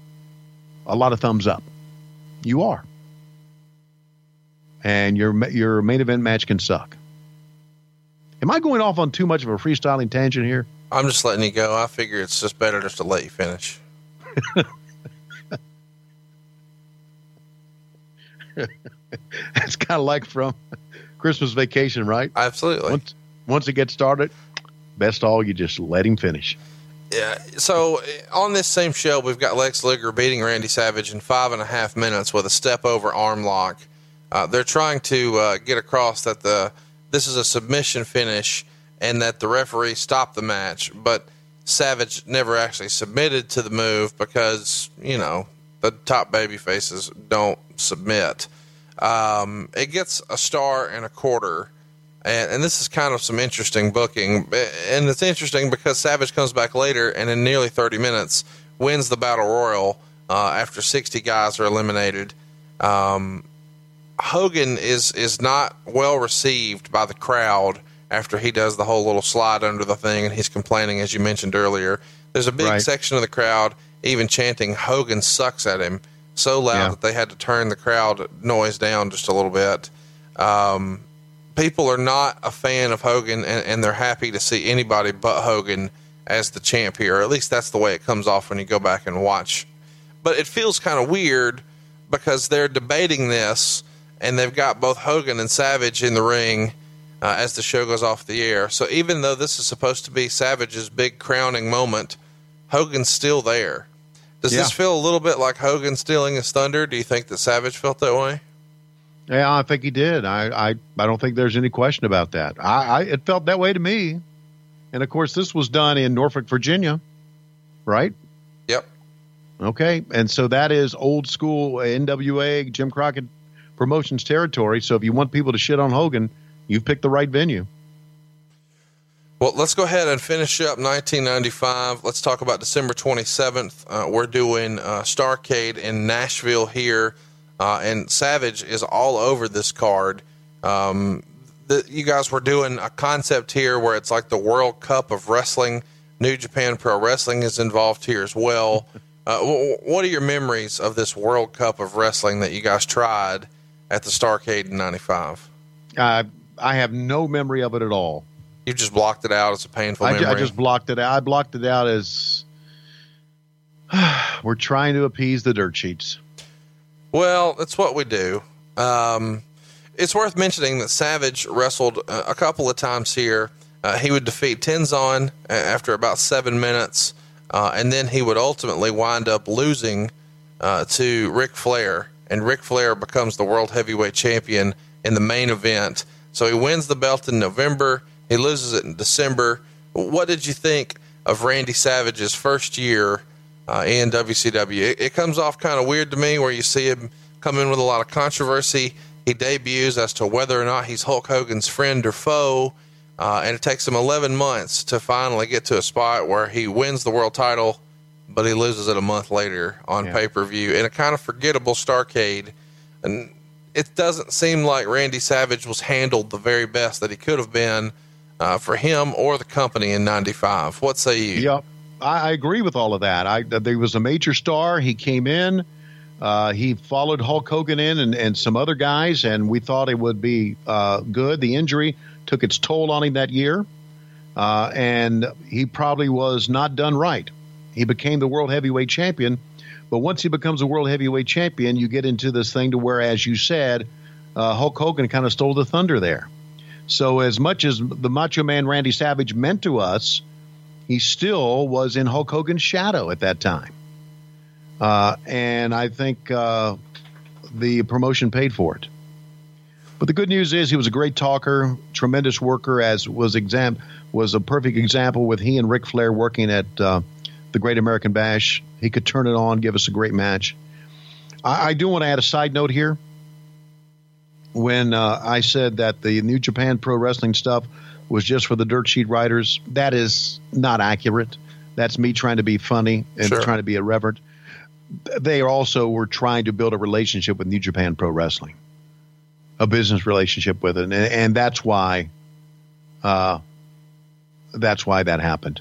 a lot of thumbs up. You are, and your your main event match can suck. Am I going off on too much of a freestyling tangent here? I'm just letting you go. I figure it's just better just to let you finish. It's kind of like from Christmas Vacation, right? Absolutely. Once once it gets started, best all you just let him finish. Yeah. So uh, on this same show, we've got Lex Luger beating Randy Savage in five and a half minutes with a step over arm lock. Uh, they're trying to uh, get across that the this is a submission finish and that the referee stopped the match, but Savage never actually submitted to the move because you know the top baby faces don't submit. Um, it gets a star and a quarter. And, and this is kind of some interesting booking. And it's interesting because Savage comes back later and in nearly 30 minutes wins the Battle Royal uh, after 60 guys are eliminated. Um, Hogan is, is not well received by the crowd after he does the whole little slide under the thing and he's complaining, as you mentioned earlier. There's a big Right. section of the crowd even chanting, Hogan sucks at him so loud Yeah. that they had to turn the crowd noise down just a little bit. Um, people are not a fan of Hogan, and, and they're happy to see anybody but Hogan as the champ here. Or at least that's the way it comes off when you go back and watch. But it feels kind of weird because they're debating this, and they've got both Hogan and Savage in the ring uh, as the show goes off the air. So even though this is supposed to be Savage's big crowning moment, Hogan's still there. Does Yeah. this feel a little bit like Hogan stealing his thunder? Do you think that Savage felt that way? Yeah, I think he did. I, I, I don't think there's any question about that. I, I, it felt that way to me. And of course, this was done in Norfolk, Virginia, right? Yep. Okay, and so that is old school NWA Jim Crockett Promotions territory. So if you want people to shit on Hogan, you've picked the right venue. Well, let's go ahead and finish up 1995. Let's talk about December 27th. Uh, we're doing uh, Starcade in Nashville here, uh, and Savage is all over this card. Um, the, you guys were doing a concept here where it's like the World Cup of Wrestling. New Japan Pro Wrestling is involved here as well. Uh, wh- what are your memories of this World Cup of Wrestling that you guys tried at the Starcade in '95? Uh, I have no memory of it at all. You just blocked it out as a painful I, ju- I just blocked it out. I blocked it out as <sighs> we're trying to appease the dirt sheets. Well, that's what we do. Um, it's worth mentioning that Savage wrestled uh, a couple of times here. Uh, he would defeat Tenzan after about seven minutes, uh, and then he would ultimately wind up losing uh, to Ric Flair. And Ric Flair becomes the world heavyweight champion in the main event. So he wins the belt in November. He loses it in December. What did you think of Randy Savage's first year uh, in WCW? It, it comes off kind of weird to me where you see him come in with a lot of controversy. He debuts as to whether or not he's Hulk Hogan's friend or foe. Uh, and it takes him 11 months to finally get to a spot where he wins the world title, but he loses it a month later on Yeah. pay per view in a kind of forgettable Starcade. And it doesn't seem like Randy Savage was handled the very best that he could have been uh, for him or the company in '95. What say you? Yep, I, I agree with all of that. I there was a major star. He came in. Uh, he followed Hulk Hogan in and, and some other guys, and we thought it would be uh, good. The injury took its toll on him that year, uh, and he probably was not done right. He became the world heavyweight champion, but once he becomes a world heavyweight champion, you get into this thing to where, as you said, uh, Hulk Hogan kind of stole the thunder there. So, as much as the Macho Man Randy Savage meant to us, he still was in Hulk Hogan's shadow at that time. Uh, and I think uh, the promotion paid for it. But the good news is he was a great talker, tremendous worker, as was exam was a perfect example with he and Ric Flair working at uh, the Great American Bash. He could turn it on, give us a great match. I, I do want to add a side note here. When uh, I said that the New Japan Pro Wrestling stuff was just for the dirt sheet writers, that is not accurate. That's me trying to be funny and Sure. trying to be irreverent. They also were trying to build a relationship with New Japan Pro Wrestling, a business relationship with it, and, and that's why, uh, that's why that happened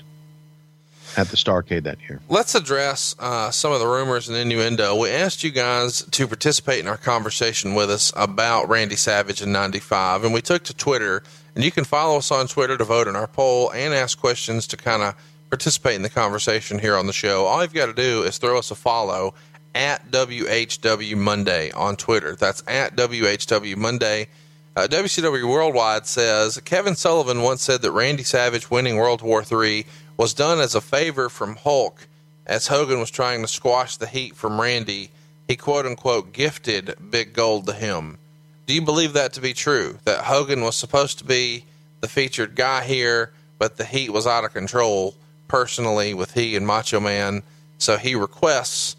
at the Starcade that year. Let's address uh, some of the rumors and innuendo. We asked you guys to participate in our conversation with us about Randy Savage in 95, and we took to Twitter. And you can follow us on Twitter to vote in our poll and ask questions to kind of participate in the conversation here on the show. All you've got to do is throw us a follow at WHW Monday on Twitter. That's at WHW Monday. Uh, WCW Worldwide says Kevin Sullivan once said that Randy Savage winning World War III was done as a favor from Hulk as Hogan was trying to squash the heat from Randy. He quote unquote gifted Big Gold to him. Do you believe that to be true? That Hogan was supposed to be the featured guy here, but the heat was out of control personally with he and Macho Man. So he requests,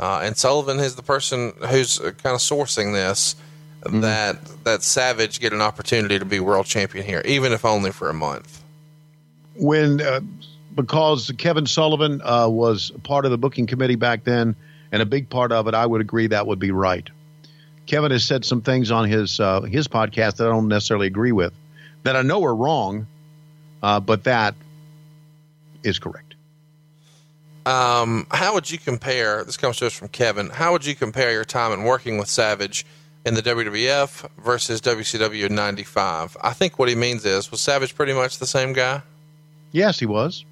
uh, and Sullivan is the person who's kind of sourcing this that that Savage get an opportunity to be world champion here, even if only for a month. when uh, because Kevin Sullivan uh, was part of the booking committee back then, and a big part of it, I would agree that would be right. Kevin has said some things on his uh, his podcast that I don't necessarily agree with, that I know are wrong, uh, but that is correct. Um, how would you compare? This comes to us from Kevin. How would you compare your time in working with Savage in the WWF versus WCW in '95? I think what he means is was Savage pretty much the same guy? Yes, he was.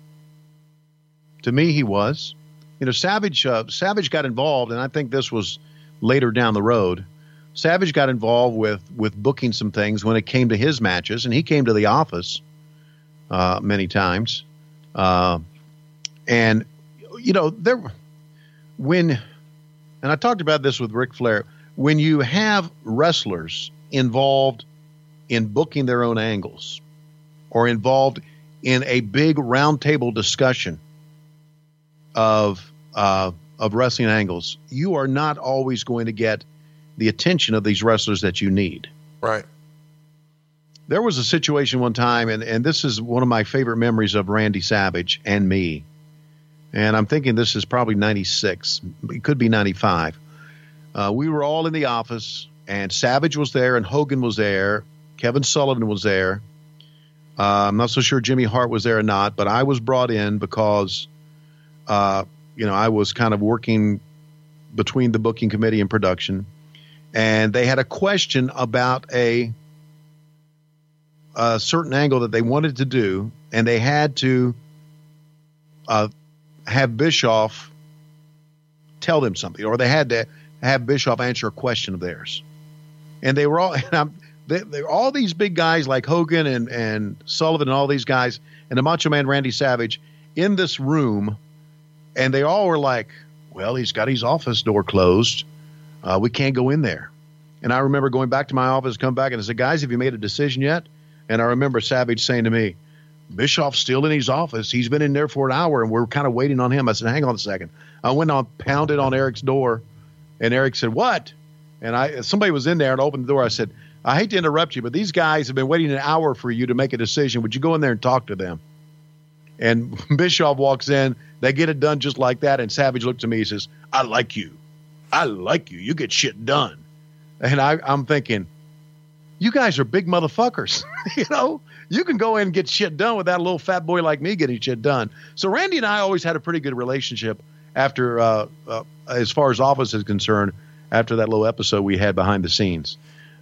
To me, he was. You know, Savage uh, Savage got involved, and I think this was later down the road. Savage got involved with with booking some things when it came to his matches, and he came to the office uh, many times. Uh, and you know, there when, and I talked about this with Ric Flair. When you have wrestlers involved in booking their own angles, or involved in a big roundtable discussion of uh, of wrestling angles, you are not always going to get the attention of these wrestlers that you need. Right. There was a situation one time, and, and this is one of my favorite memories of Randy Savage and me. And I'm thinking this is probably 96. It could be 95. Uh, we were all in the office, and Savage was there, and Hogan was there. Kevin Sullivan was there. Uh, I'm not so sure Jimmy Hart was there or not, but I was brought in because, uh, you know, I was kind of working between the booking committee and production, and they had a question about a a certain angle that they wanted to do, and they had to uh, have Bischoff tell them something, or they had to have Bischoff answer a question of theirs. And they were all, <laughs> they, they're all these big guys like Hogan and, and Sullivan and all these guys, and the Macho Man Randy Savage in this room, and they all were like, "Well, he's got his office door closed. Uh, we can't go in there." And I remember going back to my office, come back, and I said, "Guys, have you made a decision yet?" And I remember Savage saying to me, Bischoff's still in his office. He's been in there for an hour, and we're kind of waiting on him. I said, "Hang on a second. I went on, pounded on Eric's door, and Eric said, "What?" And I somebody was in there and opened the door. I said, "I hate to interrupt you, but these guys have been waiting an hour for you to make a decision. Would you go in there and talk to them?" And <laughs> Bischoff walks in. They get it done just like that. And Savage looks at me. He says, "I like you. I like you. You get shit done." And I, I'm thinking, you guys are big motherfuckers. <laughs> you know, you can go in and get shit done without a little fat boy like me getting shit done. So Randy and I always had a pretty good relationship after, uh, uh, as far as office is concerned, after that little episode we had behind the scenes.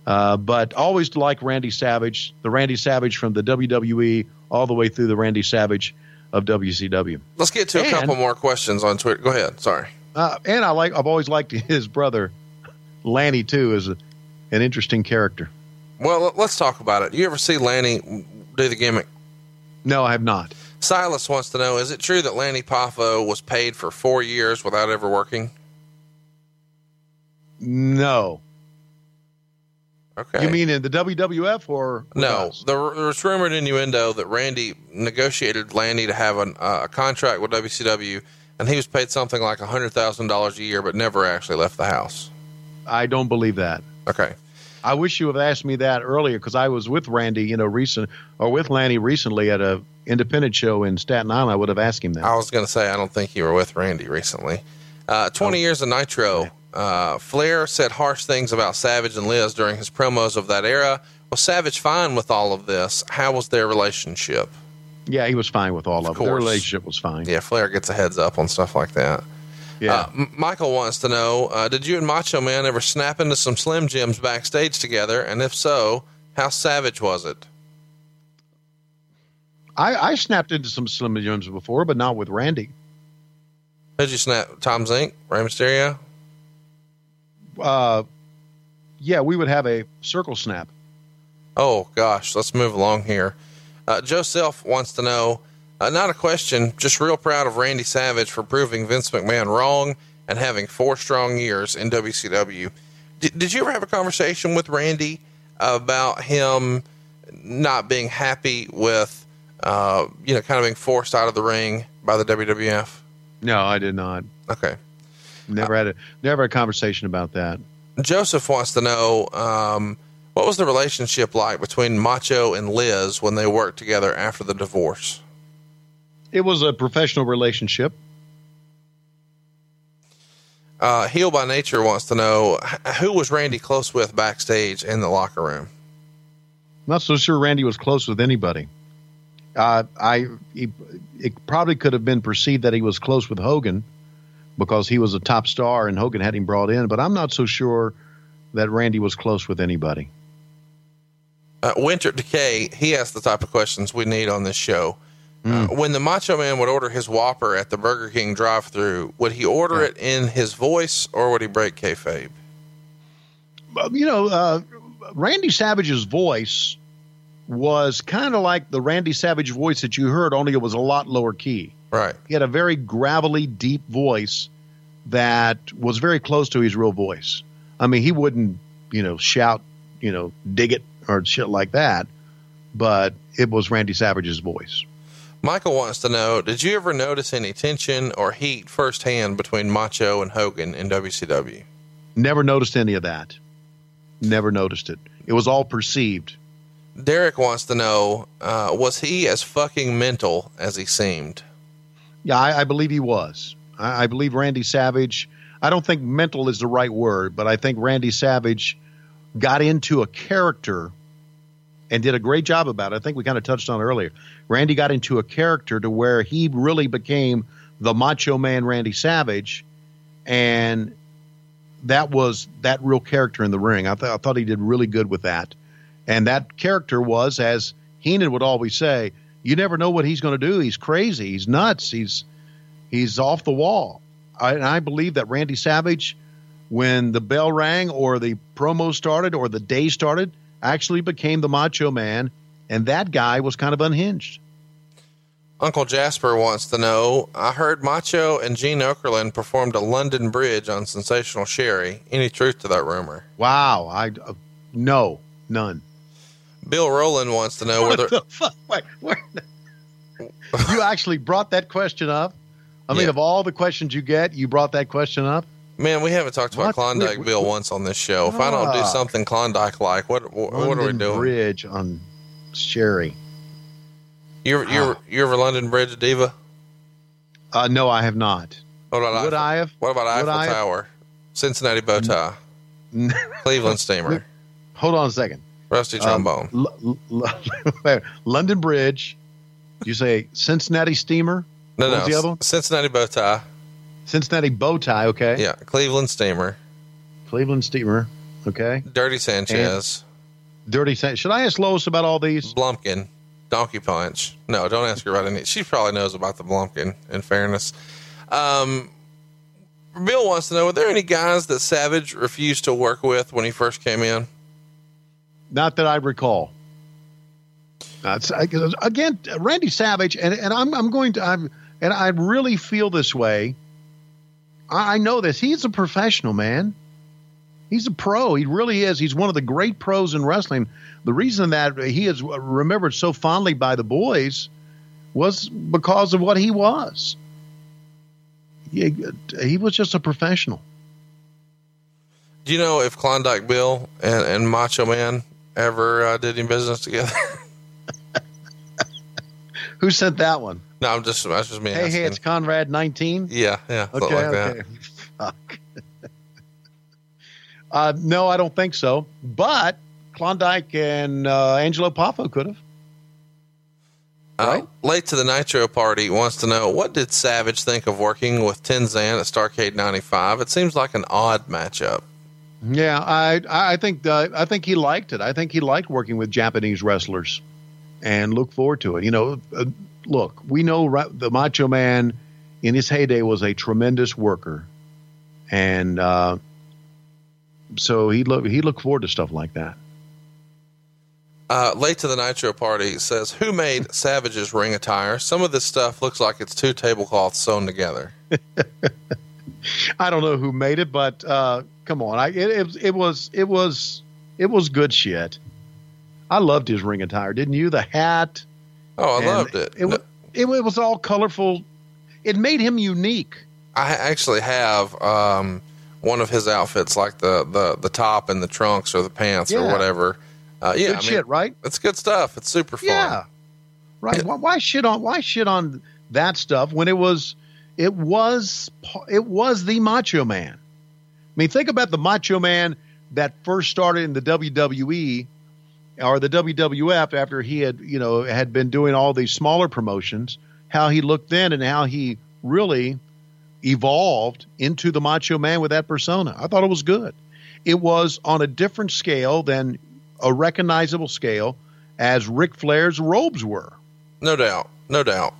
Uh, but always like Randy Savage, the Randy Savage from the WWE, all the way through the Randy Savage of WCW. Let's get to a couple more questions on Twitter. Go ahead. Sorry. Uh, and I like, I've always liked his brother, Lanny too, as a, an interesting character. Well, let's talk about it. You ever see Lanny do the gimmick? No, I have not. Silas wants to know: Is it true that Lanny Poffo was paid for four years without ever working? No. Okay. You mean in the WWF or No, there, there was rumored innuendo that Randy negotiated Lanny to have an, uh, a contract with WCW, and he was paid something like hundred thousand dollars a year, but never actually left the house. I don't believe that. Okay, I wish you would have asked me that earlier because I was with Randy, you know, recent or with Lanny recently at a independent show in Staten Island. I would have asked him that. I was going to say I don't think you were with Randy recently. Uh, Twenty years of Nitro. Uh, Flair said harsh things about Savage and Liz during his promos of that era. Was Savage fine with all of this? How was their relationship? Yeah, he was fine with all of, Of it. Their relationship was fine. Yeah, Flair gets a heads up on stuff like that. Yeah. Uh, M- Michael wants to know: uh, Did you and Macho Man ever snap into some Slim Jims backstage together? And if so, how savage was it? I, I snapped into some Slim Jims before, but not with Randy. Did you snap Tom Zenk, Rey Mysterio? Uh, yeah, we would have a circle snap. Oh gosh, let's move along here. Uh, Joe Self wants to know: uh, Not a question, just real proud of Randy Savage for proving Vince McMahon wrong and having four strong years in WCW. Did, did you ever have a conversation with Randy about him not being happy with, uh, you know, kind of being forced out of the ring by the WWF? No, I did not. Okay. Never had a never had a conversation about that. Joseph wants to know um, what was the relationship like between Macho and Liz when they worked together after the divorce? It was a professional relationship. Uh, Heel by Nature wants to know who was Randy close with backstage in the locker room. Not so sure Randy was close with anybody. Uh, I he, it probably could have been perceived that he was close with Hogan because he was a top star and Hogan had him brought in, but I'm not so sure that Randy was close with anybody. Uh, Winter Decay, he asked the type of questions we need on this show. Uh, when the Macho Man would order his Whopper at the Burger King drive-through, would he order it in his voice or would he break kayfabe? Well, you know, uh, Randy Savage's voice was kind of like the Randy Savage voice that you heard, only it was a lot lower key. Right. He had a very gravelly, deep voice that was very close to his real voice. I mean, he wouldn't, you know, shout, you know, dig it or shit like that, but it was Randy Savage's voice. Michael wants to know: Did you ever notice any tension or heat firsthand between Macho and Hogan in WCW? Never noticed any of that. Never noticed it. It was all perceived. Derek wants to know: uh, Was he as fucking mental as he seemed? Yeah, I, I believe he was. I, I believe Randy Savage. I don't think mental is the right word, but I think Randy Savage got into a character and did a great job about it. I think we kind of touched on earlier. Randy got into a character to where he really became the Macho Man Randy Savage, and that was that real character in the ring. I, th- I thought he did really good with that, and that character was, as Heenan would always say, you never know what he's going to do. He's crazy. He's nuts. He's he's off the wall. I, and I believe that Randy Savage, when the bell rang or the promo started or the day started, actually became the Macho Man, and that guy was kind of unhinged. Uncle Jasper wants to know: I heard Macho and Gene Okerlund performed a London Bridge on Sensational Sherri. Any truth to that rumor? Wow. I uh, no none. Bill Rowland wants to know whether the fuck? Wait, wait. <laughs> you actually brought that question up. I mean, Yeah. of all the questions you get, you brought that question up. Man, we haven't talked about What? Klondike Bill once on this show. If I don't do Ah. something Klondike like, what what, what are we London doing? Bridge on Sherri. You're you're Ah. you're a London Bridge diva. Uh, no, I have not. What about Would Eiffel, I have? What about Eiffel I have? Tower, Cincinnati bow tie, Cleveland steamer, <laughs> Hold on a second. rusty Um, trombone? L- L- <laughs> London Bridge. You say Cincinnati steamer, no, what no, the other one? Cincinnati bow tie. Cincinnati bow tie. Okay. Yeah, Cleveland steamer, Cleveland steamer. Okay. Dirty Sanchez, Dirty. San- Should I ask Lois about all these? Blumpkin, Donkey Punch. No, don't ask her about any. She probably knows about the Blumpkin. In fairness, um, Bill wants to know: Were there any guys that Savage refused to work with when he first came in? Not that I recall. Uh, again, Randy Savage, and, and I'm, I'm going to, I'm, and I really feel this way. I, I know this. He's a professional, man. He's a pro. He really is. He's one of the great pros in wrestling. The reason that he is remembered so fondly by the boys was because of what he was. He, he was just a professional. Do you know if Klondike Bill and, and Macho Man ever uh, did any business together? <laughs> Who sent that one? No, I'm just that's just me Hey, asking. hey, it's Conrad 19. yeah, yeah, Okay, like okay. Fuck. <laughs> uh, no, I don't think so. But Klondike and uh, Angelo Poffo could have. Uh, late to the Nitro party wants to know what did Savage think of working with Tenzan at Starcade '95? It seems like an odd matchup. Yeah, I I think uh, I think he liked it. I think he liked working with Japanese wrestlers, and look forward to it. You know, uh, look, we know the Macho Man in his heyday was a tremendous worker, and uh, so he look he looked forward to stuff like that. Uh, late to the Nitro party says, "Who made Savage's ring attire? Some of this stuff looks like it's two tablecloths sewn together." <laughs> I don't know who made it, but uh, come on, I, it, it it was it was it was good shit. I loved his ring attire, didn't you? The hat. Oh, I and loved it. It, wa- it, it was all colorful. It made him unique. I actually have um, one of his outfits, like the, the, the top and the trunks or the pants or whatever. Uh, yeah, good I mean, shit, right? It's good stuff. It's super fun. Yeah, right. Why, why shit on why shit on that stuff when it was it was it was the Macho Man. I mean, think about the Macho Man that first started in the WWE or the WWF after he had you know had been doing all these smaller promotions. How he looked then and how he really evolved into the Macho Man with that persona. I thought it was good. It was on a different scale than a recognizable scale as Ric Flair's robes were. No doubt. No doubt.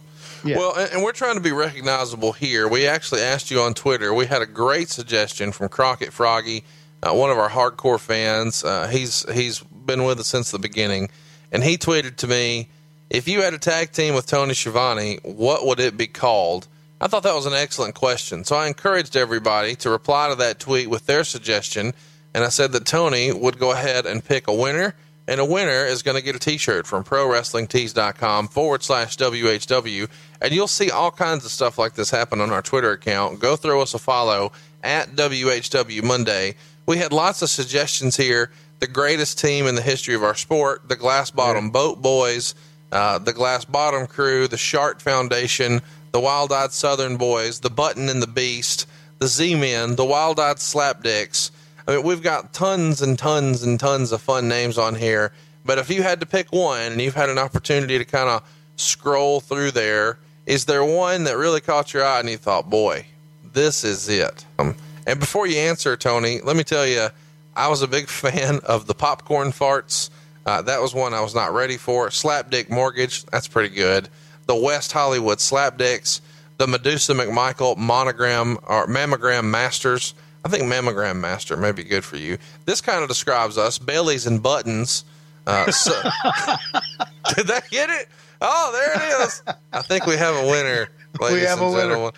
Yeah. Well, and, and we're trying to be recognizable here. We actually asked you on Twitter. We had a great suggestion from Crockett Froggy, uh, one of our hardcore fans. Uh, he's he's been with us since the beginning, and he tweeted to me, "If you had a tag team with Tony Schiavone, what would it be called?" I thought that was an excellent question, so I encouraged everybody to reply to that tweet with their suggestion, and I said that Tony would go ahead and pick a winner. And a winner is going to get a T-shirt from ProWrestlingTees.com forward slash WHW, and you'll see all kinds of stuff like this happen on our Twitter account. Go throw us a follow at WHW Monday. We had lots of suggestions here. The greatest team in the history of our sport, the Glass Bottom Boat Boys, uh, the Glass Bottom Crew, the Shark Foundation, the Wild Eyed Southern Boys, the Button and the Beast, the Z Men, the Wild Eyed Slapdicks. I mean, we've got tons and tons and tons of fun names on here. But if you had to pick one and you've had an opportunity to kind of scroll through there, is there one that really caught your eye and you thought, boy, this is it? Um, and before you answer, Tony, let me tell you, I was a big <laughs> fan of the popcorn farts. Uh, that was one I was not ready for. Slapdick Mortgage, that's pretty good. The West Hollywood Slapdicks, the Medusa McMichael Monogram or Mammogram Masters. I think Mammogram Master may be good for you. This kind of describes us Baileys and Buttons. Uh, so, <laughs> did that get it? Oh, there it is. I think we have a winner, ladies have a and winner. gentlemen.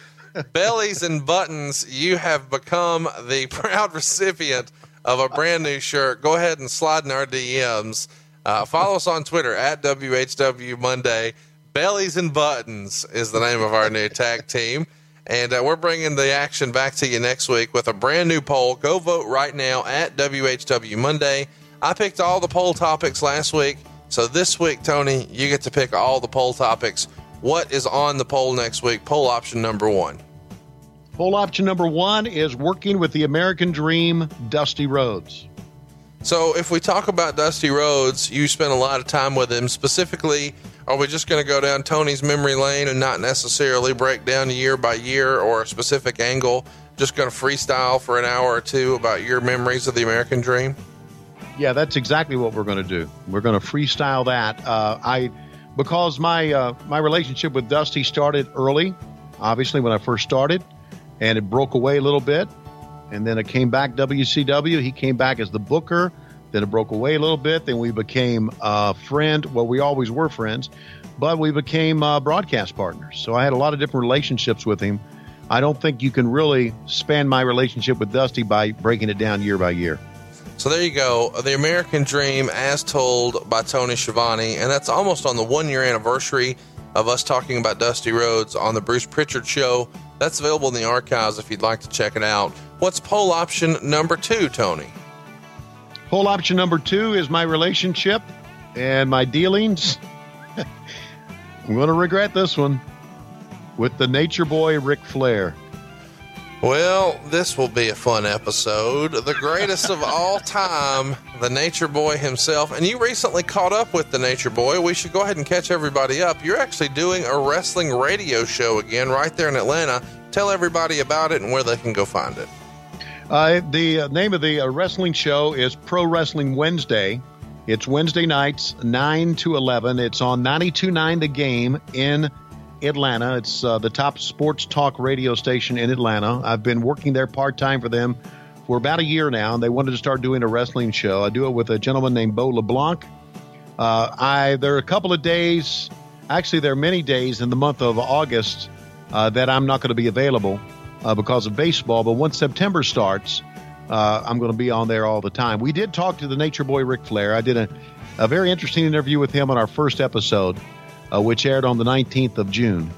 Bellies and buttons, you have become the <laughs> proud recipient of a brand new shirt. Go ahead and slide in our DMs. Uh, follow us on Twitter at WHW Monday. Bellies and Buttons is the name of our new tag team. And uh, we're bringing the action back to you next week with a brand new poll. Go vote right now at WHW Monday. I picked all the poll topics last week. So this week, Tony, you get to pick all the poll topics. What is on the poll next week? Poll option number one. Poll option number one is working with the American Dream, Dusty Rhodes. So, if we talk about Dusty Rhodes, you spent a lot of time with him. Specifically, are we just going to go down Tony's memory lane and not necessarily break down year by year or a specific angle? Just going to freestyle for an hour or two about your memories of the American Dream? Yeah, that's exactly what we're going to do. We're going to freestyle that. Uh, I because my uh, my relationship with Dusty started early, obviously when I first started, and it broke away a little bit, and then it came back WCW. He came back as the booker, Then it broke away a little bit. Then we became a friend. Well, we always were friends, but we became uh, broadcast partners. So I had a lot of different relationships with him. I don't think you can really span my relationship with Dusty by breaking it down year by year. So there you go. The American Dream, as told by Tony Schiavone, and that's almost on the one year anniversary of us talking about Dusty Rhodes on the Bruce Pritchard Show. That's available in the archives if you'd like to check it out. What's poll option number two, Tony? Poll option number two is my relationship and my dealings. <laughs> I'm going to regret this one with the nature boy Ric Flair. Well, this will be a fun episode. The greatest of all time, the Nature Boy himself. And you recently caught up with the Nature Boy. We should go ahead and catch everybody up. You're actually doing a wrestling radio show again right there in Atlanta. Tell everybody about it and where they can go find it. Uh, the uh, name of the uh, wrestling show is Pro Wrestling Wednesday. It's Wednesday nights, 9 to 11. It's on 92.9 The Game in Atlanta. It's uh, the top sports talk radio station in Atlanta. I've been working there part time for them for about a year now, and they wanted to start doing a wrestling show. I do it with a gentleman named Bo LeBlanc. Uh, I there are a couple of days, actually, there are many days in the month of August uh, that I'm not going to be available uh, because of baseball. But once September starts, uh, I'm going to be on there all the time. We did talk to the Nature Boy Ric Flair. I did a, a very interesting interview with him on our first episode uh, which aired on the 19th of June.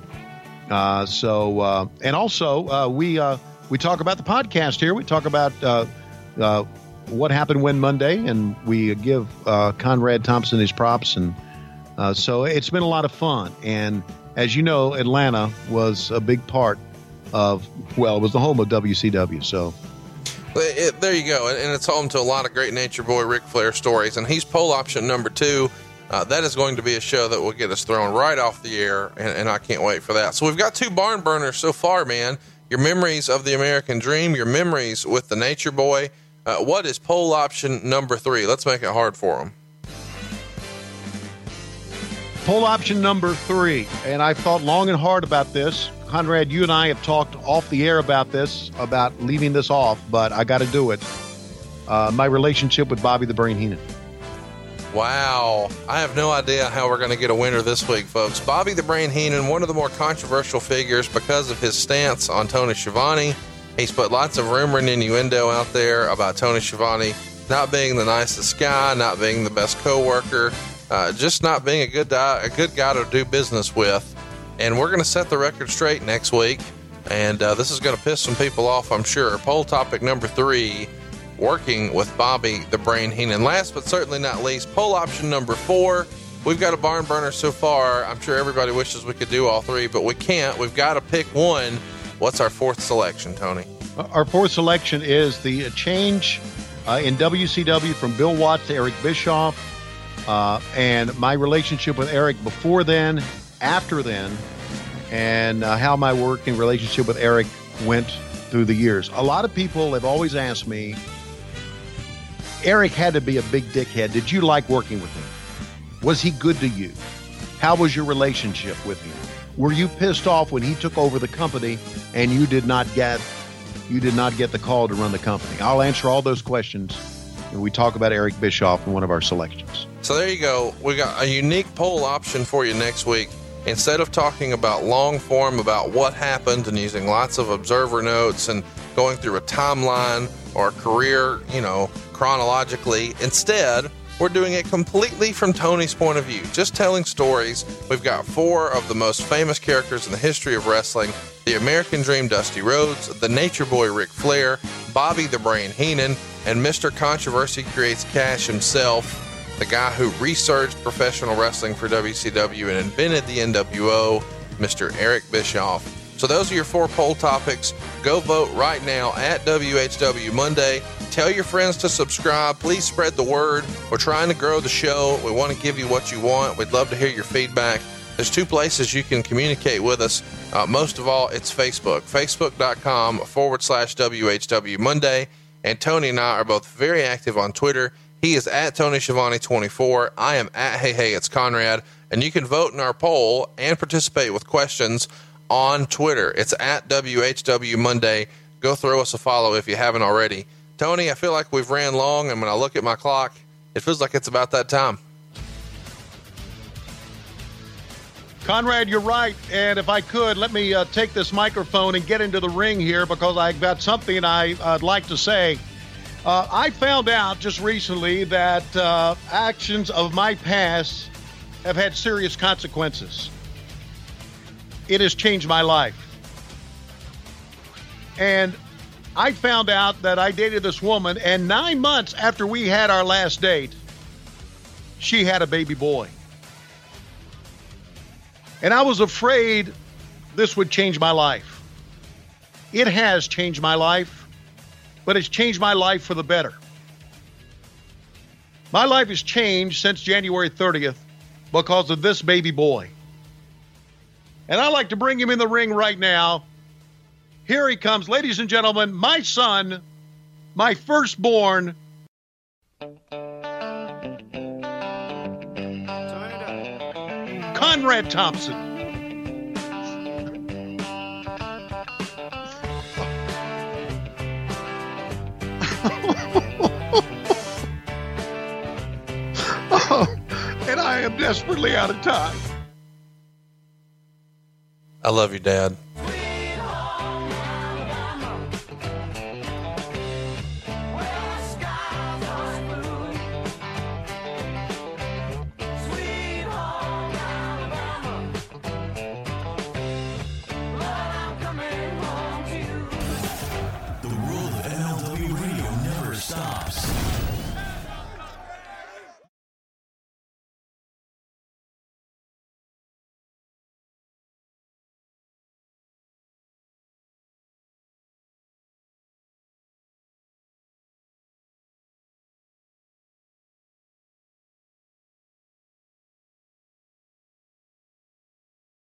Uh, so, uh, and also uh, we uh, we talk about the podcast here. We talk about uh, what happened when Monday, and we give Conrad Thompson his props. And so it's been a lot of fun. And as you know, Atlanta was a big part of well, it was the home of WCW. So. It, there you go, and it's home to a lot of great Nature Boy Ric Flair stories, and he's poll option number two uh, that is going to be a show that will get us thrown right off the air, and, and I can't wait for that. So we've got two barn burners so far, man. Your memories of the American Dream, your memories with the Nature Boy. Uh, what is poll option number three? Let's make it hard for them. Poll option number three, and I've thought long and hard about this. Conrad, you and I have talked off the air about this, about leaving this off, but I got to do it. Uh, my relationship with Bobby the Brain Heenan. Wow. I have no idea how we're going to get a winner this week, folks. Bobby the Brain Heenan, one of the more controversial figures because of his stance on Tony Schiavone. He's put lots of rumor and innuendo out there about Tony Schiavone not being the nicest guy, not being the best coworker, uh, just not being a good, di- a good guy to do business with. And we're going to set the record straight next week. And uh, this is going to piss some people off, I'm sure. Poll topic number three working with Bobby the Brain Heenan. Last but certainly not least, poll option number four. We've got a barn burner so far. I'm sure everybody wishes we could do all three, but we can't. We've got to pick one. What's our fourth selection, Tony? Our fourth selection is the change uh, in WCW from Bill Watts to Eric Bischoff, uh, and my relationship with Eric before then, after then, and uh, how my working relationship with Eric went through the years. A lot of people have always asked me, Eric had to be a big dickhead. Did you like working with him? Was he good to you? How was your relationship with him? Were you pissed off when he took over the company and you did not get you did not get the call to run the company? I'll answer all those questions we talk about Eric Bischoff in one of our selections. So there you go. We got a unique poll option for you next week. Instead of talking about long form about what happened and using lots of observer notes and going through a timeline or career, you know, chronologically. Instead, we're doing it completely from Tony's point of view, just telling stories. We've got four of the most famous characters in the history of wrestling the American Dream Dusty Rhodes, the Nature Boy Ric Flair, Bobby the Brain Heenan, and Mr. Controversy Creates Cash himself, the guy who researched professional wrestling for WCW and invented the NWO, Mr. Eric Bischoff. So, those are your four poll topics. Go vote right now at WHW Monday. Tell your friends to subscribe. Please spread the word. We're trying to grow the show. We want to give you what you want. We'd love to hear your feedback. There's two places you can communicate with us. Uh, most of all, it's Facebook, facebook.com forward slash WHW Monday. And Tony and I are both very active on Twitter. He is at Tony Schiavone24. I am at Hey Hey It's Conrad. And you can vote in our poll and participate with questions on Twitter. It's at WHW Monday. Go throw us a follow if you haven't already. Tony, I feel like we've ran long, and when I look at my clock, it feels like it's about that time. Conrad, you're right. And if I could, let me uh, take this microphone and get into the ring here because I've got something I, would like to say. Uh, I found out just recently that uh, actions of my past have had serious consequences. It has changed my life. And I found out that I dated this woman, and nine months after we had our last date, she had a baby boy. And I was afraid this would change my life. It has changed my life, but it's changed my life for the better. My life has changed since January 30th because of this baby boy. And I like to bring him in the ring right now. Here he comes, ladies and gentlemen, my son, my firstborn. Conrad Thompson. <laughs> and I am desperately out of time. I love you, Dad.